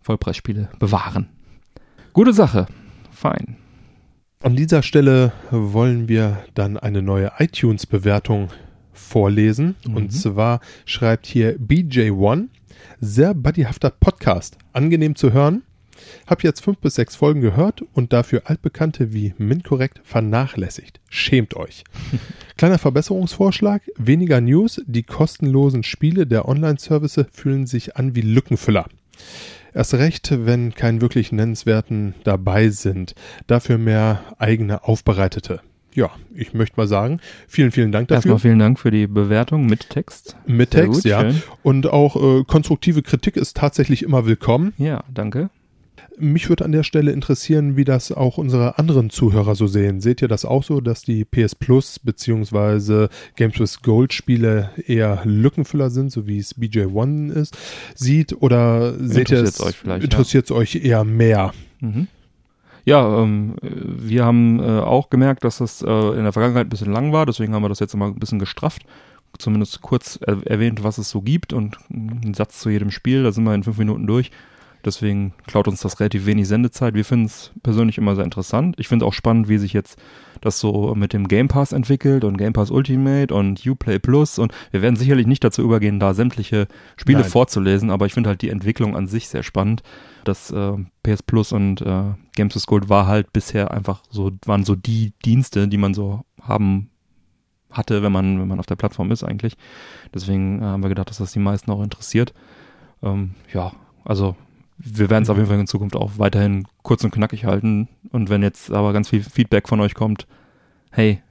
Vollpreisspiele bewahren. Gute Sache. Fein. An dieser Stelle wollen wir dann eine neue iTunes-Bewertung vorlesen. Mhm. Und zwar schreibt hier BJ1, sehr buddyhafter Podcast, angenehm zu hören. Hab jetzt fünf bis sechs Folgen gehört und dafür Altbekannte wie Minkorrekt vernachlässigt. Schämt euch. Kleiner Verbesserungsvorschlag, weniger News, die kostenlosen Spiele der Online-Service fühlen sich an wie Lückenfüller. Erst recht, wenn kein wirklich nennenswerten dabei sind. Dafür mehr eigene aufbereitete. Ja, ich möchte mal sagen, vielen, vielen Dank dafür. Erstmal vielen Dank für die Bewertung mit Text. Mit Text, gut, ja. schön. Und auch äh, konstruktive Kritik ist tatsächlich immer willkommen. Ja, danke. Mich würde an der Stelle interessieren, wie das auch unsere anderen Zuhörer so sehen. Seht ihr das auch so, dass die PS Plus bzw. Games with Gold Spiele eher Lückenfüller sind, so wie es BJ1 ist, sieht? Oder seht ihr es, euch vielleicht, ja. interessiert es euch eher mehr? Mhm. Ja, ähm, äh, wir haben äh, auch gemerkt, dass das äh, in der Vergangenheit ein bisschen lang war, deswegen haben wir das jetzt mal ein bisschen gestrafft. Zumindest kurz er erwähnt, was es so gibt und einen Satz zu jedem Spiel, da sind wir in fünf Minuten durch. Deswegen klaut uns das relativ wenig Sendezeit. Wir finden es persönlich immer sehr interessant. Ich finde auch spannend, wie sich jetzt das so mit dem Game Pass entwickelt und Game Pass Ultimate und Uplay Plus und wir werden sicherlich nicht dazu übergehen, da sämtliche Spiele Nein. vorzulesen, aber ich finde halt die Entwicklung an sich sehr spannend. Das äh, PS Plus und äh, Games with Gold war halt bisher einfach so, waren so die Dienste, die man so haben hatte, wenn man, wenn man auf der Plattform ist eigentlich. Deswegen äh, haben wir gedacht, dass das die meisten auch interessiert. Ähm, ja, also wir werden es auf jeden Fall in Zukunft auch weiterhin kurz und knackig halten. Und wenn jetzt aber ganz viel Feedback von euch kommt, hey,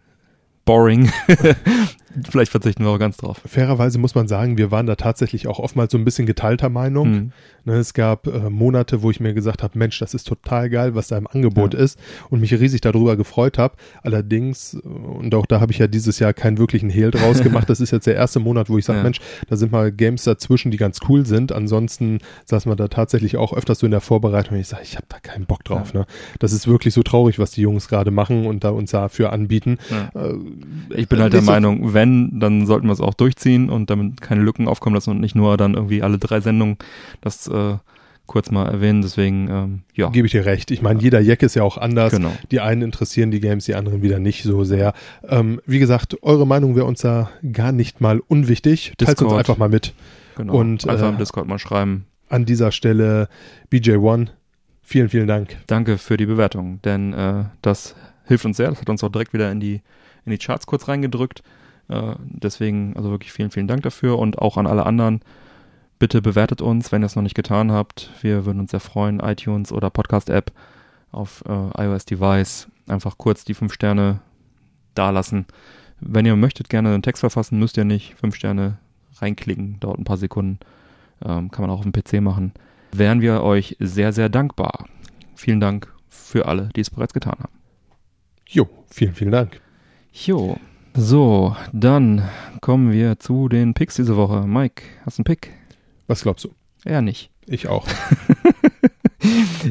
boring, vielleicht verzichten wir auch ganz drauf. Fairerweise muss man sagen, wir waren da tatsächlich auch oftmals so ein bisschen geteilter Meinung. Mhm. Ne, es gab äh, Monate, wo ich mir gesagt habe, Mensch, das ist total geil, was da im Angebot Ja. ist und mich riesig darüber gefreut habe. Allerdings, äh, und auch da habe ich ja dieses Jahr keinen wirklichen Hehl draus gemacht, das ist jetzt der erste Monat, wo ich sage, Ja. Mensch, da sind mal Games dazwischen, die ganz cool sind. Ansonsten saß man da tatsächlich auch öfters so in der Vorbereitung und ich sage, ich habe da keinen Bock drauf. Ne? Das ist wirklich so traurig, was die Jungs gerade machen und da uns dafür anbieten. Ja. Äh, Ich bin halt der nicht so- Meinung, wenn, dann sollten wir es auch durchziehen und damit keine Lücken aufkommen lassen und nicht nur dann irgendwie alle drei Sendungen das äh, kurz mal erwähnen. Deswegen, ähm, ja, Gebe ich dir recht. Ich meine, jeder Jack ist ja auch anders. genau. Die einen interessieren die Games, die anderen wieder nicht so sehr. Ähm, wie gesagt, eure Meinung wäre uns da gar nicht mal unwichtig. Teilt uns Discord. einfach mal mit. genau. Und, einfach äh, im Discord mal schreiben. An dieser Stelle BJ1, vielen, vielen Dank. Danke für die Bewertung, denn äh, das hilft uns sehr. Das hat uns auch direkt wieder in die, in die Charts kurz reingedrückt. Äh, deswegen, also wirklich vielen, vielen Dank dafür und auch an alle anderen. Bitte bewertet uns, wenn ihr es noch nicht getan habt. Wir würden uns sehr freuen. iTunes oder Podcast-App auf äh, iOS-Device. Einfach kurz die fünf Sterne dalassen. Wenn ihr möchtet, gerne einen Text verfassen, müsst ihr nicht. Fünf Sterne reinklicken, dauert ein paar Sekunden. Ähm, kann man auch auf dem PC machen. Wären wir euch sehr, sehr dankbar. Vielen Dank für alle, die es bereits getan haben. Jo, vielen, vielen Dank. Jo. So, dann kommen wir zu den Picks diese Woche. Mike, hast du einen Pick? Was glaubst du? Er nicht. Ich auch.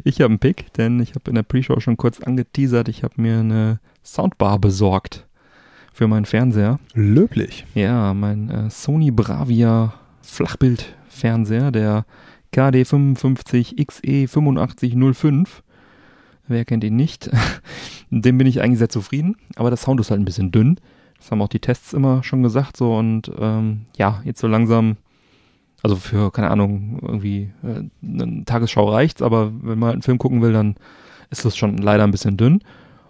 Ich habe einen Pick, denn ich habe in der Pre-Show schon kurz angeteasert, ich habe mir eine Soundbar besorgt für meinen Fernseher. Löblich. Ja, mein äh, Sony Bravia Flachbildfernseher, der KD55XE8505. Wer kennt ihn nicht? Dem bin ich eigentlich sehr zufrieden, aber der Sound ist halt ein bisschen dünn. Das haben auch die Tests immer schon gesagt so und ähm, ja, jetzt so langsam, also für, keine Ahnung, irgendwie äh, eine Tagesschau reicht's, aber wenn man halt einen Film gucken will, dann ist das schon leider ein bisschen dünn.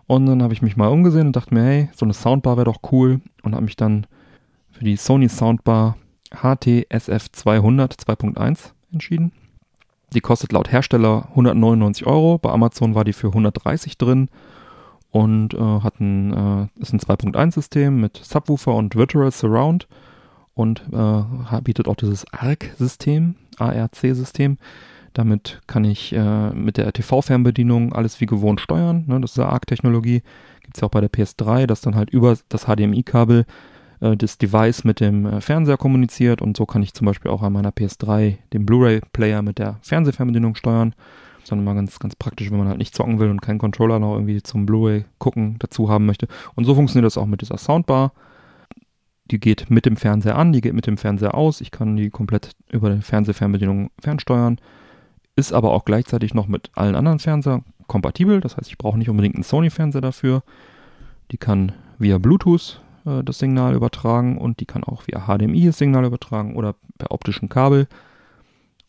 Und dann habe ich mich mal umgesehen und dachte mir, hey, so eine Soundbar wäre doch cool und habe mich dann für die Sony Soundbar HT-SF200 2.1 entschieden. Die kostet laut Hersteller 199 Euro. Bei Amazon war die für 130 drin und äh, hat ein, äh, ist ein 2.1-System mit Subwoofer und Virtual Surround und äh, bietet auch dieses ARC-System, ARC-System. Damit kann ich äh, mit der TV-Fernbedienung alles wie gewohnt steuern. Ne? Das ist ARC-Technologie. Gibt es ja auch bei der PS3, dass dann halt über das HDMI-Kabel äh, das Device mit dem äh, Fernseher kommuniziert und so kann ich zum Beispiel auch an meiner PS3 den Blu-ray-Player mit der Fernsehfernbedienung steuern. Das ist dann immer ganz, ganz praktisch, wenn man halt nicht zocken will und keinen Controller noch irgendwie zum Blu-ray gucken dazu haben möchte. Und so funktioniert das auch mit dieser Soundbar. Die geht mit dem Fernseher an, die geht mit dem Fernseher aus. Ich kann die komplett über die Fernsehfernbedienung fernsteuern. Ist aber auch gleichzeitig noch mit allen anderen Fernsehern kompatibel. Das heißt, ich brauche nicht unbedingt einen Sony-Fernseher dafür. Die kann via Bluetooth äh, das Signal übertragen und die kann auch via HDMI das Signal übertragen oder per optischen Kabel.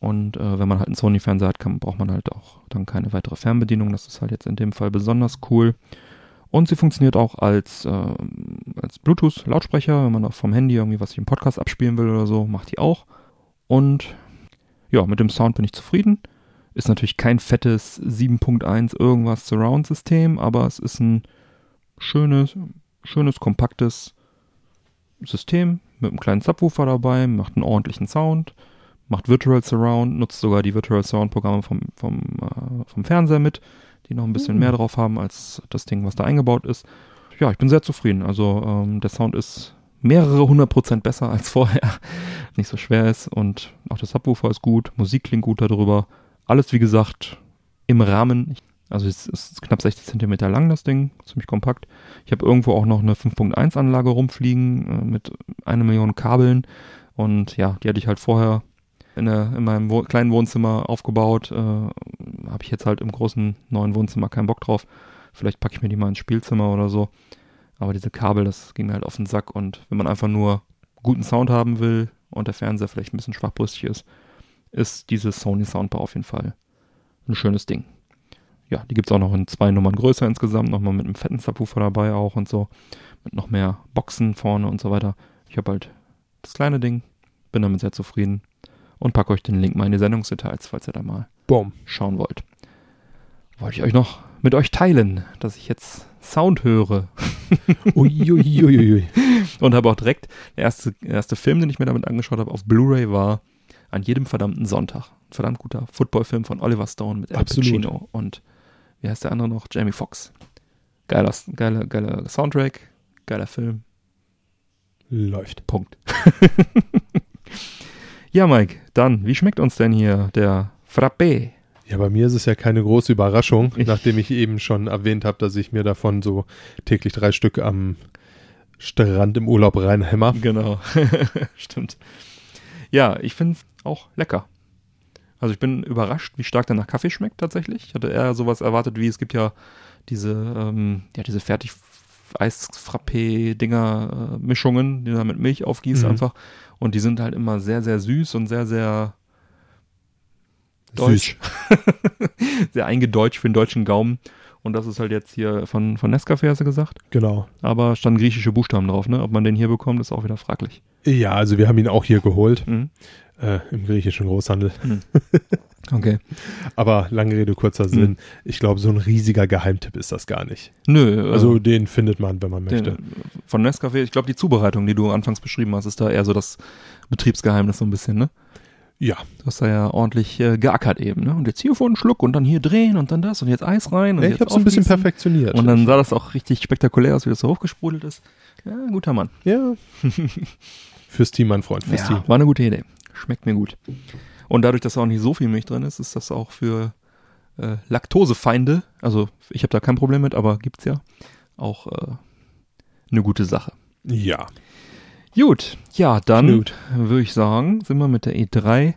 Und äh, wenn man halt einen Sony-Fernseher hat, kann, braucht man halt auch dann keine weitere Fernbedienung. Das ist halt jetzt in dem Fall besonders cool. Und sie funktioniert auch als, äh, als Bluetooth-Lautsprecher, wenn man auch vom Handy irgendwie was ich im Podcast abspielen will oder so, macht die auch. Und ja, mit dem Sound bin ich zufrieden. Ist natürlich kein fettes 7.1 irgendwas Surround-System, aber es ist ein schönes, schönes, kompaktes System mit einem kleinen Subwoofer dabei, macht einen ordentlichen Sound, macht Virtual Surround, nutzt sogar die Virtual Surround Programme vom, vom, äh, vom Fernseher mit, die noch ein bisschen mhm. mehr drauf haben als das Ding, was da eingebaut ist. Ja, ich bin sehr zufrieden. Also ähm, der Sound ist mehrere hundert Prozent besser als vorher. Nicht so schwer ist und auch der Subwoofer ist gut, Musik klingt gut darüber. Alles, wie gesagt, im Rahmen. Also es ist knapp 60 Zentimeter lang, das Ding, ziemlich kompakt. Ich habe irgendwo auch noch eine 5.1 Anlage rumfliegen äh, mit einer Million Kabeln. Und ja, die hatte ich halt vorher in, der, in meinem Wo kleinen Wohnzimmer aufgebaut. Äh, habe ich jetzt halt im großen neuen Wohnzimmer keinen Bock drauf. Vielleicht packe ich mir die mal ins Spielzimmer oder so. Aber diese Kabel, das ging mir halt auf den Sack. Und wenn man einfach nur guten Sound haben will und der Fernseher vielleicht ein bisschen schwachbrüstig ist, ist diese Sony Soundbar auf jeden Fall ein schönes Ding ja, die gibt es auch noch in zwei Nummern größer insgesamt, nochmal mit einem fetten Subwoofer dabei auch und so, mit noch mehr Boxen vorne und so weiter. Ich habe halt das kleine Ding, bin damit sehr zufrieden und packe euch den Link mal in die Sendungsdetails, falls ihr da mal Boom. schauen wollt. Wollte ich euch noch mit euch teilen, dass ich jetzt Sound höre. Uiuiuiui. und habe auch direkt, der erste, erste Film, den ich mir damit angeschaut habe, auf Blu-ray war An jedem verdammten Sonntag. Ein verdammt guter Footballfilm von Oliver Stone mit Al Pacino und wie heißt der andere noch? Jamie Foxx. Geiler, geiler, geiler Soundtrack, geiler Film. Läuft. Punkt. ja, Mike, dann, wie schmeckt uns denn hier der Frappé? Ja, bei mir ist es ja keine große Überraschung, nachdem ich eben schon erwähnt habe, dass ich mir davon so täglich drei Stück am Strand im Urlaub reinhämmer. Genau, stimmt. Ja, ich finde es auch lecker. Also ich bin überrascht, wie stark der nach Kaffee schmeckt tatsächlich. Ich hatte eher sowas erwartet, wie es gibt ja diese, ähm, ja, diese fertig Eisfrappé-Dinger, äh, Mischungen, die du da mit Milch aufgießt mhm. einfach. Und die sind halt immer sehr, sehr süß und sehr, sehr deutsch. sehr eingedeutscht für den deutschen Gaumen. Und das ist halt jetzt hier von, von Nescafé, hast du gesagt? Genau. Aber standen griechische Buchstaben drauf, ne? Ob man den hier bekommt, ist auch wieder fraglich. Ja, also wir haben ihn auch hier geholt. Mhm. Äh, Im griechischen Großhandel. Mhm. Okay. Aber lange Rede, kurzer Sinn. Mhm. Ich glaube, so ein riesiger Geheimtipp ist das gar nicht. Nö. Also äh, den findet man, wenn man möchte. Den, von Nescafé, ich glaube, die Zubereitung, die du anfangs beschrieben hast, ist da eher so das Betriebsgeheimnis so ein bisschen, ne? Ja. Du hast da ja ordentlich äh, geackert eben, ne? Und jetzt hier vor einen Schluck und dann hier drehen und dann das und jetzt Eis rein. Und ja, ich habe es ein bisschen perfektioniert. Und dann sah das auch richtig spektakulär aus, wie das so hochgesprudelt ist. Ja, guter Mann. Ja. fürs Team, mein Freund, fürs ja, Team. War eine gute Idee. Schmeckt mir gut. Und dadurch, dass auch nicht so viel Milch drin ist, ist das auch für äh, Laktosefeinde, also ich habe da kein Problem mit, aber gibt's ja auch äh, eine gute Sache. Ja. Gut, ja, dann würde ich sagen, sind wir mit der E3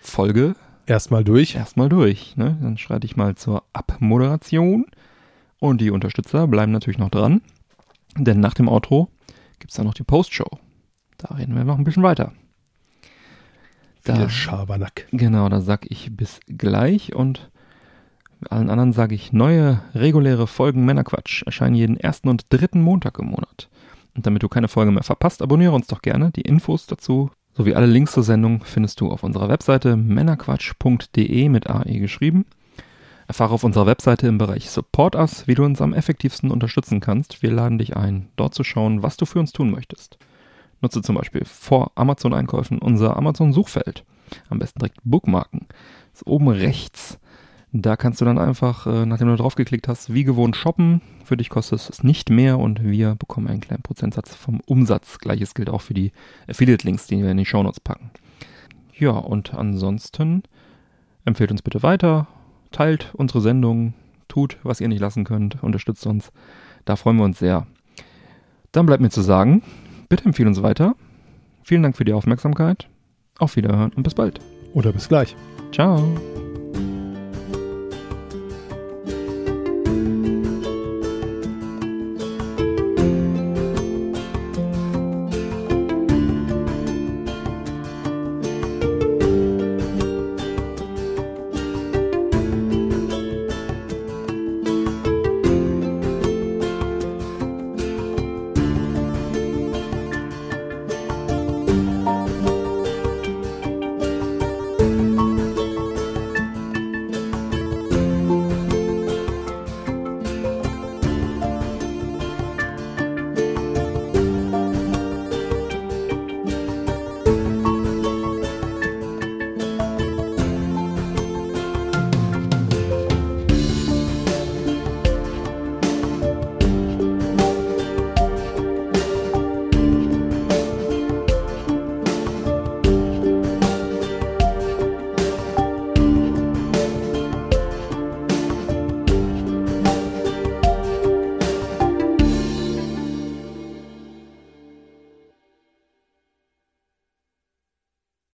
Folge Erstmal durch. erstmal durch. Ne? Dann schreite ich mal zur Abmoderation. Und die Unterstützer bleiben natürlich noch dran. Denn nach dem Outro gibt's dann noch die Postshow. Da reden wir noch ein bisschen weiter. Da, Schabernack. genau, da sag ich bis gleich und allen anderen sage ich, neue reguläre Folgen Männerquatsch erscheinen jeden ersten und dritten Montag im Monat. Und damit du keine Folge mehr verpasst, abonniere uns doch gerne. Die Infos dazu sowie alle Links zur Sendung findest du auf unserer Webseite männerquatsch.de mit AE geschrieben. Erfahre auf unserer Webseite im Bereich Support Us, wie du uns am effektivsten unterstützen kannst. Wir laden dich ein, dort zu schauen, was du für uns tun möchtest. Nutze zum Beispiel vor Amazon-Einkäufen unser Amazon-Suchfeld. Am besten direkt Bookmarken. Das ist oben rechts. Da kannst du dann einfach, äh, nachdem du draufgeklickt hast, wie gewohnt shoppen. Für dich kostet es nicht mehr und wir bekommen einen kleinen Prozentsatz vom Umsatz. Gleiches gilt auch für die Affiliate-Links, die wir in die Shownotes packen. Ja, und ansonsten empfehlt uns bitte weiter, teilt unsere Sendung, tut, was ihr nicht lassen könnt, unterstützt uns. Da freuen wir uns sehr. Dann bleibt mir zu sagen, bitte empfehlen uns weiter. Vielen Dank für die Aufmerksamkeit. Auf Wiederhören und bis bald. Oder bis gleich. Ciao.